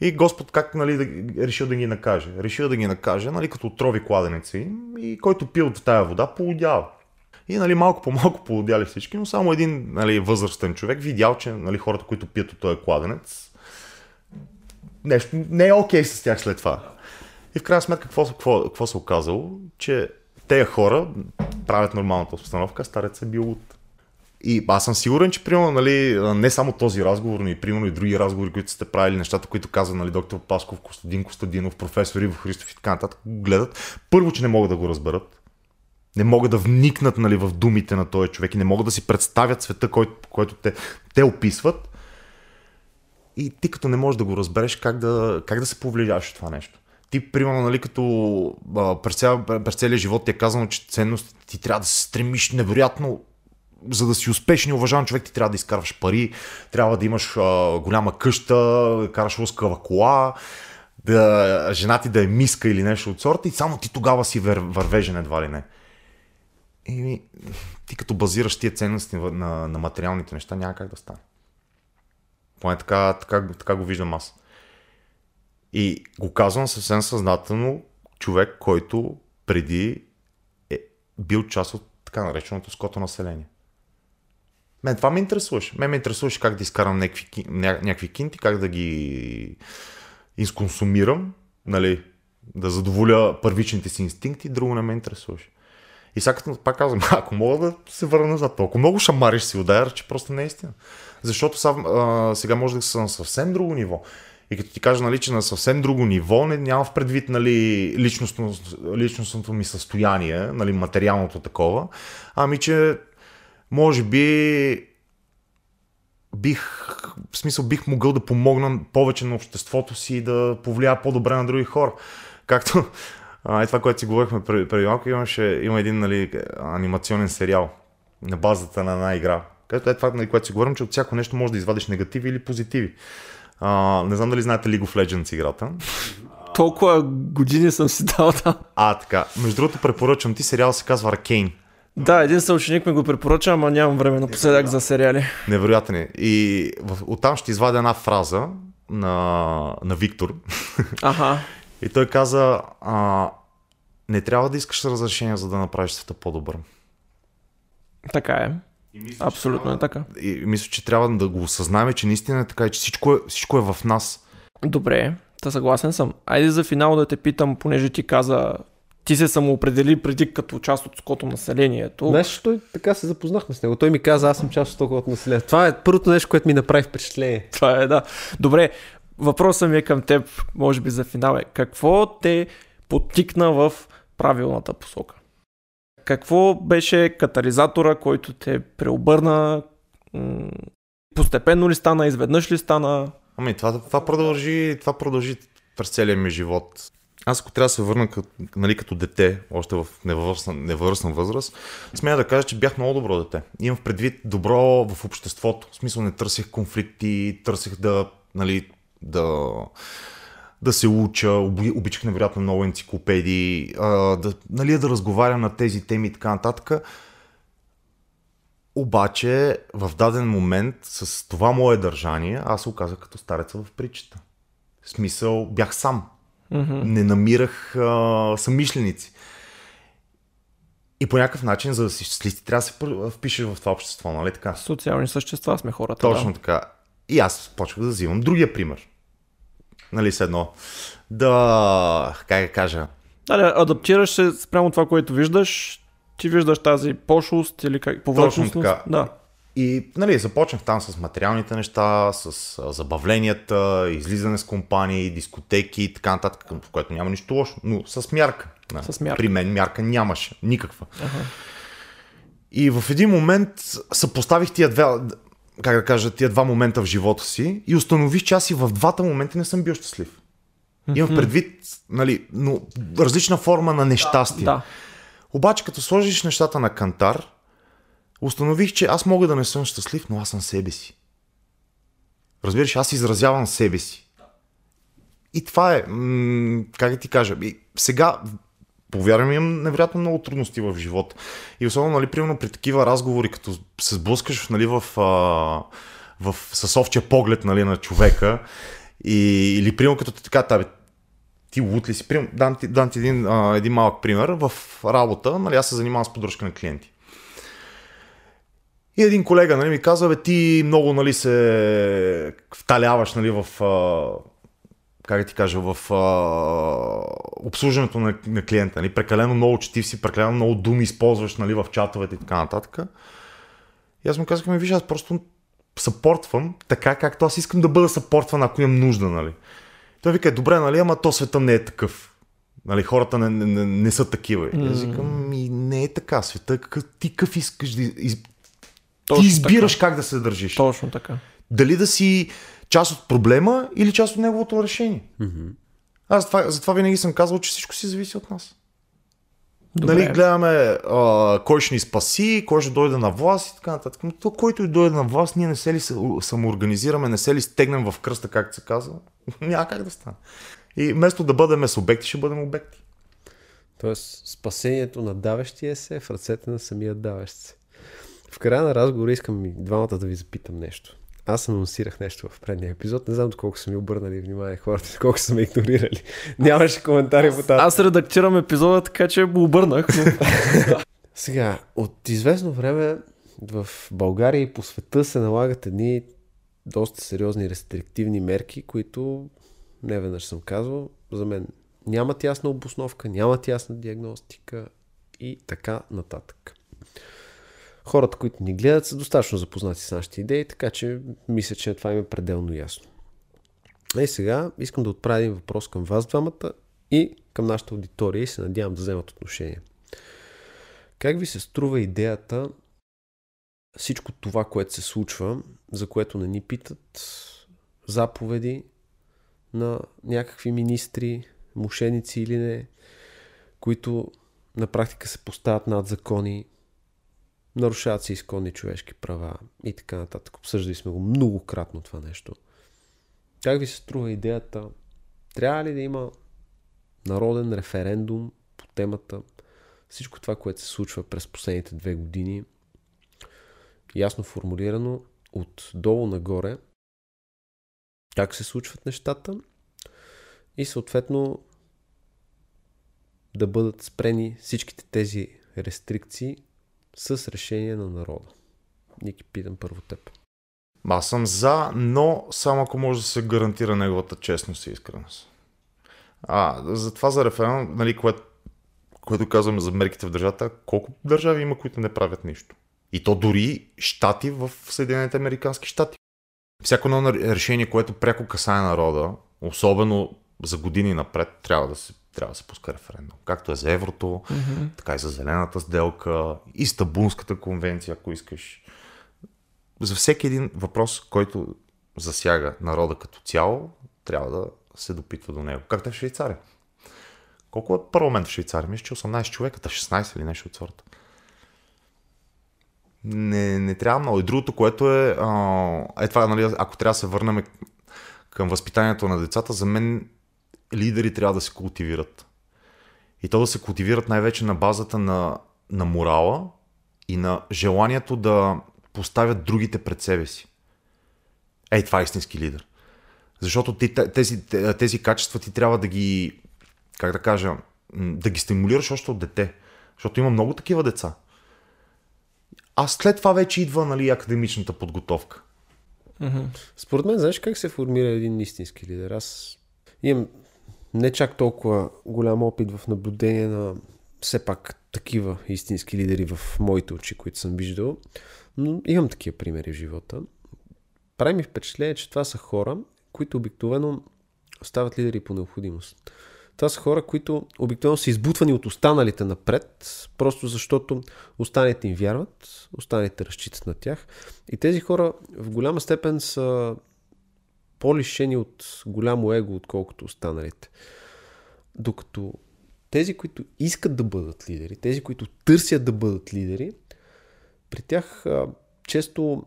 и Господ как нали, да, решил да ги накаже? Решил да ги накаже, нали, като отрови кладенеца и който пил от тая вода, полудява. И нали, малко по малко полудяли всички, но само един нали, възрастен човек видял, че нали, хората, които пият от този кладенец, нещо не е окей okay с тях след това. И в крайна сметка, какво, какво, какво се оказало? Че тези хора правят нормалната обстановка, старец е бил от. И аз съм сигурен, че примерно, нали, не само този разговор, но и примерно и други разговори, които сте правили, нещата, които каза нали, доктор Пасков, Костадин Костадинов, професор Иво Христов и така нататък, гледат. Първо, че не могат да го разберат не могат да вникнат нали, в думите на този човек и не могат да си представят света, който, който те, те описват. И ти като не можеш да го разбереш, как да, как да се повлияваш от това нещо. Ти, примерно, нали, като а, през, цял, през целия живот ти е казано, че ценност ти трябва да се стремиш невероятно за да си успешен и уважаван човек, ти трябва да изкарваш пари, трябва да имаш а, голяма къща, караш лъскава кола, да, жена ти да е миска или нещо от сорта и само ти тогава си вър, вървежен едва ли не. И ти като базираш тия ценности на, на материалните неща, няма как да стане. Поне така, така, така го виждам аз. И го казвам съвсем съзнателно човек, който преди е бил част от така нареченото ското население. Мен това ме интересуваше. Мен ме интересуваше как да изкарам някакви, някакви кинти, как да ги изконсумирам, нали, да задоволя първичните си инстинкти, друго не ме интересуваше. И сега като пак казвам, ако мога да се върна назад, толкова много шамариш си удар, че просто не е истина. Защото са, а, сега може да на съвсем друго ниво. И като ти кажа, нали, че на съвсем друго ниво, не, няма в предвид нали, личностно, личностното ми състояние, нали, материалното такова, ами че може би бих, в смисъл бих могъл да помогна повече на обществото си и да повлия по-добре на други хора. Както а, е това, което си говорихме преди, преди малко, имаше, има един нали, анимационен сериал на базата на една игра. Където е това, на нали, което си говорим, че от всяко нещо може да извадиш негативи или позитиви. А, не знам дали знаете League of Legends играта. Толкова години съм си дал там. А, така. Между другото, препоръчвам ти сериал се казва Аркейн. Да, един съученик ми го препоръча, ама нямам време напоследък за сериали. Невероятен е. И оттам ще извадя една фраза на, на Виктор. Ага. И той каза, а, не трябва да искаш разрешение, за да направиш света по-добър. Така е. Мисля, Абсолютно трябва, е така. И мисля, че трябва да го осъзнаем, че наистина е така и че всичко е, всичко е в нас. Добре, та съгласен съм. Айде за финал да те питам, понеже ти каза, ти се самоопредели преди като част от ското населението. Знаеш, той така се запознахме с него. Той ми каза, аз съм част от от населението. Това е първото нещо, което ми направи впечатление. Това е, да. Добре, въпросът ми е към теб, може би за финал е. Какво те потикна в правилната посока? Какво беше катализатора, който те преобърна? Постепенно ли стана, изведнъж ли стана? Ами това, това, продължи, това продължи през целия ми живот. Аз ако трябва да се върна като, нали, като дете, още в невъзрастна, възраст, смея да кажа, че бях много добро дете. Имам предвид добро в обществото. В смисъл не търсих конфликти, търсих да, нали, да, да се уча, обичах невероятно много енциклопедии, да, нали, да разговарям на тези теми и така нататък. Обаче в даден момент с това мое държание аз се оказах като стареца в притчата. В смисъл бях сам. Mm-hmm. Не намирах а, самишленици. И по някакъв начин, за да си щастлив, трябва да се впишеш в това общество, нали така? Социални същества сме хората. Точно да. така. И аз почвах да взимам другия пример. Нали, с едно. Да, как да кажа. Да, адаптираш се спрямо това, което виждаш. Ти виждаш тази пошлост или как, повърхностност. Точно така. Да. И нали, започнах там с материалните неща, с забавленията, излизане с компании, дискотеки и така нататък, в което няма нищо лошо, но с мярка. Да. С мярка. При мен мярка нямаше, никаква. Ага. И в един момент съпоставих тия две, как да кажа, тия два момента в живота си и установих, че аз и в двата момента не съм бил щастлив. Mm-hmm. Имам предвид, нали, но различна форма на нещастие. Да. Обаче, като сложиш нещата на кантар, установих, че аз мога да не съм щастлив, но аз съм себе си. Разбираш, аз изразявам себе си. И това е, м- как да ти кажа, и сега, повярвам, имам невероятно много трудности в живота. И особено, нали, примерно при такива разговори, като се сблъскаш нали, в, а, в, с овчия поглед нали, на човека, и, или примерно като така, табе, ти лут ли си? Примерно, дам ти, дам ти един, а, един малък пример. В работа, нали, аз се занимавам с поддръжка на клиенти. И един колега нали, ми каза, бе, ти много нали, се вталяваш нали, в, а, как ти кажа, в а, обслужването на, на клиента. Нали, прекалено много четив си, прекалено много думи използваш нали, в чатовете и така нататък. И аз му казах, ми виж, аз просто съпортвам така, както аз искам да бъда съпортван, ако имам нужда. Нали. Той вика, добре, нали, ама то света не е такъв. Нали, хората не, не, не са такива. Mm. Аз викам, и не е така. Света, какъв, ти какъв искаш да из, Точно ти избираш така. как да се държиш. Точно така. Дали да си част от проблема или част от неговото решение. Mm-hmm. Аз това, затова винаги съм казвал, че всичко си зависи от нас. Добре. Нали, гледаме а, кой ще ни спаси, кой ще дойде на власт и така нататък. Но то, който и дойде на власт, ние не се ли самоорганизираме, не се ли стегнем в кръста, както се казва, няма как да стане. И вместо да бъдем субекти, ще бъдем обекти. Тоест, спасението на давещия се е в ръцете на самия давещ се. В края на разговора искам и двамата да ви запитам нещо. Аз анонсирах нещо в предния епизод. Не знам доколко са ми обърнали внимание хората, колко са ме игнорирали. Нямаше коментари по тази. Аз редактирам епизода, така че го обърнах. Но... Сега, от известно време в България и по света се налагат едни доста сериозни рестриктивни мерки, които не веднъж съм казвал, за мен нямат ясна обосновка, нямат ясна диагностика и така нататък. Хората, които ни гледат, са достатъчно запознати с нашите идеи, така че мисля, че това им е пределно ясно. И сега искам да отправя един въпрос към вас двамата и към нашата аудитория и се надявам да вземат отношение. Как ви се струва идеята всичко това, което се случва, за което не ни питат заповеди на някакви министри, мошеници или не, които на практика се поставят над закони, нарушават се изконни човешки права и така нататък. Обсъждали сме го многократно това нещо. Как ви се струва идеята? Трябва ли да има народен референдум по темата? Всичко това, което се случва през последните две години, ясно формулирано от долу нагоре, как се случват нещата и съответно да бъдат спрени всичките тези рестрикции с решение на народа. Ники, питам първо теб. Аз съм за, но само ако може да се гарантира неговата честност и искреност. А, за това за референдум, нали, което, което казваме за мерките в държавата, колко държави има, които не правят нищо? И то дори щати в Съединените Американски щати. Всяко едно решение, което пряко касае народа, особено за години напред, трябва да се, трябва да се пуска референдум. Както е за еврото, mm-hmm. така и за зелената сделка, и Стабунската конвенция, ако искаш. За всеки един въпрос, който засяга народа като цяло, трябва да се допитва до него. Както е в Швейцария. Колко е парламент в Швейцария? Мисля, че 18 човека, 16 или нещо от сорта не, не трябва много. И другото, което е, а, е това, нали, ако трябва да се върнем към възпитанието на децата, за мен лидери трябва да се култивират. И то да се култивират най-вече на базата на, на морала и на желанието да поставят другите пред себе си. Ей, това е истински лидер. Защото ти, тези, тези качества ти трябва да ги, как да кажа, да ги стимулираш още от дете. Защото има много такива деца. А след това вече идва нали, академичната подготовка. Mm-hmm. Според мен, знаеш как се формира един истински лидер? Аз имам не чак толкова голям опит в наблюдение на все пак такива истински лидери в моите очи, които съм виждал, но имам такива примери в живота. Прави ми впечатление, че това са хора, които обикновено стават лидери по необходимост. Това са хора, които обикновено са избутвани от останалите напред, просто защото останалите им вярват, останалите разчитат на тях. И тези хора в голяма степен са по-лишени от голямо его, отколкото останалите. Докато тези, които искат да бъдат лидери, тези, които търсят да бъдат лидери, при тях често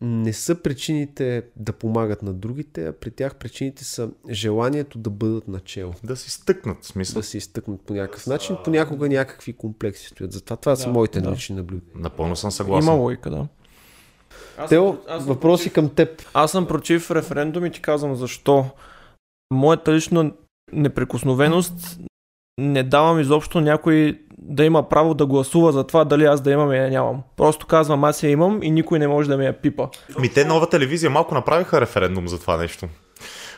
не са причините да помагат на другите, а при тях причините са желанието да бъдат начало. Да си стъкнат, смисъл. Да си стъкнат по някакъв начин. Понякога някакви комплекси стоят. Затова това да, са моите да. лични наблюдения. Напълно съм съгласен. Има логика, да. Аз Тео, аз въпроси против, към теб. Аз съм против референдум и ти казвам защо. Моята лична неприкосновеност не давам изобщо някой да има право да гласува за това дали аз да имам или нямам. Просто казвам аз я имам и никой не може да ми я пипа. Ми те нова телевизия малко направиха референдум за това нещо.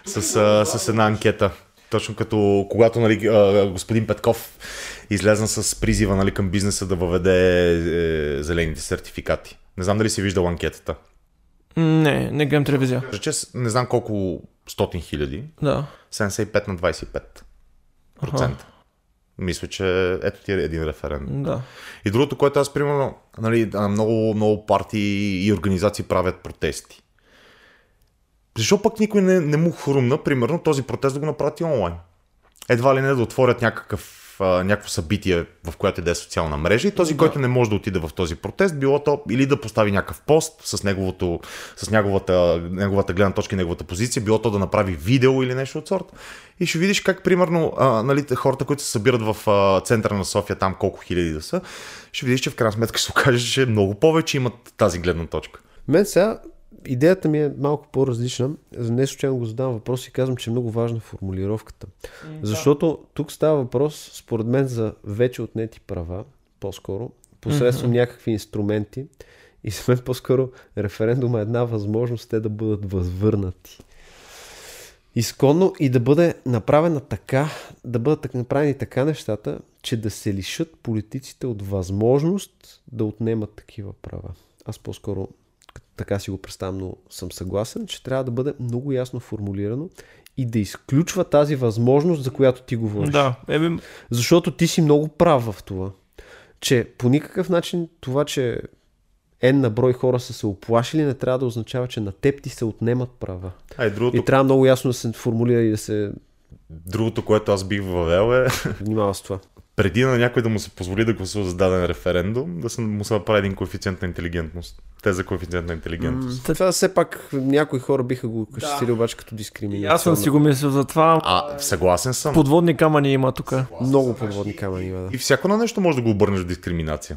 С, а, с една анкета. Точно като когато нали, господин Петков излезна с призива нали, към бизнеса да въведе е, зелените сертификати. Не знам дали си виждал анкетата. Не, не гледам телевизия. Рече, не знам колко стотин хиляди. Да. 75 на 25 процента. Мисля, че ето ти е един референдум. Да. И другото, което аз, примерно, нали, много, много партии и организации правят протести. Защо пък никой не, не му хрумна, примерно, този протест да го направи онлайн? Едва ли не да отворят някакъв някакъв, а, някакво събитие, в което и да е социална мрежа и този, Да. който не може да отиде в този протест, било то или да постави някакъв пост с, неговото, с неговата, неговата гледна точка и неговата позиция, било то да направи видео или нещо от сорт. И ще видиш как, примерно, а, нали, хората, които се събират в а, центъра на София, там колко хиляди да са, ще видиш, че в крайна сметка ще се окаже, че много повече имат тази гледна точка. Мен сега идеята ми е малко по-различна. Не случайно го задавам въпрос и казвам, че е много важна формулировката. Защото тук става въпрос, според мен, за вече отнети права, по-скоро, посредством някакви инструменти. И за мен по-скоро референдума е една възможност те да бъдат възвърнати. Изконно и да бъде направена така, да бъдат направени така нещата, че да се лишат политиците от възможност да отнемат такива права. Аз по-скоро така си го представям, но съм съгласен, че трябва да бъде много ясно формулирано и да изключва тази възможност, за която ти говориш. Да, еми, Защото ти си много прав в това. Че по никакъв начин това, че N на брой хора са се оплашили, не трябва да означава, че на теб ти се отнемат права. А и другото, И трябва много ясно да се формулира и да се другото, което аз бих въвел е внимава с това. Преди на някой да му се позволи да гласува за даден референдум, да се, му се направи един коефициент на интелигентност. Те за коефициент на интелигентност. Това все пак някои хора биха го кашестили обаче като дискриминация. аз съм си го мислил за това. А, съгласен съм. Подводни камъни има тук. Много подводни камъни има, да. И всяко на нещо може да го обърнеш в дискриминация.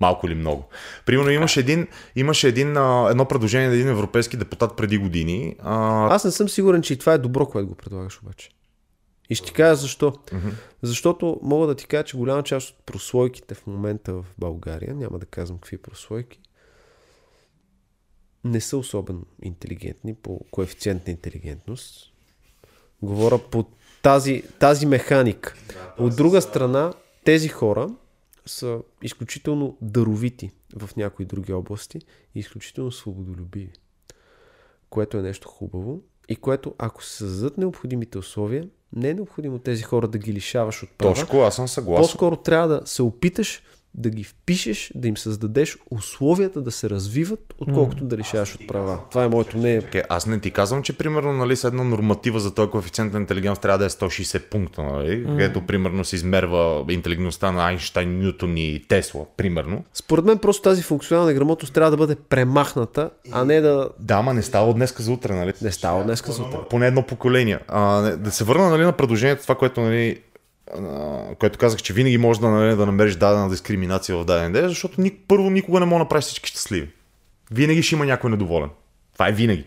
Малко или много. Примерно имаше, един, имаше един, а, едно предложение на един европейски депутат преди години. А, Аз не съм сигурен, че и това е добро, което го предлагаш обаче. И ще ти кажа защо. Защото мога да ти кажа, че голяма част от прослойките в момента в България, няма да казвам какви прослойки, не са особено интелигентни по коефициент на интелигентност. Говоря по тази, тази механика. От друга страна, тези хора са изключително даровити в някои други области и изключително свободолюбиви което е нещо хубаво и което, ако се създадат необходимите условия, не е необходимо тези хора да ги лишаваш от права. Точко, аз съм съгласен. По-скоро трябва да се опиташ да ги впишеш, да им създадеш условията да се развиват, отколкото да лишаваш от права. Това е моето мнение. Okay, аз не ти казвам, че примерно нали, с една норматива за този коефициент на интелигентност трябва да е 160 пункта, нали, mm. където примерно се измерва интелигентността на Айнштайн, Ньютон и Тесла, примерно. Според мен просто тази функционална грамотност трябва да бъде премахната, а не да Да, ма не става от днеска за утре, нали? не става днес сутрин. Поне едно поколение. А, не- да се върна нали, на предложението, това, което, нали, което казах, че винаги можеш да, нали, да намериш дадена дискриминация в даден ден, защото ни, първо никога не мога да направиш всички щастливи. Винаги ще има някой недоволен. Това е винаги.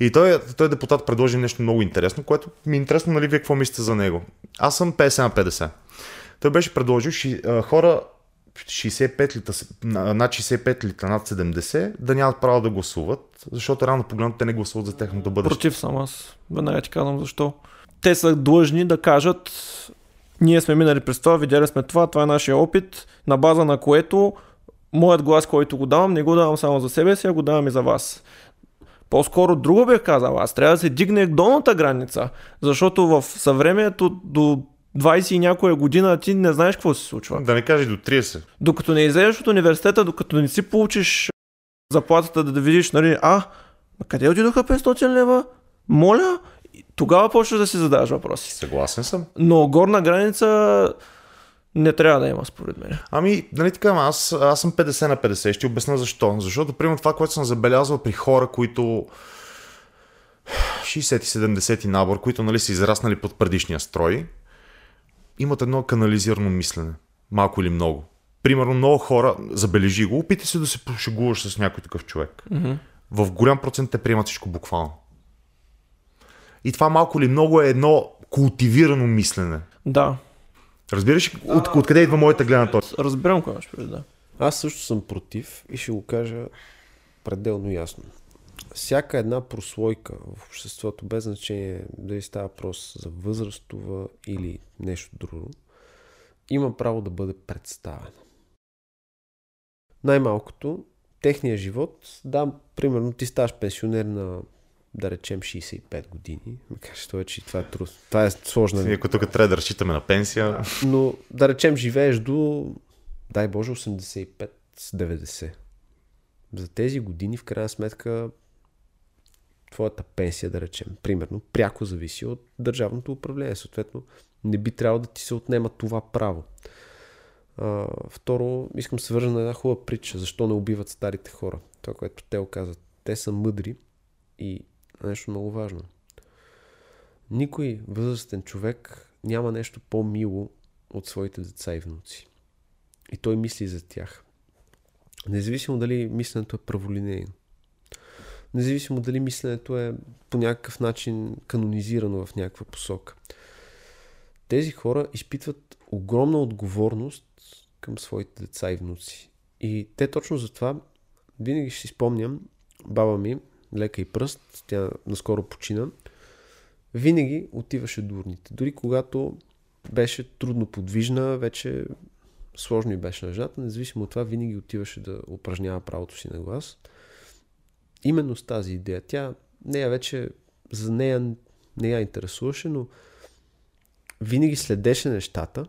И той, той депутат предложи нещо много интересно, което ми е интересно, нали, вие какво мислите за него. Аз съм 50 на 50. Той беше предложил ши, а, хора 65 лита, на- над 65 лита, над 70, да нямат право да гласуват, защото рано погледнато те не гласуват за техното бъдеще. Против съм аз. Веднага ти казвам защо. Те са длъжни да кажат ние сме минали през това, видяли сме това, това е нашия опит, на база на което моят глас, който го давам, не го давам само за себе си, а го давам и за вас. По-скоро друго бих казал, аз трябва да се дигне долната граница, защото в съвремието до 20 и някоя година ти не знаеш какво се случва. Да не кажеш до 30. Докато не излезеш от университета, докато не си получиш заплатата да, да видиш, нали, а, къде отидоха 500 лева? Моля? Тогава почваш да си задаваш въпроси. Съгласен съм. Но горна граница не трябва да има, според мен. Ами, нали така, аз, аз съм 50 на 50. Ще ти обясня защо. Защото, примерно, това, което съм забелязал при хора, които 60-70 набор, които нали, са израснали под предишния строй, имат едно канализирано мислене. Малко или много. Примерно, много хора, забележи го, опитай се да се пошегуваш с някой такъв човек. Mm-hmm. В голям процент те приемат всичко буквално. И това малко или много е едно култивирано мислене. Да, Разбираш ли от, откъде идва моята гледна точка? разбирам какво имаш преди, да. Аз също съм против и ще го кажа пределно ясно. Всяка една прослойка в обществото, без значение дали става въпрос за възрастова или нещо друго, има право да бъде представена. Най-малкото, техния живот, да, примерно ти ставаш пенсионер на да речем 65 години. Ме кажеш, това е, че това е труд. Това е сложна. И ако тук трябва да разчитаме на пенсия, Но да речем живееш до, дай Боже, 85-90. За тези години, в крайна сметка, твоята пенсия, да речем, примерно, пряко зависи от държавното управление. Съответно, Не би трябвало да ти се отнема това право. А, второ, искам се вържа на една хубава притча. Защо не убиват старите хора? Това, което те оказват. Те са мъдри и нещо много важно. Никой възрастен човек няма нещо по-мило от своите деца и внуци. И той мисли за тях. Независимо дали мисленето е праволинейно. Независимо дали мисленето е по някакъв начин канонизирано в някаква посока. Тези хора изпитват огромна отговорност към своите деца и внуци. И те точно за това винаги ще си спомням баба ми, лека и пръст, тя наскоро почина, винаги отиваше до урните. Дори когато беше трудно подвижна, вече сложно и беше на жената, независимо от това, винаги отиваше да упражнява правото си на глас. Именно с тази идея. Тя, нея вече, за нея не я интересуваше, но винаги следеше нещата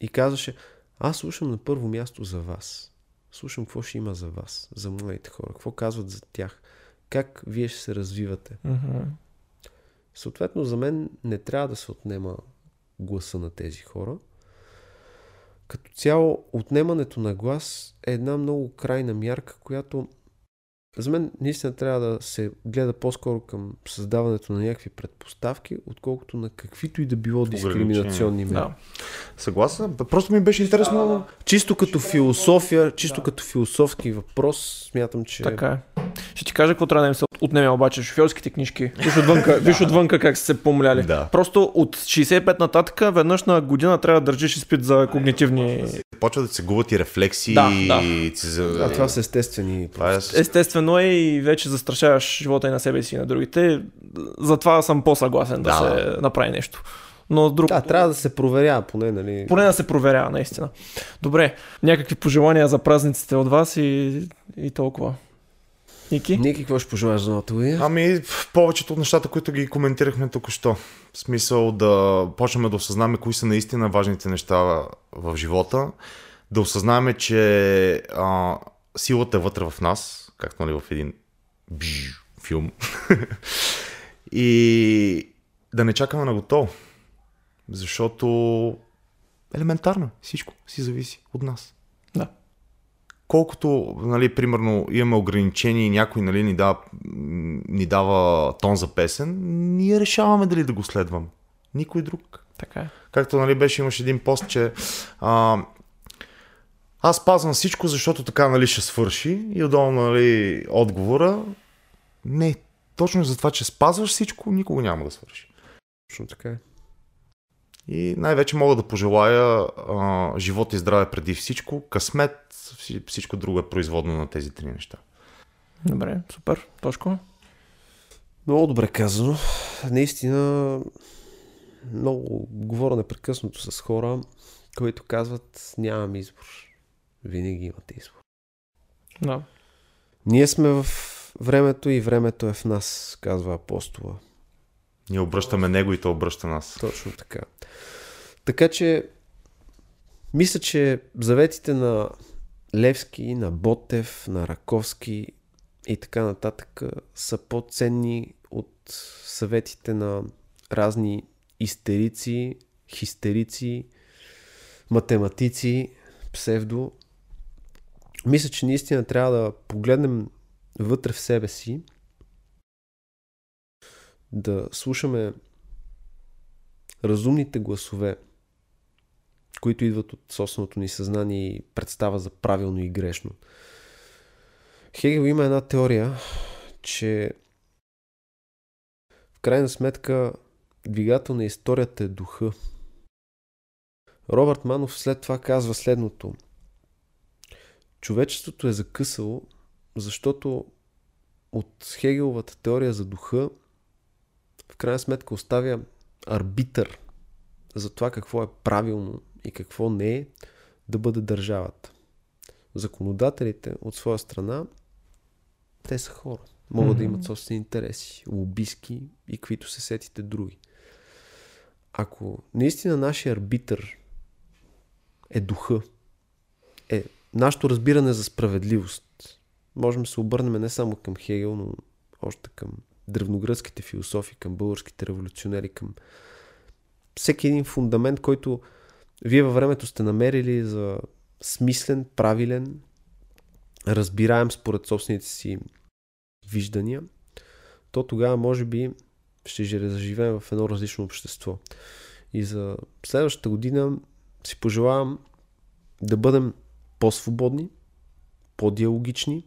и казваше, аз слушам на първо място за вас. Слушам какво ще има за вас, за младите хора, какво казват за тях, как вие ще се развивате. Mm-hmm. Съответно, за мен не трябва да се отнема гласа на тези хора. Като цяло, отнемането на глас е една много крайна мярка, която за мен наистина трябва да се гледа по-скоро към създаването на някакви предпоставки, отколкото на каквито и да било дискриминационни мерки. Да. Съгласен. Просто ми беше интересно. Чисто като философия, чисто да. като философски въпрос, смятам, че. Така е. Ще ти кажа какво трябва да им се отнеме обаче. Шофьорските книжки. Виж отвънка, виж отвънка как са се помляли. Да. Просто от 65 нататък веднъж на година трябва да държиш изпит за когнитивни. Почва да се губят и рефлекси. Да, да. И... да това са естествени. Това е... Естествено е и вече застрашаваш живота и на себе си и на другите. Затова съм по-съгласен да, да се направи нещо. Но друг... Да, трябва да се проверява поне, нали? Поне да се проверява, наистина. Добре, някакви пожелания за празниците от вас и, и толкова. Ники? Ники, какво ще пожелаш за новата година? Ами, повечето от нещата, които ги коментирахме тук що. В смисъл да почнем да осъзнаме кои са наистина важните неща в живота. Да осъзнаваме, че а, силата е вътре в нас, както нали в един бж, филм. и да не чакаме на готово. Защото елементарно всичко си зависи от нас. Колкото, нали, примерно, имаме ограничения и някой нали, ни, дава, ни дава тон за песен, ние решаваме дали да го следвам. Никой друг. Така е. Както нали, беше, имаш един пост, че а, аз пазвам всичко, защото така нали, ще свърши. И отдолу нали, отговора. Не, точно за това, че спазваш всичко, никога няма да свърши. Точно така е. И най-вече мога да пожелая а, живот и здраве преди всичко, късмет, всичко друго е производно на тези три неща. Добре, супер. Тошко? Много добре казано. Наистина, много говоря непрекъснато с хора, които казват нямам избор. Винаги имате избор. Да. Ние сме в времето и времето е в нас, казва апостола. Ние обръщаме него и то обръща нас. Точно така. Така че, мисля, че заветите на Левски, на Ботев, на Раковски и така нататък са по-ценни от съветите на разни истерици, хистерици, математици, псевдо. Мисля, че наистина трябва да погледнем вътре в себе си, да слушаме разумните гласове, които идват от собственото ни съзнание и представа за правилно и грешно. Хегел има една теория, че в крайна сметка двигател на историята е духа. Робърт Манов след това казва следното. Човечеството е закъсало, защото от Хегеловата теория за духа в крайна сметка оставя арбитър за това какво е правилно и какво не е да бъде държавата. Законодателите от своя страна, те са хора. Могат mm-hmm. да имат собствени интереси, лобиски и каквито се сетите други. Ако наистина нашия арбитър е духа, е нашето разбиране за справедливост, можем да се обърнем не само към Хегел, но още към древногръцките философи, към българските революционери, към всеки един фундамент, който вие във времето сте намерили за смислен, правилен, разбираем според собствените си виждания, то тогава може би ще заживеем в едно различно общество. И за следващата година си пожелавам да бъдем по-свободни, по-диалогични,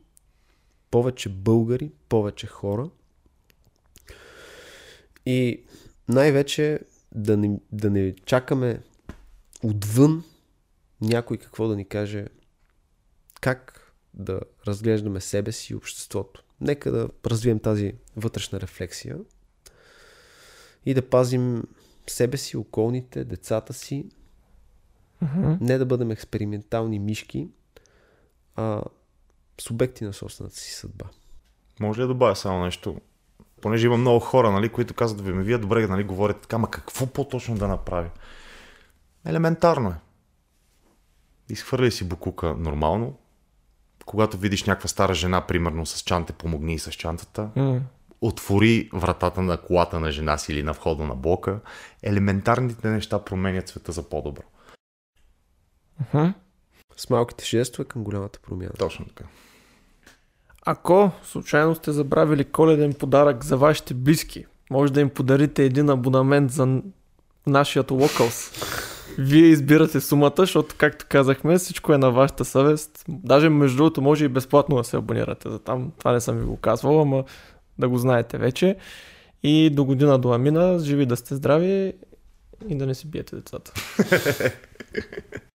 повече българи, повече хора. И най-вече да не, да не чакаме отвън някой какво да ни каже как да разглеждаме себе си и обществото. Нека да развием тази вътрешна рефлексия и да пазим себе си, околните, децата си. Mm-hmm. Не да бъдем експериментални мишки, а субекти на собствената си съдба. Може ли да добавя само нещо? Понеже има много хора, нали, които казват, ви, вие добре нали, говорите така, ма какво по-точно да направи? Елементарно е. Изхвърли си букука нормално. Когато видиш някаква стара жена, примерно с чанте, помогни и с чантата. Mm. Отвори вратата на колата на жена си или на входа на блока. Елементарните неща променят света за по-добро. Mm-hmm. С малките жестове към голямата промяна. Точно така. Ако случайно сте забравили коледен подарък за вашите близки, може да им подарите един абонамент за нашият локалс. Вие избирате сумата, защото, както казахме, всичко е на вашата съвест. Даже, между другото, може и безплатно да се абонирате за там. Това не съм ви го казвал, ама да го знаете вече. И до година до Амина, живи да сте здрави и да не си биете децата.